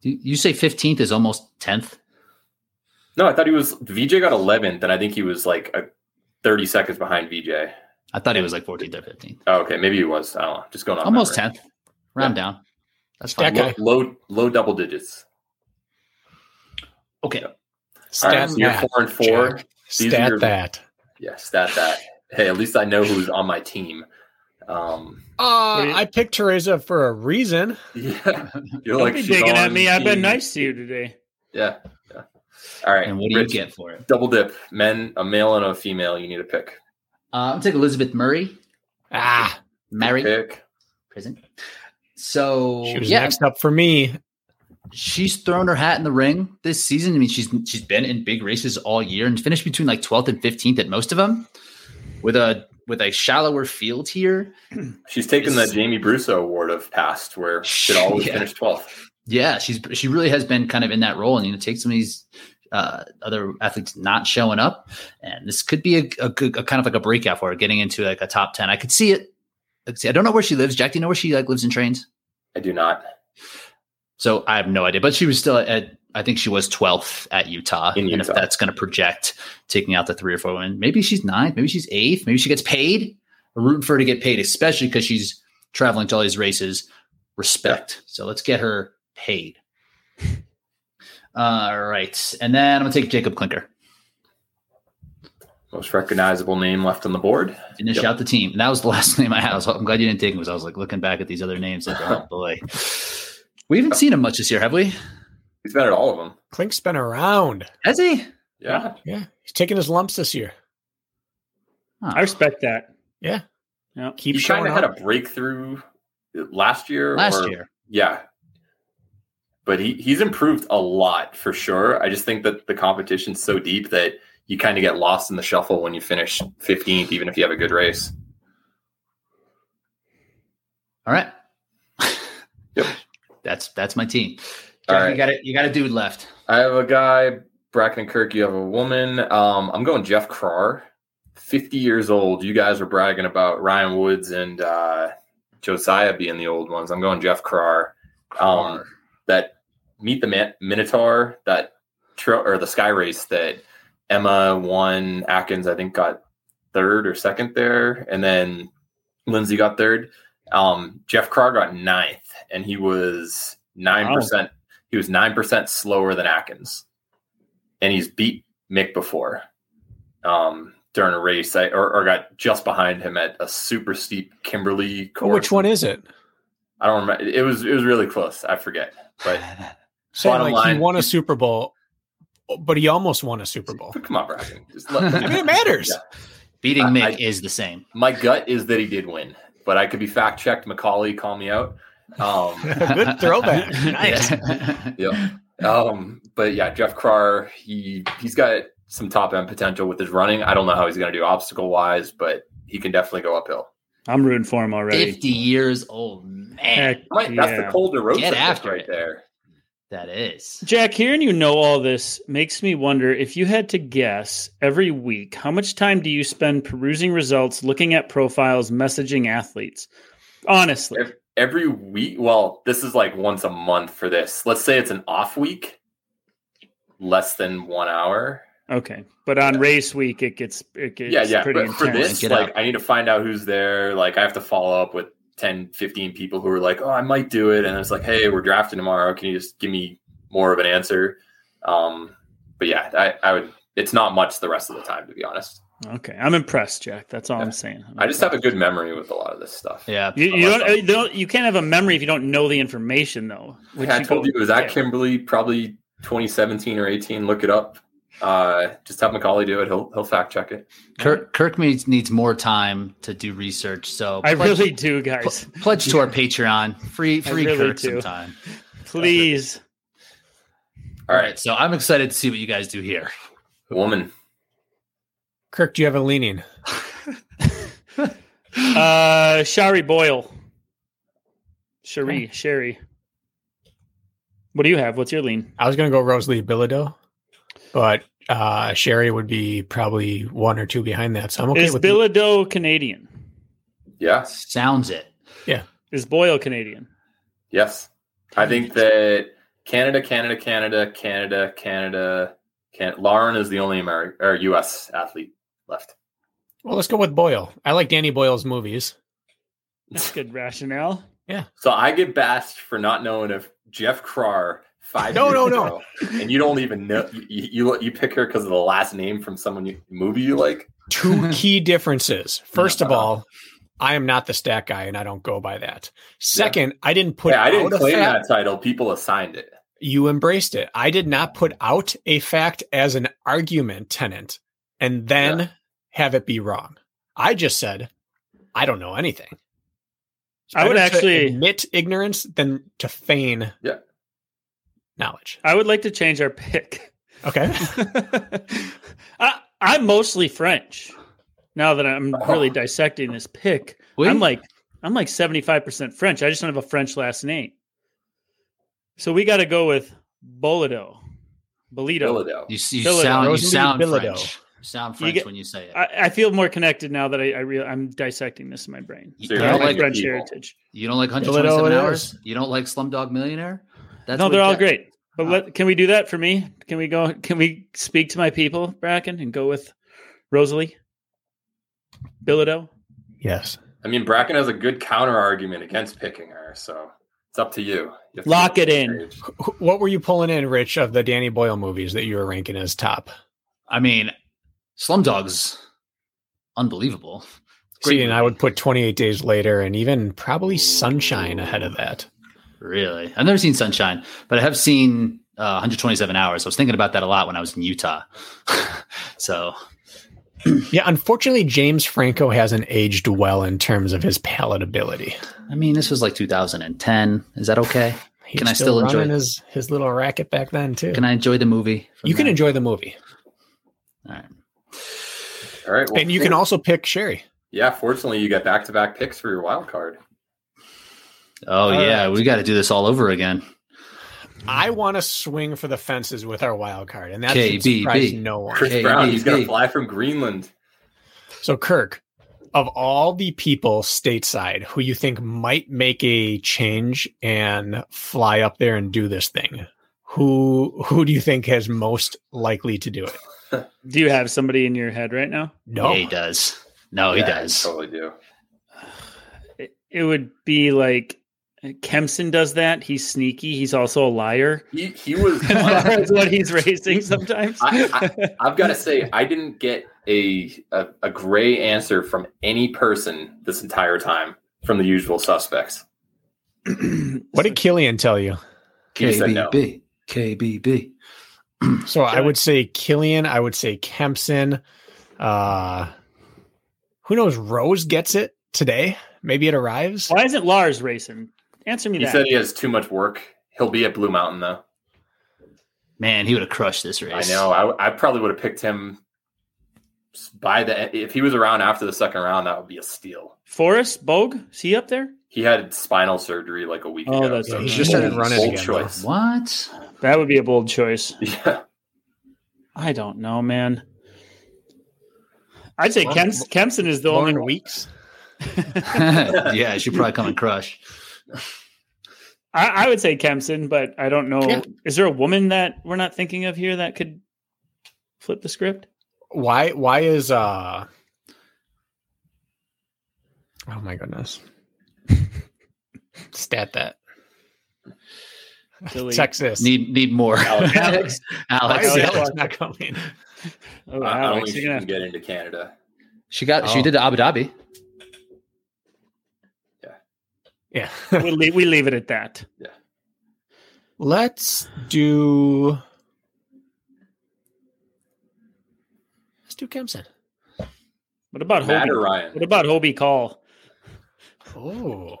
S1: You, you say 15th is almost 10th.
S4: No, I thought he was VJ got eleventh, and I think he was like a thirty seconds behind VJ.
S1: I thought he was like 14th or 15th.
S4: Oh, okay, maybe he was. I don't know. Just going on
S1: Almost 10th. Round down. That's fine.
S2: Stack
S4: Low, low low double digits.
S1: Okay.
S4: All right,
S2: Stat
S4: so you're
S2: that.
S4: four and four.
S2: Jack. Stat
S4: your-
S2: that.
S4: Yeah, stat that. Hey, at least I know who's on my team. Um,
S2: Uh,
S3: Wait.
S2: I picked Teresa for a reason.
S4: yeah, (laughs) you're
S3: Don't
S4: like
S3: be digging at me. I've been nice to you today.
S4: Yeah, yeah. All right.
S1: And what do
S4: Rich,
S1: you get for it?
S4: Double dip. Men, a male and a female. You need a pick.
S1: Uh, I'm going to take Elizabeth Murray.
S2: Ah,
S1: Mary
S4: Pick.
S1: prison. So
S2: she was
S1: yeah,
S2: next up for me.
S1: she's thrown her hat in the ring this season. I mean, she's she's been in big races all year and finished between like 12th and 15th at most of them, with a with a shallower field here. (clears throat)
S4: She's taken the Jamie Brusso Award of past, where she'd (laughs) always
S1: Yeah.
S4: finish 12th.
S1: Yeah, she's she really has been kind of in that role, and you know, take some of these uh, other athletes not showing up, and this could be a, a good a kind of like a breakout for her, getting into like a top 10. I could see it. I, see, I don't know where she lives. Jack, do you know where she like lives and trains?
S4: I do not.
S1: So I have no idea, but she was still at. I think she was 12th at Utah,
S4: In
S1: and if that's going to project taking out the three or four women, maybe she's ninth, maybe she's eighth, maybe she gets paid. We're rooting for her to get paid, especially because she's traveling to all these races. Respect. So let's get her paid. (laughs) All right, and then I'm gonna take Jacob Clinker.
S4: Most recognizable name left on the board.
S1: Finish
S4: Yep.
S1: out the team. And that was the (laughs) last name I had. I was, I'm glad you didn't take him because I was like looking back at these other names, like oh (laughs) boy, we haven't seen him much this year, have we?
S4: He's been at all of them.
S2: Clink's been around.
S1: Has he?
S4: Yeah.
S2: Yeah, he's taking his lumps this year.
S1: Huh.
S3: I respect that.
S2: Yeah,
S3: Yeah.
S2: keep
S4: he kind of had a breakthrough uh, last year.
S1: last
S4: or-
S1: year.
S4: Yeah. But he, he's improved a lot for sure. I just think that the competition's so deep that you kind of get lost in the shuffle when you finish 15th, even if you have a good race.
S1: All right.
S4: Yep. (laughs)
S1: That's that's my team.
S4: All
S1: Jack,
S4: right.
S1: You got it. You got a dude left.
S4: I have a guy, Bracken and Kirk. You have a woman. Um, I'm going Jeff Crar, 50 years old. You guys are bragging about Ryan Woods and uh, Josiah being the old ones. I'm going Jeff Crar. Um, that meet the Man- Minotaur, that tro- or the Sky Race that Emma won. Atkins, I think, got third or second there, and then Lindsay got third. Um, Jeff Crar got ninth, and he was nine percent. He was nine percent slower than Atkins, and he's beat Mick before um, during a race, I, or, or got just behind him at a super steep Kimberley course.
S2: Which one is it?
S4: I don't remember. It was it was really close. I forget, but (laughs)
S2: Saying
S4: Bottom
S2: like
S4: line-
S2: he won a Super Bowl, but he almost won a Super Bowl.
S4: come on, Bracken. Let,
S2: I (laughs) mean, it matters.
S4: Yeah.
S1: Beating
S4: I-
S1: Mick
S4: I-
S1: is the same.
S4: My gut is that he did win, but I could be fact checked. Macaulay, call me out. Um, (laughs)
S2: Good throwback. Nice. (laughs)
S1: Yeah.
S4: yeah. Um, but yeah, Jeff Crar, he he's got some top end potential with his running. I don't know how he's going to do obstacle wise, but he can definitely go uphill.
S3: I'm rooting for him already.
S1: 50 years old, man.
S3: Heck,
S4: Right, that's
S3: yeah.
S4: the Calder Road
S1: Get
S4: pick
S1: after
S4: right
S1: it.
S4: there.
S1: That is.
S3: Jack, hearing you know all this makes me wonder if you had to guess every week, how much time do you spend perusing results, looking at profiles, messaging athletes? Honestly,
S4: Ev- Every week, well, this is like once a month for this. Let's say it's an off week, less than one hour.
S3: Okay, but on race week it gets it gets
S4: yeah, yeah.
S3: pretty
S4: But for this,
S1: Get
S4: like,
S1: out.
S4: I need to find out who's there. Like, I have to follow up with 10, 15 people who are like, "Oh, I might do it," and it's like, "Hey, we're drafting tomorrow. Can you just give me more of an answer?" Um, but yeah, I, I would. It's not much the rest of the time, to be honest.
S3: Okay, I'm impressed, Jack. That's all
S4: Yeah.
S3: I'm saying. I'm
S4: I just have a good memory with a lot of this stuff.
S1: Yeah.
S3: You, you don't, you don't. You can't have a memory if you don't know the information, though. which
S4: Yeah, I told
S3: go-
S4: you it was at
S3: yeah.
S4: Kimberley, probably 2017 or 18. Look it up. Uh, just have Macaulay do it. He'll he'll fact check it.
S1: Kirk Kirk needs needs more time to do research. So
S3: I
S1: pledge-
S3: really do,
S1: pl-
S3: guys.
S1: pledge to our Patreon. Free free
S3: really
S1: Kirk
S3: do.
S1: sometime.
S3: Please.
S4: All right,
S1: So I'm excited to see what you guys do here.
S4: woman.
S2: Kirk, do you have a leaning? (laughs)
S3: Uh, Shari Boyle. Sherry, Sherry. What do you have? What's your lean?
S2: I was going to go Rosalie Bilodeau, but uh, Sherry would be probably one or two behind that. So I'm okay
S3: Is
S2: with the-
S3: Bilodeau Canadian?
S4: Yeah.
S1: Sounds it.
S3: Is Boyle Canadian?
S4: Yes. I think that Canada, Canada, Canada, Canada, Canada, can Lauren is the only American or US athlete left.
S2: Well, let's go with Boyle. I like Danny Boyle's movies.
S3: That's good rationale. Yeah.
S4: So I get bashed for not knowing if Jeff Crar five
S2: No,
S4: years
S2: no, no.
S4: and you don't even know you you, you pick her because of the last name from someone you, movie you like.
S2: Two (laughs) key differences. First of all, I am not the stat guy, and I don't go by that. Second, I didn't put
S4: yeah, I didn't
S2: out
S4: claim that title. People assigned it.
S2: You embraced it. I did not put out a fact as an argument tenant and then
S4: Yeah.
S2: Have it be wrong. I just said I don't know anything. It's
S3: I would
S2: better to
S3: actually-
S2: admit ignorance than to feign
S4: Yeah.
S2: knowledge.
S3: I would like to change our pick.
S2: Okay. (laughs)
S3: I, I'm mostly French. Now that I'm really
S4: Oh.
S3: dissecting this pick,
S1: Oui?
S3: I'm like I'm like 75% French. I just don't have a French last name. So we got to go with Bolido. Bolito.
S4: Bilodeau.
S1: You, you
S3: Bilodeau.
S1: sound you sound French. You sound
S3: You
S1: French
S3: get-
S1: when you say it.
S3: I, I feel more connected now that I, I real I'm dissecting this in my brain.
S1: you,
S4: So
S1: you don't
S4: like
S1: like
S3: French
S4: people.
S3: heritage.
S1: you don't like
S2: Bilodeau
S1: 127
S2: it
S1: hours. You don't like Slumdog Millionaire. That's
S3: no, they're all great. But uh,
S1: Oh.
S3: let, can we do that for me? Can we go? Can we speak to my people, Bracken, and go with Rosalie Bilodeau?
S2: yes.
S4: I mean, Bracken has a good counter argument against picking her, so it's up to you. You to
S3: Lock it in.
S2: What were you pulling in, Rich, of the Danny Boyle movies that you were ranking as top?
S1: I mean, Slumdog's unbelievable.
S2: See, and I would put 28 Days Later and even probably Sunshine ahead of that.
S1: Really? I've never seen Sunshine, but I have seen uh, 127 Hours. I was thinking about that a lot when I was in Utah. (laughs) so, (clears throat)
S2: Yeah, unfortunately, James Franco hasn't aged well in terms of his palatability.
S1: I mean, this was like 2010. Is that okay?
S2: He's
S1: Can I still enjoy
S2: his his little racket back then too?
S1: Can I enjoy the movie?
S2: you can
S1: that?
S2: enjoy the movie,
S1: All right.
S4: All right. Well,
S2: and you can also pick Sherry.
S4: Yeah, fortunately, you get back to back picks for your wild card.
S1: Oh,
S2: All
S1: yeah.
S2: right.
S1: We got to do this all over again.
S2: I want to swing for the fences with our wild card, and that should surprise no one.
S4: Chris
S1: Okay,
S4: Brown, he's going to fly from Greenland.
S2: So, Kirk, of all the people stateside who you think might make a change and fly up there and do this thing, who who do you think has most likely to do it? (laughs)
S3: Do you have somebody in your head right now?
S2: No,
S1: Yeah, he does. No, he
S4: Yeah,
S1: does.
S4: totally do.
S3: It, it would be like Kempson does that. He's sneaky. He's also a liar.
S4: He, he was. (laughs)
S3: That's what he's racing sometimes.
S4: I, I've got to say, I didn't get a, a a gray answer from any person this entire time from the usual suspects. (clears throat)
S2: what did Killian tell you?
S4: He said no.
S1: KBB. KBB. (clears throat)
S2: So I would say Killian. I would say Kempson. Uh, who knows? Rose gets it today. Maybe it arrives.
S3: Why isn't Lars racing? Answer me
S4: He
S3: that.
S4: said he has too much work. He'll be at Blue Mountain though.
S1: Man, he would have crushed this race.
S4: I know. I, I probably would have picked him by the if he was around after the second round. That would be a steal.
S3: Forrest Bogue, is he up there?
S4: He had spinal surgery like a week
S3: Oh,
S4: ago.
S3: that's
S2: Yeah,
S3: right.
S2: just started running again,
S4: Choice.
S1: What?
S3: That would be a bold choice. (laughs)
S4: Yeah.
S3: I don't know, man. I'd say
S2: Lauren-
S3: Kemps, Kempson is the only
S2: Weeks. (laughs) (laughs)
S1: yeah, she probably come and crush.
S3: I, I would say Kempson, but I don't know.
S2: Yeah.
S3: Is there a woman that we're not thinking of here that could flip the script.
S2: Why? Why is uh? Oh my goodness! Stat that.
S3: Delete.
S2: Texas.
S1: Need need more.
S4: Alex. (laughs)
S1: Alex.
S2: Why
S1: Alex.
S3: yeah.
S2: Alex not coming?
S3: Oh,
S4: I, I don't
S3: Alex,
S4: think
S3: you're
S4: she
S3: gonna
S4: can get into Canada.
S1: She got. She
S2: Oh.
S1: did Abu Dhabi.
S2: Yeah.
S3: Yeah. (laughs) we leave, we leave it at that. Yeah.
S2: Let's do. Let's do Kempson.
S3: What about
S4: Matt or
S3: Hobie?
S4: Ryan?
S3: What about Hobie Call?
S2: Oh.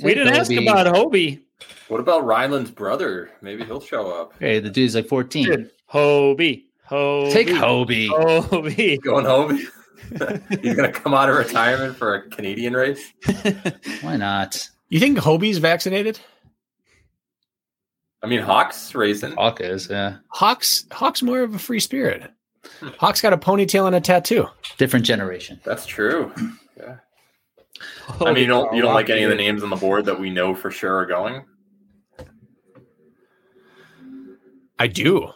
S3: We didn't ask
S1: Hobie.
S3: about Hobie.
S4: What about Ryland's brother? Maybe he'll show up.
S1: Hey, the dude's like 14.
S3: Dude, Hobie. Hobie.
S1: Take Hobie.
S3: Hobie. (laughs)
S4: Going home. (laughs) He's gonna come out of retirement for a Canadian race. (laughs)
S1: Why not?
S2: You think Hobie's vaccinated?
S4: I mean, Hawks racing.
S1: Hawk is, yeah.
S2: Hawk's Hawk's more of a free spirit. Hawk's got a ponytail and a tattoo.
S1: Different generation.
S4: That's true. Yeah. I mean, you don't you don't like any of the names on the board that we know for sure are going.
S2: I do.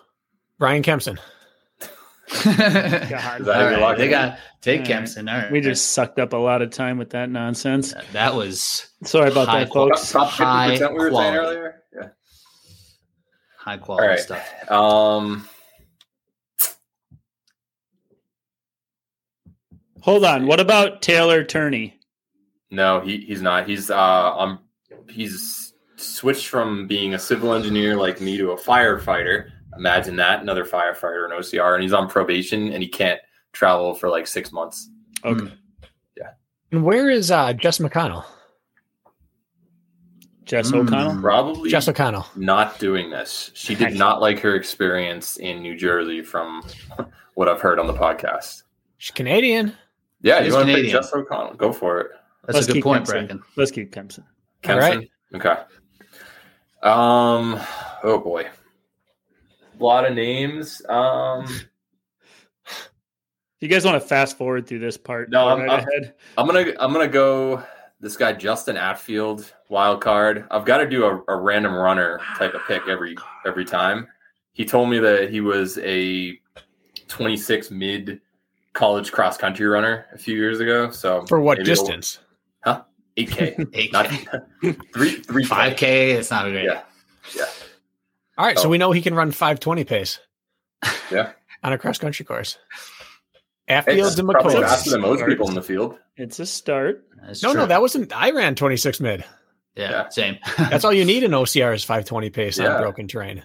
S2: Brian Kempson. (laughs)
S4: Is that
S1: All
S4: who you're
S1: right,
S4: locking
S1: they
S4: in?
S1: got take
S3: All right.
S1: Kempson. All right.
S3: We just sucked up a lot of time with that nonsense.
S1: that was
S3: Sorry about
S1: High
S3: that,
S4: top,
S3: folks.
S4: top fifty
S1: High
S4: percent we were saying
S1: quality.
S4: earlier. Yeah.
S1: high quality
S4: right.
S1: stuff.
S4: Um.
S3: Hold on. What about Taylor Turney?
S4: No, he he's not. He's uh um he's switched from being a civil engineer like me to a firefighter. Imagine that, another firefighter in OCR, and he's on probation and he can't travel for like six months.
S3: Okay. Yeah.
S2: And where is uh, Jess McConnell?
S3: Jess
S1: Mm.
S3: O'Connell.
S4: Probably
S2: Jess O'Connell.
S4: not doing this. She did not like her experience in New Jersey from what I've heard on the podcast.
S2: She's Canadian.
S4: Yeah,
S1: She's
S4: you want to pick
S1: Canadian.
S4: Jess O'Connell? Go for it.
S1: That's
S3: Let's
S1: a good point,
S3: Kempson.
S1: Bracken.
S3: Let's keep Kempson.
S2: All right.
S4: Kempson? Okay. Um. Oh boy. A lot of names. Um.
S3: If (laughs) you guys want to fast forward through this part,
S4: No,
S3: go
S4: I'm-
S3: right
S4: I'm-
S3: ahead.
S4: I'm gonna I'm gonna go this guy Justin Atfield wild card. I've got to do a, a random runner type of pick every every time. He told me that he was a 26 mid college cross country runner a few years ago. So
S2: For what
S4: maybe it'll-
S2: distance?
S4: 8K,
S1: Eight
S4: not (laughs) three three
S1: Five K. It's not a great.
S4: Yeah, yeah.
S2: All right, so we know he can run 520 pace (laughs)
S4: yeah.
S2: on a cross country course.
S4: Hey,
S2: Atfields
S4: that's
S2: and
S4: probably
S2: McCoy.
S4: faster than most people in the field.
S3: It's a start.
S1: That's
S2: No,
S1: true.
S2: no, that wasn't. I ran 26 mid.
S1: yeah,
S4: Yeah.
S1: same. (laughs)
S2: That's all you need in OCR is 520 pace
S4: Yeah.
S2: on broken terrain.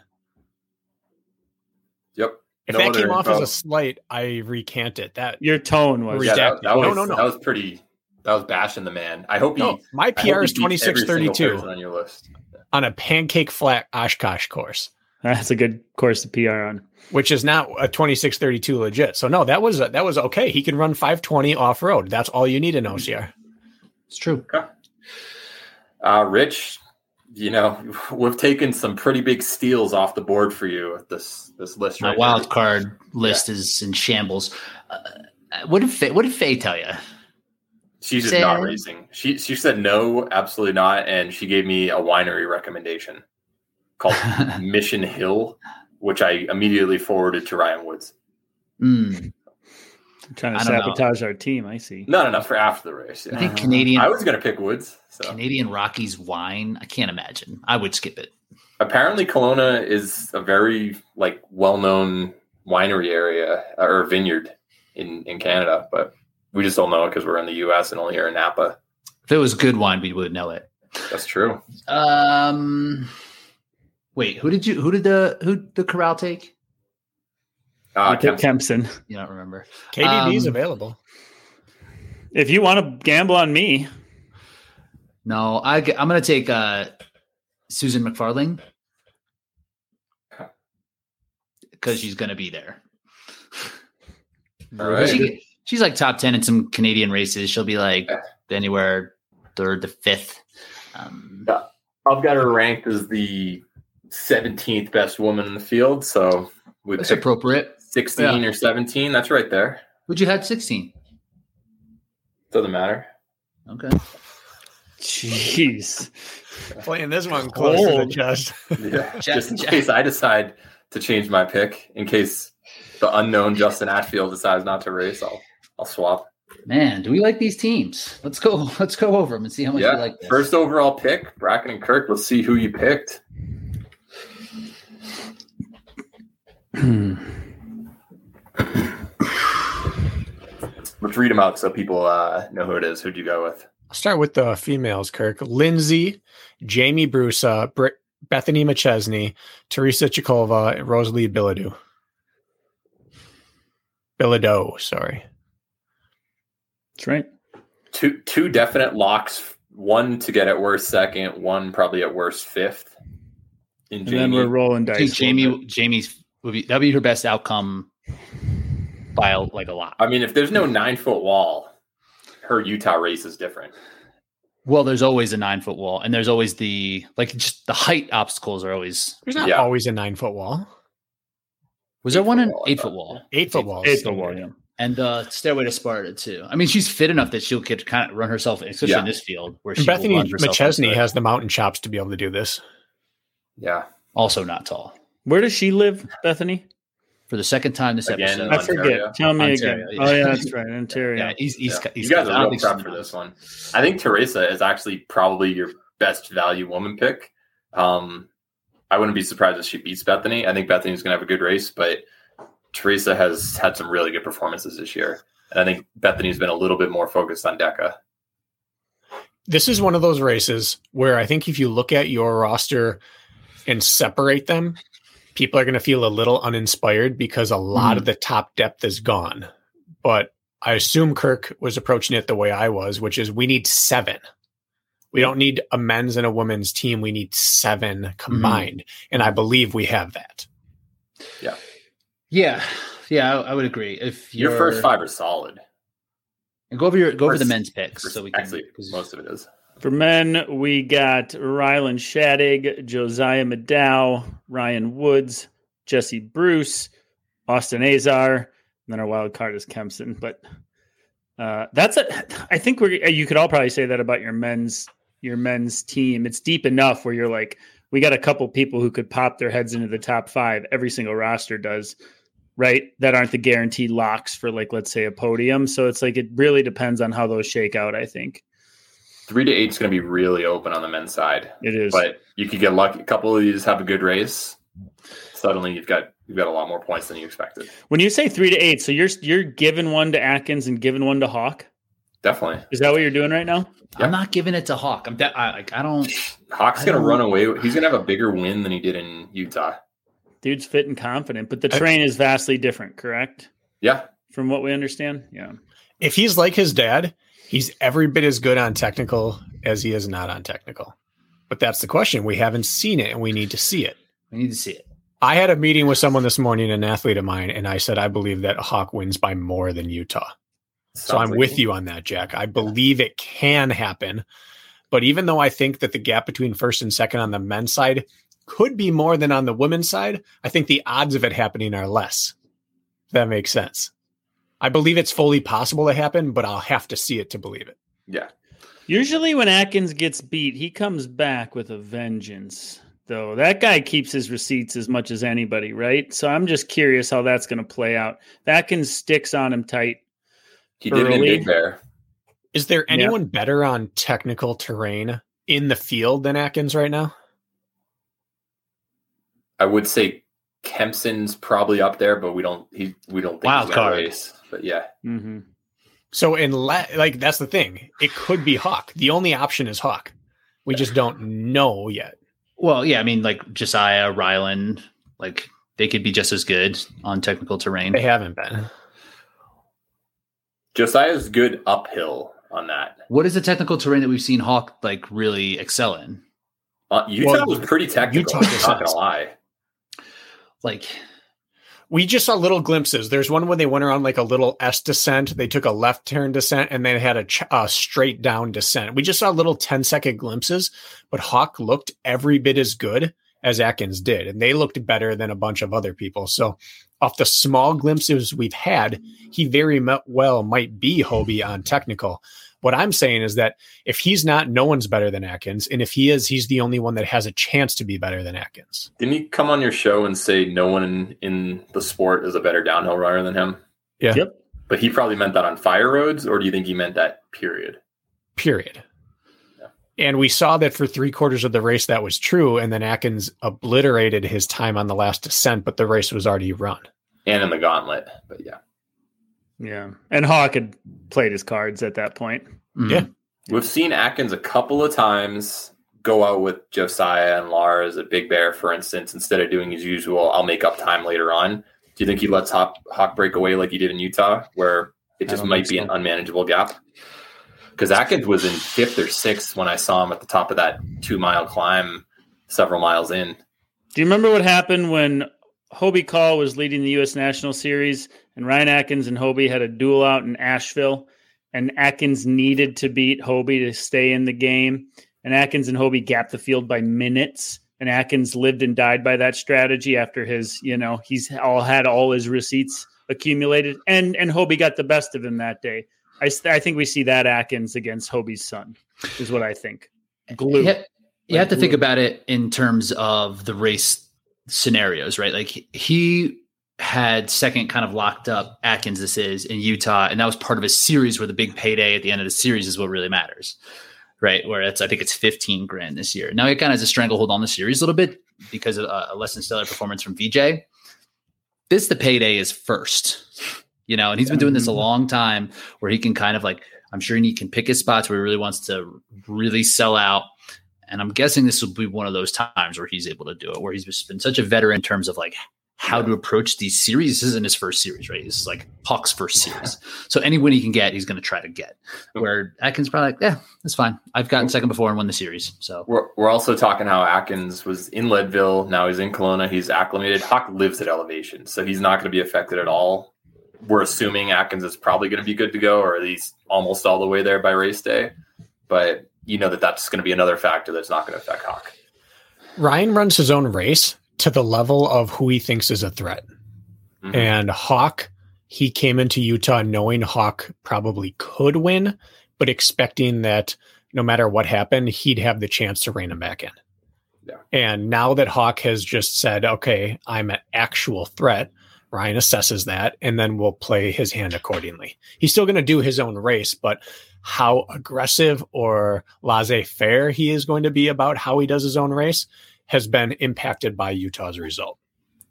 S4: Yep.
S2: If
S4: No
S2: that came off as a slight, I recant it. That
S3: Your tone was.
S4: Yeah, that, that was
S2: No, no, no.
S4: that was pretty. That was bashing the man. I hope he.
S2: no, my PR is
S4: beats every single
S2: 2632
S4: on your list.
S2: on a pancake flat Oshkosh course,
S3: That's a good course to PR on.
S2: which is not a 2632 legit. So no, that was that was okay. He can run 520 off road. That's all you need in OCR.
S1: It's true.
S4: Uh, Rich, you know (laughs) we've taken some pretty big steals off the board for you with this this list.
S1: My
S4: right
S1: wild
S4: here.
S1: card list is in shambles. Uh, what did Faye, what did Faye tell you?
S4: She's just not
S1: Sam?
S4: racing. She she said no, absolutely not, and she gave me a winery recommendation called (laughs) Mission Hill, which I immediately forwarded to Ryan Woods.
S1: Hmm.
S3: trying to
S1: I
S3: sabotage our team. I see.
S4: No, no, no, for after the race.
S1: I think Canadian
S4: I was gonna pick Woods. So
S1: Canadian Rockies wine. I can't imagine. I would skip it.
S4: apparently Kelowna is a very like well known winery area or vineyard in in Canada, but we just don't know it because we're in the U.S. and only here in Napa.
S1: If it was good wine, we would know it.
S4: That's true.
S1: Um, wait, who did you? Who did the who did the corral take?
S4: Uh,
S3: You
S4: Kempson.
S3: Kempson.
S1: You don't remember?
S2: KDB's
S1: Um,
S2: available.
S3: If you want to gamble on me,
S1: No, I, am going to take uh, Susan McFarling because she's going to be there.
S4: All right.
S1: She, she's like top ten in some Canadian races. She'll be like anywhere third to fifth. Um,
S4: I've got her ranked as the 17th best woman in the field, so we
S1: that's appropriate.
S4: 16 or 17. That's right there.
S1: Would you had sixteen?
S4: Doesn't matter.
S1: Okay.
S3: jeez.
S2: Playing this one close to the chest. (laughs)
S4: Yeah.
S1: Jack- (laughs)
S4: Just in
S1: Jack-
S4: case I decide to change my pick, in case the unknown Justin Atfield decides not to race, I'll I'll swap.
S1: Man, do we like these teams? Let's go. (laughs) Let's go over them and see how much
S4: yeah.
S1: we like. This.
S4: First overall pick, Bracken and Kirk. Let's see who you picked. Let's read them out so people uh, know who it is. Who'd you go with?
S2: I'll start with the females, Kirk. Lindsay, Jamie Brusa, Br- Bethany McChesney, Teresa Chikova, and Rosalie Bilodeau. Bilodeau, sorry.
S3: That's right.
S4: Two two definite locks. One to get at worst second. One probably at worst fifth.
S3: In and then we're rolling dice.
S1: Jamie, Jamie's would be that would be her best outcome by like a lot.
S4: I mean, if there's no nine foot wall, her Utah race is different.
S1: Well, there's always a nine foot wall, and there's always the like just the height obstacles are always.
S2: There's not yeah. always a nine foot wall.
S1: Was eight there one an eight foot wall?
S2: Eight foot wall.
S3: Eight foot wall. Yeah.
S1: And the Stairway to Sparta too. I mean, she's fit enough that she'll get kind of run herself, especially yeah. in this field where she
S2: Bethany McChesney has the mountain chops to be able to do this.
S4: Yeah.
S1: Also not tall.
S3: Where does she live, Bethany?
S1: For the second time this again, episode.
S3: I forget. Tell me Ontario, again. Yeah. Oh yeah, that's (laughs) right, Ontario.
S1: yeah, he's, he's, yeah.
S4: he's you guys are real prep for this one. I think Teresa is actually probably your best value woman pick. Um, I wouldn't be surprised if she beats Bethany. I think Bethany's going to have a good race, but Teresa has had some really good performances this year. And I think Bethany's been a little bit more focused on DEKA.
S2: This is one of those races where I think if you look at your roster and separate them, people are going to feel a little uninspired because a lot mm. of the top depth is gone. But I assume Kirk was approaching it the way I was, which is we need seven. We don't need a men's and a women's team. We need seven combined. Mm. And I believe we have that.
S4: Yeah.
S1: Yeah. Yeah, I, I would agree. If
S4: your first five are solid.
S1: And go over your go first, over the men's picks
S4: first,
S1: so we
S4: can actually most of it is.
S3: For men, we got Rylan Shadig, Josiah Middaugh, Ryan Woods, Jesse Bruce, Austin Azar, and then our wild card is Kempson. But uh, that's a. I think we're. You could all probably say that about your men's your men's team. It's deep enough where you're like, we got a couple people who could pop their heads into the top five. Every single roster does, right? That aren't the guaranteed locks for like let's say a podium. So it's like it really depends on how those shake out. I think
S4: three to eight is going to be really open on the men's side.
S3: It is,
S4: but you could get lucky. A couple of these have a good race. Suddenly, you've got you've got a lot more points than you expected.
S3: When you say three to eight, so you're you're giving one to Atkins and giving one to Hawk.
S4: Definitely.
S3: Is that what you're doing right now?
S1: I'm not giving it to Hawk. I'm de- I, like I don't.
S4: Hawk's gonna run away. He's gonna have a bigger win than he did in Utah.
S3: Dude's fit and confident, but the train is vastly different. Correct?
S4: Yeah.
S3: From what we understand, yeah.
S2: If he's like his dad, he's every bit as good on technical as he is not on technical. But that's the question. We haven't seen it and we need to see it.
S1: We need to see it.
S2: I had a meeting with someone this morning, an athlete of mine, and I said, I believe that Hawk wins by more than Utah. Sounds so I'm like with you on that, Jack. I believe it can happen. But even though I think that the gap between first and second on the men's side could be more than on the women's side, I think the odds of it happening are less. that makes sense. I believe it's fully possible to happen, but I'll have to see it to believe it.
S4: Yeah.
S3: Usually, when Atkins gets beat, he comes back with a vengeance. Though that guy keeps his receipts as much as anybody, right? So I'm just curious how that's going to play out. Atkins sticks on him tight.
S4: He did in Big Bear.
S2: Is there anyone yeah. better on technical terrain in the field than Atkins right now?
S4: I would say Kempson's probably up there, but we don't. He we don't think
S1: wild card
S4: race but yeah.
S3: Mm-hmm.
S2: So in la- like that's the thing. It could be Hawk. The only option is Hawk. We just don't know yet.
S1: Well, yeah, I mean, like Josiah, Ryland, like they could be just as good on technical terrain.
S2: They haven't been.
S4: Josiah's good uphill on that.
S1: What is the technical terrain that we've seen Hawk like really excel in?
S4: Uh, Utah well, was pretty technical. Utah not gonna lie.
S1: Like
S2: we just saw little glimpses. There's one when they went around like a little S descent. They took a left turn descent and then had a, ch- a, straight down descent. We just saw little 10 second glimpses, but Hawk looked every bit as good as Atkins did. And they looked better than a bunch of other people. So, off the small glimpses we've had, he very well might be Hobie on technical. What I'm saying is that if he's not, no one's better than Atkins, and if he is, he's the only one that has a chance to be better than Atkins.
S4: Didn't he come on your show and say no one in, in the sport is a better downhill runner than him?
S2: Yeah.
S3: Yep.
S4: But he probably meant that on fire roads, or do you think he meant that period?
S2: Period. And we saw that for three quarters of the race that was true, and then Atkins obliterated his time on the last descent, but the race was already run.
S4: And in the gauntlet, but yeah.
S3: Yeah. And Hawk had played his cards at that point.
S2: Mm-hmm. Yeah.
S4: We've seen Atkins a couple of times go out with Josiah and Lars at Big Bear, for instance, instead of doing his usual, I'll make up time later on. Do you think he lets Hawk, Hawk break away like he did in Utah, where it just might be so. an unmanageable gap? Because Atkins was in fifth or sixth when I saw him at the top of that two mile climb several miles in.
S3: Do you remember what happened when Hobie Call was leading the U.S. National Series and Ryan Atkins and Hobie had a duel out in Asheville? And Atkins needed to beat Hobie to stay in the game. And Atkins and Hobie gapped the field by minutes. And Atkins lived and died by that strategy after his, you know, he's all had all his receipts accumulated. And and Hobie got the best of him that day. I, I think we see that Atkins against Hobie's son, is what I think.
S1: Glue. You have, you have to think about it in terms of the race scenarios, right? Like he had second kind of locked up Atkins, this is in Utah, and that was part of a series where the big payday at the end of the series is what really matters, right? Where it's, I think it's 15 grand this year. Now it kind of has a stranglehold on the series a little bit because of uh, a less than stellar performance from VJ. This, the payday is first you know, and he's been doing this a mm-hmm. long time where he can kind of like, I'm sure he can pick his spots where he really wants to really sell out. And I'm guessing this will be one of those times where he's able to do it, where he's been such a veteran in terms of like how to approach these series. This isn't his first series, right? This is like Hawk's first series. So any win he can get, he's going to try to get. Where Atkins probably like, yeah, that's fine. I've gotten second before and won the series. So
S4: we're, we're also talking how Atkins was in Leadville. Now he's in Kelowna. He's acclimated. Hawk lives at elevation. So he's not going to be affected at all we're assuming Atkins is probably going to be good to go, or at least almost all the way there by race day. But you know that that's going to be another factor that's not going to affect Hawk.
S2: Ryan runs his own race to the level of who he thinks is a threat. Mm-hmm. And Hawk, he came into Utah knowing Hawk probably could win, but expecting that no matter what happened, he'd have the chance to rein him back in. Yeah. And now that Hawk has just said, okay, I'm an actual threat, Ryan assesses that and then will play his hand accordingly. He's still going to do his own race, but how aggressive or laissez faire he is going to be about how he does his own race has been impacted by Utah's result.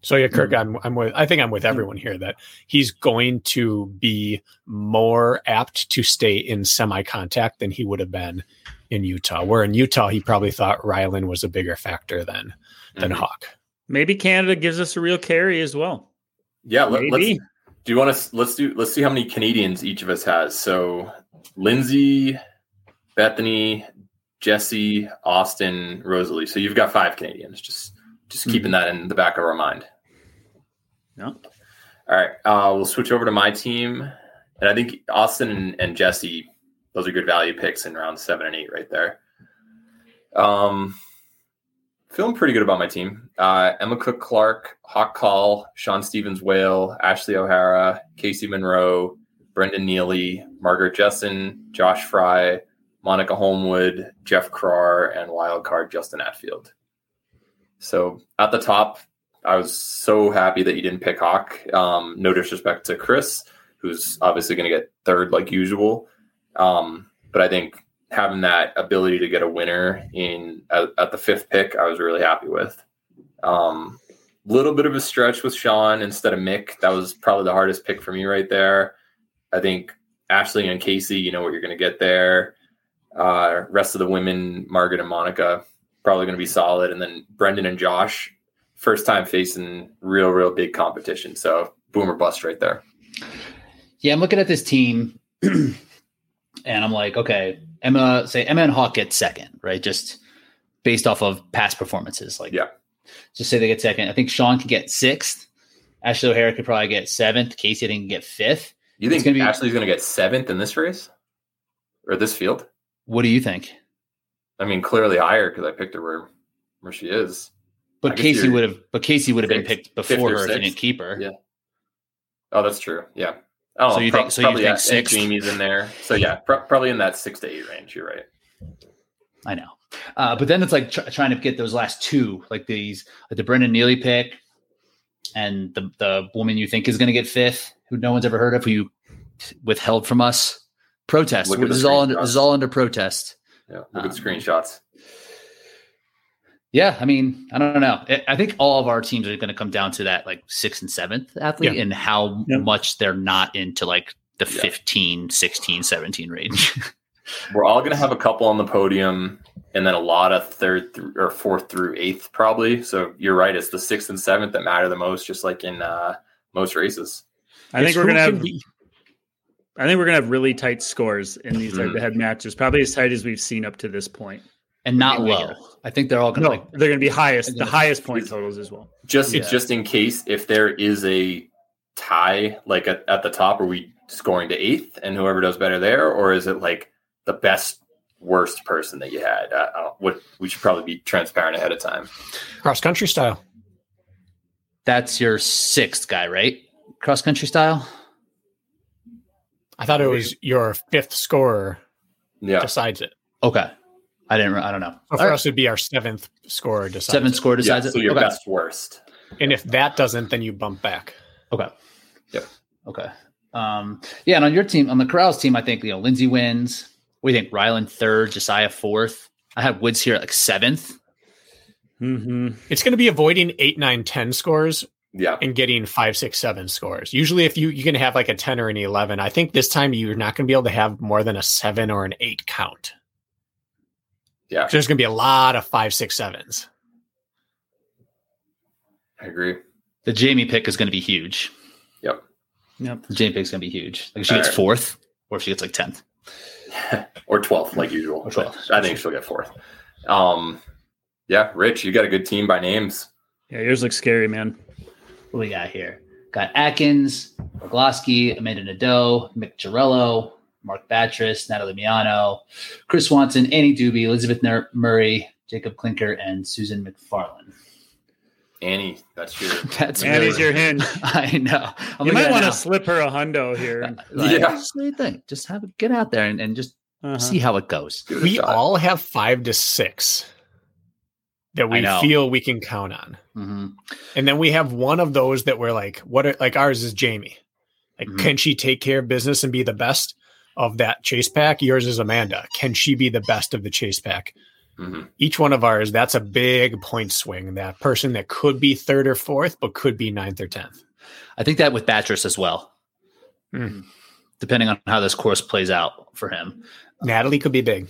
S2: So yeah, Kirk, mm-hmm. I'm, I'm with, I think I'm with everyone here that he's going to be more apt to stay in semi contact than he would have been in Utah. Where in Utah, he probably thought Rylan was a bigger factor than, than mm-hmm. Hawk.
S3: Maybe Canada gives us a real carry as well.
S4: Yeah, let, us Do you want to let's do let's see how many Canadians each of us has. So Lindsay, Bethany, Jesse, Austin, Rosalie. So you've got five Canadians. Just just mm-hmm. keeping that in the back of our mind.
S3: Yeah.
S4: All right. Uh, we'll switch over to my team, and I think Austin and, and Jesse, those are good value picks in round seven and eight right there. Um, feeling pretty good about my team. Uh, Emma Cook Clark, Hawk Call, Sean Stevens Whale, Ashley O'Hara, Casey Monroe, Brendan Neely, Margaret Jessen, Josh Fry, Monica Holmwood, Jeff Crar, and wildcard Justin Atfield. So at the top, I was so happy that you didn't pick Hawk. Um, no disrespect to Chris, who's obviously going to get third like usual. Um, but I think having that ability to get a winner in at, at the fifth pick, I was really happy with. Um, little bit of a stretch with Sean instead of Mick. That was probably the hardest pick for me right there. I think Ashley and Casey, you know what you're going to get there. Uh, rest of the women, Margaret and Monica, probably going to be solid. And then Brendan and Josh, first time facing real, real big competition. So boomer bust right there.
S1: Yeah, I'm looking at this team (clears throat) and I'm like, okay, Emma, say Emma and Hawk get second, right? Just based off of past performances. Like,
S4: yeah,
S1: just say they get second. I think Sean could get sixth. Ashley O'Hara could probably get seventh. Casey, I think, get fifth.
S4: You think gonna be, Ashley's going to get seventh in this race or this field?
S1: What do you think?
S4: I mean, clearly higher because I picked her where where she is.
S1: But Casey would have. But Casey would have been picked before her if you didn't keep her.
S4: Yeah. Oh, that's true. Yeah. Oh,
S1: So you
S4: pro-
S1: think- so you think sixth?
S4: Jamie's in there. So yeah, pro- probably in that six to eight range. You're right.
S1: I know. Uh, but then it's like tr- trying to get those last two, like these, like the Brendan Neely pick, and the the woman you think is going to get fifth, who no one's ever heard of, who you withheld from us. Protest. This is all under, this is all under protest.
S4: Yeah, look at
S1: Um,
S4: screenshots.
S1: Yeah, I mean, I don't know. I- I think all of our teams are going to come down to that like sixth and seventh athlete and how
S3: Yeah.
S1: much they're not into like the
S4: Yeah.
S1: 15, 16, 17 range. (laughs)
S4: We're all going to have a couple on the podium, and then a lot of third th- or fourth through eighth, probably. So you're right. It's the sixth and seventh that matter the most, just like in uh, most races.
S3: I think we're gonna have.
S2: be-
S3: I think we're gonna have really tight scores in these
S4: Mhm.
S3: head-to-head matches, probably as tight as we've seen up to this point.
S1: And not
S3: Anyway,
S1: low. I think they're all going
S3: No,
S1: to like
S3: they're gonna be highest, the highest point totals as well.
S4: Just
S1: Yeah.
S4: just in case if there is a tie, like at, at the top, are we scoring to eighth, and whoever does better there, or is it like the best worst person that you had? I, I don't, what we should probably be transparent ahead of time.
S2: cross country style.
S1: that's your sixth guy, right? Cross country style.
S2: I thought it was your fifth scorer
S4: Yeah,
S2: decides it.
S1: Okay, I didn't. I don't know.
S2: So for
S1: All right.
S2: us, it'd be our seventh score decides
S1: Seventh
S2: it.
S1: score
S4: yeah.
S1: decides it.
S4: So your
S1: okay.
S4: best worst.
S2: And if that doesn't, then you bump back.
S1: Okay.
S4: Yep.
S1: Okay. Um, yeah, and on your team, on the Corrals team, I think you know Lindsay wins. We think Ryland third, Josiah fourth. I have Woods here at like seventh.
S3: Mm-hmm.
S2: It's going to be avoiding eight, nine, 10 scores
S4: Yeah,
S2: and getting five, six, seven scores. Usually, if you you can have like a 10 or an 11, I think this time you're not going to be able to have more than a seven or an eight count.
S4: Yeah,
S2: So there's going to be a lot of five, six, sevens.
S4: I agree.
S1: The Jamie pick is going to be huge.
S4: Yep.
S3: Yep.
S1: The Jamie pick is going to be huge. Like if she gets
S4: Alright.
S1: fourth, or if she gets like tenth. (laughs)
S4: or 12th like usual
S1: 12th.
S4: I think she'll get fourth um yeah rich you got a good team by names
S3: Yeah, yours looks scary, man.
S1: What we got here? Got Atkins, Rugloski, Amanda Nadeau, Mick Girello, Mark Batris, Natalie Miano, Chris Swanson, Annie Doobie, Elizabeth Ner- Murray, Jacob Clinker, and Susan McFarland.
S4: annie that's your (laughs)
S1: That's
S3: Annie's
S1: really,
S3: your hinge. (laughs)
S1: I know. I'm
S3: You might want to slip her a hundo here. (laughs)
S1: Like,
S4: Yeah.
S1: Just what do you think? Just have it, get out there and, and just
S3: Uh-huh.
S1: see how it goes.
S4: It
S2: We
S4: shot.
S2: all have five to six that we feel we can count on.
S1: hmm
S2: And then we have one of those that we're like, what are like ours is Jamie. Like,
S1: Mhm.
S2: can she take care of business and be the best of that chase pack? Yours is Amanda. Can she be the best of the chase pack?
S4: Mhm.
S2: Each one of ours, that's a big point swing. That person that could be third or fourth, but could be ninth or tenth.
S1: I think that with Batris as well,
S2: Mm.
S1: depending on how this course plays out for him.
S2: Natalie could be big.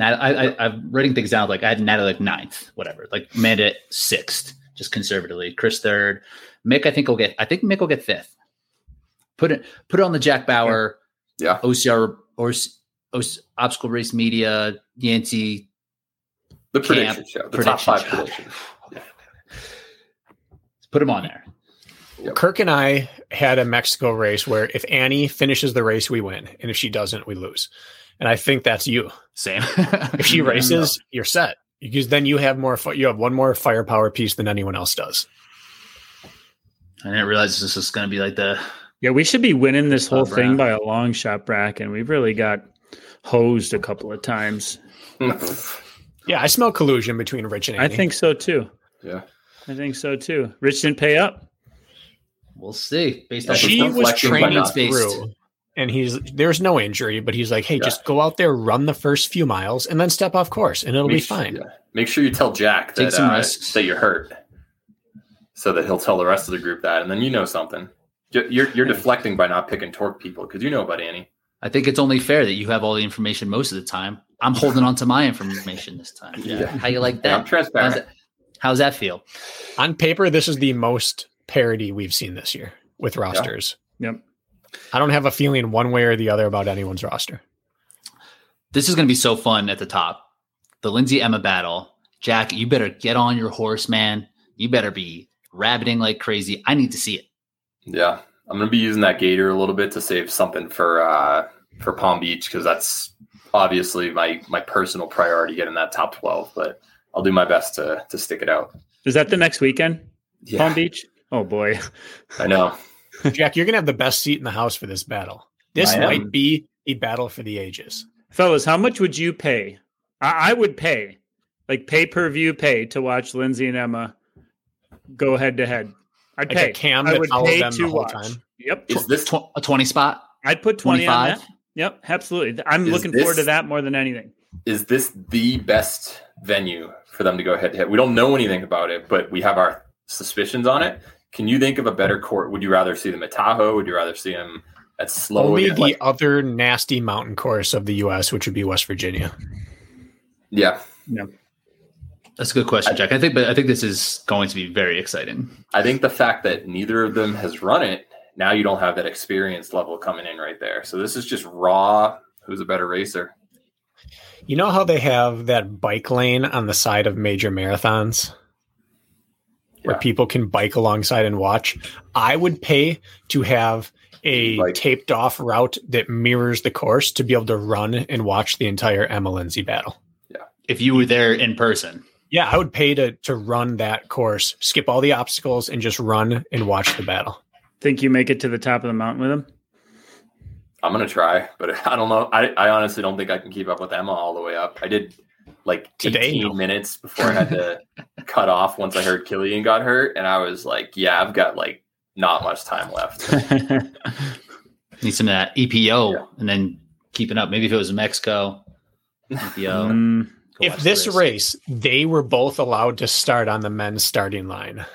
S1: I, I, I'm writing things down. Like I had Natalie like ninth, whatever. Like Amanda sixth, just conservatively. Chris third. Mick, I think will get. I think Mick will get fifth. Put it. Put it on the Jack Bauer,
S4: yeah
S1: OCR or OC, Obstacle Race Media, Yancey.
S4: the
S1: Camp
S4: prediction show the top five
S1: show. (laughs) Okay. Put him on there.
S4: Yep.
S2: Kirk and I had a Mexico race where if Annie finishes the race, we win. And if she doesn't, we lose. And I think that's you.
S1: Same. (laughs)
S2: If she (laughs) races, you're set. Because then you have more, you have one more firepower piece than anyone else does.
S1: I didn't realize this was going to be like the.
S3: Yeah, we should be winning this whole
S1: Oh,
S3: thing by a long shot, Bracken. We've really got hosed a couple of times. (laughs)
S2: Yeah, I smell collusion between Rich and
S3: I think so too.
S4: yeah
S3: I think so too. Rich didn't pay up.
S1: We'll see. Based
S4: Yeah,
S1: on
S2: she was training through, and he's there's no injury, but he's like, hey,
S4: Yeah.
S2: just go out there, run the first few miles, and then step off course, and it'll be
S4: Make sure-
S2: fine.
S4: yeah. make sure you tell jack
S1: Take
S4: that,
S1: some
S4: uh,
S1: risks.
S4: that you're hurt so that he'll tell the rest of the group that and then you know something you're you're, you're deflecting by not picking torque people because you know about annie
S1: I think it's only fair that you have all the information most of the time. I'm holding on to my information this time. (laughs)
S4: Yeah.
S1: How you like
S4: Yeah, i'm
S1: that? How's
S4: transparent
S1: that, how's that feel?
S2: On paper, this is the most parity we've seen this year with rosters.
S3: Yep.
S2: I don't have a feeling one way or the other about anyone's roster.
S1: This is going to be so fun at the top. The Lindsay Emma battle. Jack, you better get on your horse, man. You better be rabbiting like crazy. I need to see it.
S4: Yeah, I'm gonna be using that gator a little bit to save something for uh for Palm Beach because that's obviously my my personal priority getting that top 12. But I'll do my best to to stick it out.
S3: Is that the next weekend?
S4: Yeah,
S3: Palm Beach? Oh boy.
S4: I know. (laughs)
S2: Jack, you're gonna have the best seat in the house for this battle. This might be a battle for the ages.
S3: Fellas, how much would you pay? I, I would pay, like pay per view pay to watch Lindsay and Emma go head to head. I'd
S2: Like
S3: pay.
S2: a cam
S3: I
S2: that
S3: would
S2: followed
S3: pay
S2: them
S3: to
S2: the whole
S3: watch.
S2: time.
S3: Yep.
S4: Is this
S1: Tw- a 20 spot?
S3: I'd put 20 on that. Yep, absolutely. I'm
S4: Is
S3: looking forward to that more than anything.
S4: is this the best venue for them to go head to head? We don't know anything about it, but we have our suspicions on it. Can you think of a better court? Would you rather see them at Tahoe? Would you rather see them at Slow?
S2: Only the
S4: Like-
S2: other nasty mountain course of the U.S., which would be West Virginia.
S4: yeah,
S1: That's a good question, Jack. I think, but I think this is going to be very exciting.
S4: I think the fact that neither of them has run it, now you don't have that experience level coming in right there. So this is just raw. Who's a better racer?
S2: You know how they have that bike lane on the side of major marathons where
S4: Yeah.
S2: people can bike alongside and watch? I would pay to have a
S4: Like-
S2: taped off route that mirrors the course to be able to run and watch the entire Emma Lindsay battle. Yeah.
S1: If you were there in person,
S2: Yeah, I would pay to to run that course, skip all the obstacles, and just run and watch the battle.
S3: Think you make it to the top of the mountain with him?
S4: I'm gonna try, but (laughs) I don't know. I, I honestly don't think I can keep up with Emma all the way up. I did like
S2: Today,
S4: 18
S2: no.
S4: minutes before I had to (laughs) cut off once I heard Killian got hurt, and I was like, yeah, I've got like not much time left. (laughs)
S1: need some of that EPO
S4: Yeah.
S1: and then keeping up. Maybe if it was in Mexico, EPO.
S3: Mm.
S1: Go
S2: if this race they were both allowed to start on the men's starting line,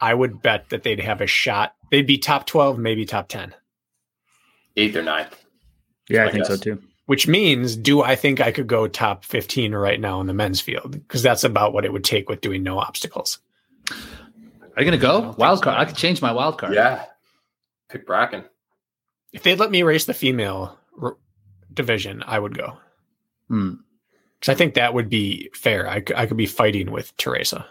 S2: I would bet that they'd have a shot. They'd be top 12, maybe top 10.
S4: Eighth or ninth.
S3: yeah, I
S4: I
S3: think so too.
S2: Which means, do I think I could go top 15 right now in the men's field? Because that's about what it would take with doing no obstacles.
S1: Are you going to go? Wild card. I could change my wild card.
S4: Yeah. Pick Bracken.
S2: If they'd let me race the female r- division, I would go.
S1: Hmm.
S2: Because I think that would be fair. I could be fighting with Teresa.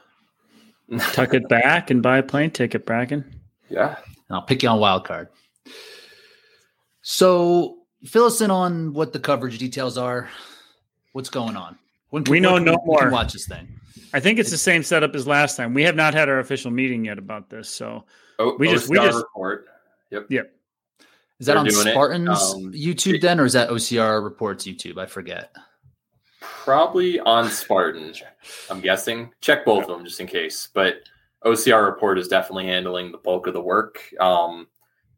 S2: (laughs)
S3: Tuck it back and buy a plane ticket, Bracken.
S4: Yeah.
S1: And I'll pick you on wild card. So fill us in on what the coverage details are. What's going on? When
S3: We know
S1: when
S3: no
S1: we can
S3: more.
S1: watch this thing.
S3: I think it's the same setup as last time. We have not had our official meeting yet about this, so
S4: Oh,
S3: We just- we just-
S4: report. Yep. Yep.
S1: Is that
S4: They're
S1: on. Spartans
S4: Um,
S1: YouTube then, or is that OCR Reports YouTube? I forget.
S4: Probably on Spartan, I'm guessing. Check both of them just in case. But OCR report is definitely handling the bulk of the work. Um,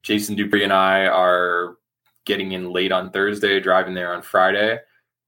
S4: Jason Dupree and I are getting in late on Thursday, driving there on Friday,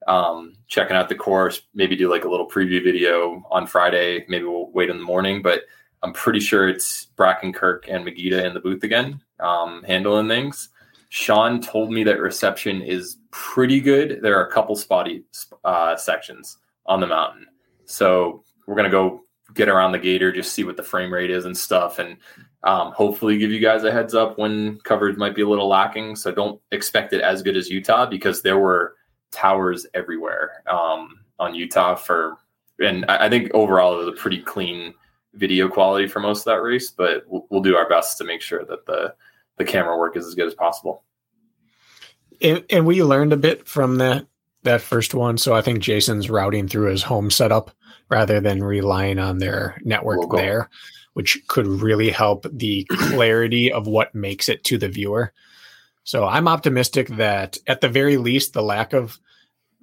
S4: um, checking out the course, maybe do like a little preview video on Friday. Maybe we'll wait in the morning, but I'm pretty sure it's Bracken Kirk and Megita in the booth again, um, handling things. Sean told me that reception is pretty good. There are a couple spotty uh, sections on the mountain. So we're going to go get around the gator, just see what the frame rate is and stuff. And um, hopefully give you guys a heads up when coverage might be a little lacking. So don't expect it as good as Utah because there were towers everywhere um, on Utah for, and I, I think overall it was a pretty clean video quality for most of that race, but we'll, we'll do our best to make sure that the, the camera work is as good as possible.
S2: And, and we learned a bit from that that first one. So I think Jason's routing through his home setup rather than relying on their network
S4: Local.
S2: there, which could really help the (clears throat) clarity of what makes it to the viewer. So I'm optimistic that at the very least, the lack of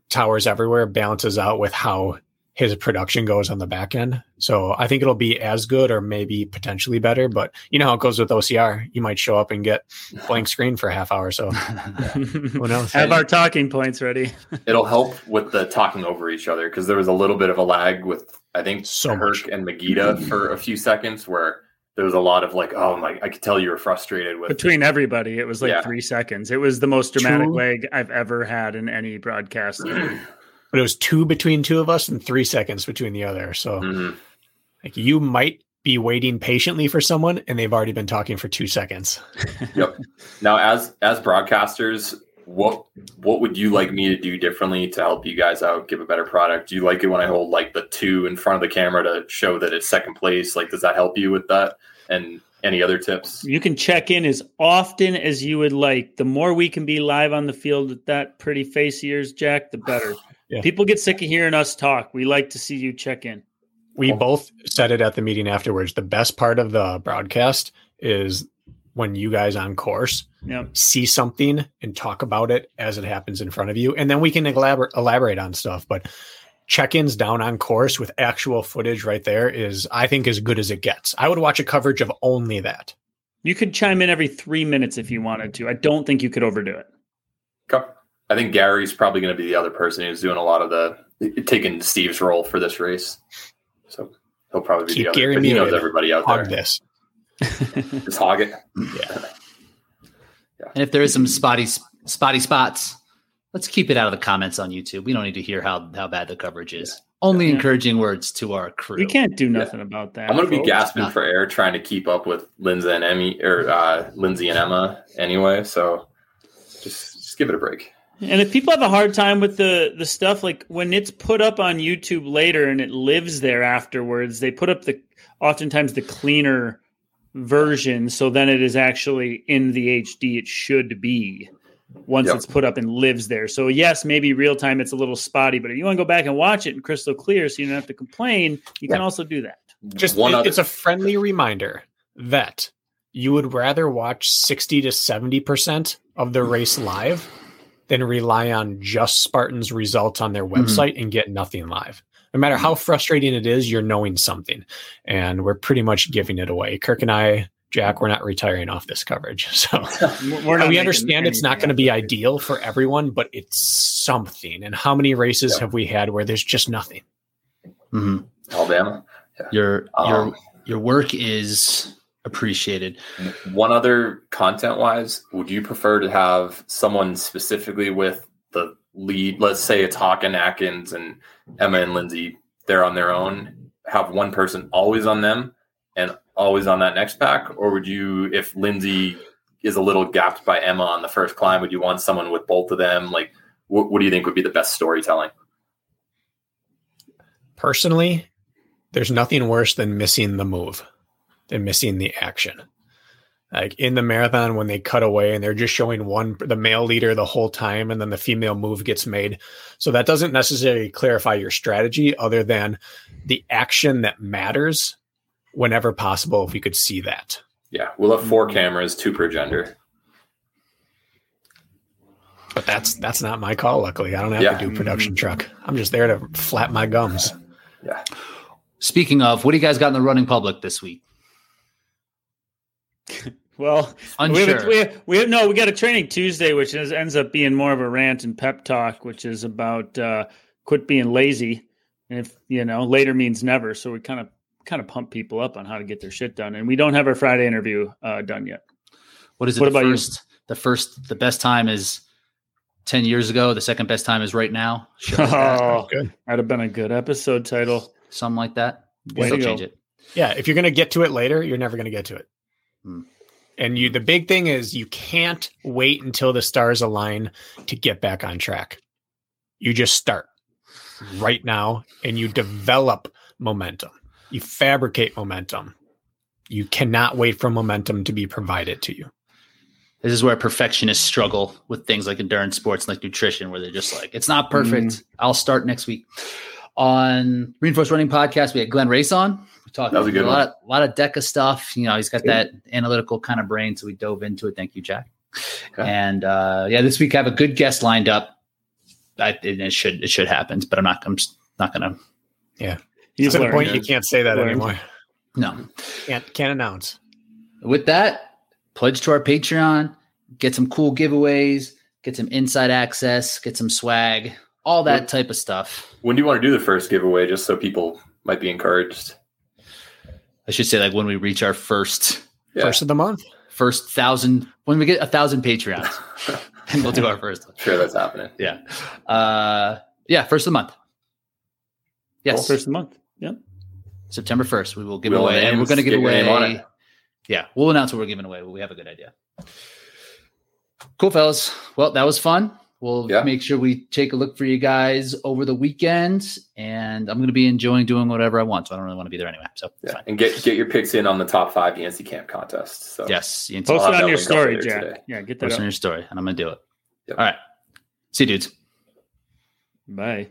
S2: towers everywhere balances out with how his production goes on the back end. So I think it'll be as good or maybe potentially better. But you know how it goes with OCR. You might show up and get blank screen for a half hour. So (laughs) who knows?
S3: have our talking points ready. (laughs)
S4: It'll help with the talking over each other because there was a little bit of a lag with I think
S2: So
S4: Kirk
S2: much.
S4: and Megita for a few seconds where there was a lot of like, oh my, I could tell you were frustrated with.
S3: Between everybody, it was like
S4: Yeah.
S3: three seconds. It was the most dramatic
S2: Two-
S3: leg I've ever had in any broadcast. (clears throat)
S2: but it was two between two of us and three seconds between the other. So
S4: Mhm.
S2: like you might be waiting patiently for someone and they've already been talking for two seconds. (laughs) yep.
S4: Now, as as broadcasters, what what would you like me to do differently to help you guys out, give a better product? Do you like it when I hold like the two in front of the camera to show that it's second place? Like, does that help you with that? And any other tips?
S3: You can check in as often as you would like. The more we can be live on the field with that pretty face of yours, Jack, the better. (sighs) (laughs)
S2: Yeah.
S3: People get sick of hearing us talk. We like to see you check in.
S2: We both said it at the meeting afterwards. The best part of the broadcast is when you guys on course
S3: Yep.
S2: see something and talk about it as it happens in front of you, and then we can elaborate elaborate on stuff. But check-ins down on course with actual footage right there is, I think, as good as it gets. I would watch a coverage of only that.
S3: You could chime in every three minutes if you wanted to. I don't think you could overdo it.
S4: Okay. I think Gary's probably going to be the other person who's doing a lot of the taking Steve's role for this race. So he'll probably be
S2: Keep
S4: the other.
S2: Gary
S4: but he knows everybody out
S2: Hog
S4: there.
S2: this. (laughs)
S4: Just hog it.
S2: Yeah.
S1: And if there is some spotty spotty spots, let's keep it out of the comments on YouTube. We don't need to hear how how bad the coverage is. Only
S3: Yeah.
S1: encouraging words to our crew.
S3: We can't do nothing about that.
S4: I'm going to be gasping
S1: not-
S4: for air trying to keep up with Lindsay and Emmy or uh, Lindsay and Emma anyway. So just just give it a break.
S3: And if people have a hard time with the the stuff, like when it's put up on YouTube later and it lives there afterwards, they put up the oftentimes the cleaner version, so then it is actually in the HD it should be once
S4: Yep.
S3: it's put up and lives there. So yes, maybe real time it's a little spotty, but if you want to go back and watch it in crystal clear, so you don't have to complain, you can also do that.
S2: Just
S4: one
S2: it-
S4: other.
S2: it's a friendly reminder that you would rather watch 60 to 70% of the race live than rely on just Spartan's results on their
S4: Mm-hmm.
S2: website and get nothing live. No matter how frustrating it is, you're knowing something. And we're pretty much giving it away. Kirk and I, Jack, we're not retiring off this coverage. (laughs) So (laughs)
S3: We're not
S2: we understand it's not going to be ideal for everyone, but it's something. And how many races
S4: Yeah.
S2: have we had where there's just nothing?
S1: Mhm.
S4: Alabama.
S1: Your
S4: Um,
S1: your your work is appreciated.
S4: One other content wise, would you prefer to have someone specifically with the lead? Let's say it's Hawk and Atkins and Emma and Lindsay, they're on their own. Have one person always on them and always on that next pack? Or would you, if Lindsay is a little gapped by Emma on the first climb, would you want someone with both of them? Like, what, what do you think would be the best storytelling?
S2: Personally, there's nothing worse than missing the move, than missing the action. Like in the marathon, when they cut away and they're just showing one, the male leader the whole time, and then the female move gets made. So that doesn't necessarily clarify your strategy, other than the action that matters whenever possible. If we could see that,
S4: Yeah, we'll have four mm-hmm. cameras, two per gender.
S2: but that's that's not my call. Luckily, I don't have
S4: Yeah.
S2: to do production mm-hmm. truck. I'm just there to flap my gums.
S4: Yeah.
S1: Speaking of, what do you guys got in the running public this week? (laughs)
S3: Well, we
S1: Unsure.
S3: have, a, we, have, we have no. We got a training Tuesday, which is, ends up being more of a rant and pep talk, which is about uh, quit being lazy. And if you know, later means never. So we kind of kind of pump people up on how to get their shit done. And we don't have our Friday interview uh, done yet.
S1: What is it?
S3: What
S1: the
S3: about you?
S1: first, The first, the best time is ten years ago. The second best time is right now. Shit like (laughs) that.
S3: Oh,
S2: Good.
S3: that'd have been a good episode title.
S1: Something like that.
S3: Way
S1: Still change it.
S2: Yeah, if you're going to get to it later, you're never going to get to it.
S1: Hmm.
S2: And you, the big thing is you can't wait until the stars align to get back on track. You just start right now and you develop momentum. You fabricate momentum. You cannot wait for momentum to be provided to you.
S1: This is where perfectionists struggle with things like endurance sports, like nutrition, where they're just like, it's not perfect.
S3: Mm.
S1: I'll start next week. On Reinforced Running Podcast, we had Glenn Race on. We talked
S4: That was a good
S1: a lot, of, a lot of DEKA stuff. You know, he's got that analytical kind of brain, so we dove into it. Thank you, Jack.
S4: Okay.
S1: And uh, yeah, this week I have a good guest lined up. I, it, it should it should happen, but I'm not. I'm just not gonna.
S3: Yeah, he's
S2: to the point you can't say that
S3: Learned.
S2: anymore.
S1: No.
S2: Can't can't announce.
S1: With that, pledge to our Patreon, get some cool giveaways, get some inside access, get some swag, all that type of stuff.
S4: When do you want to do the first giveaway just so people might be encouraged?
S1: I should say, like when we reach our first
S4: Yeah.
S2: First of the month.
S1: first thousand, when we get a thousand Patreons, (laughs) and we'll do our first one.
S4: sure that's happening.
S1: Yeah, uh, yeah, first of the month. Yes,
S3: First of the month. Yeah,
S1: September first, we will give
S4: Wheel of
S1: away, and we're going to give away.
S4: on it.
S1: Yeah, we'll announce what we're giving away, but we have a good idea. Cool, fellas. Well, that was fun. We'll
S4: Yeah.
S1: make sure we take a look for you guys over the weekend, and I'm going to be enjoying doing whatever I want. So I don't really want to be there anyway. So it's
S4: Yeah.
S1: fine.
S4: And get get your picks in on the top five Yancy Camp contest. So
S1: Yes, you
S3: Post it on your story,
S4: later
S3: Jack.
S4: today.
S3: Yeah, get that
S1: post
S3: up.
S1: on your story, and I'm going to do it.
S4: Yep.
S1: All right. See you, dudes.
S3: Bye.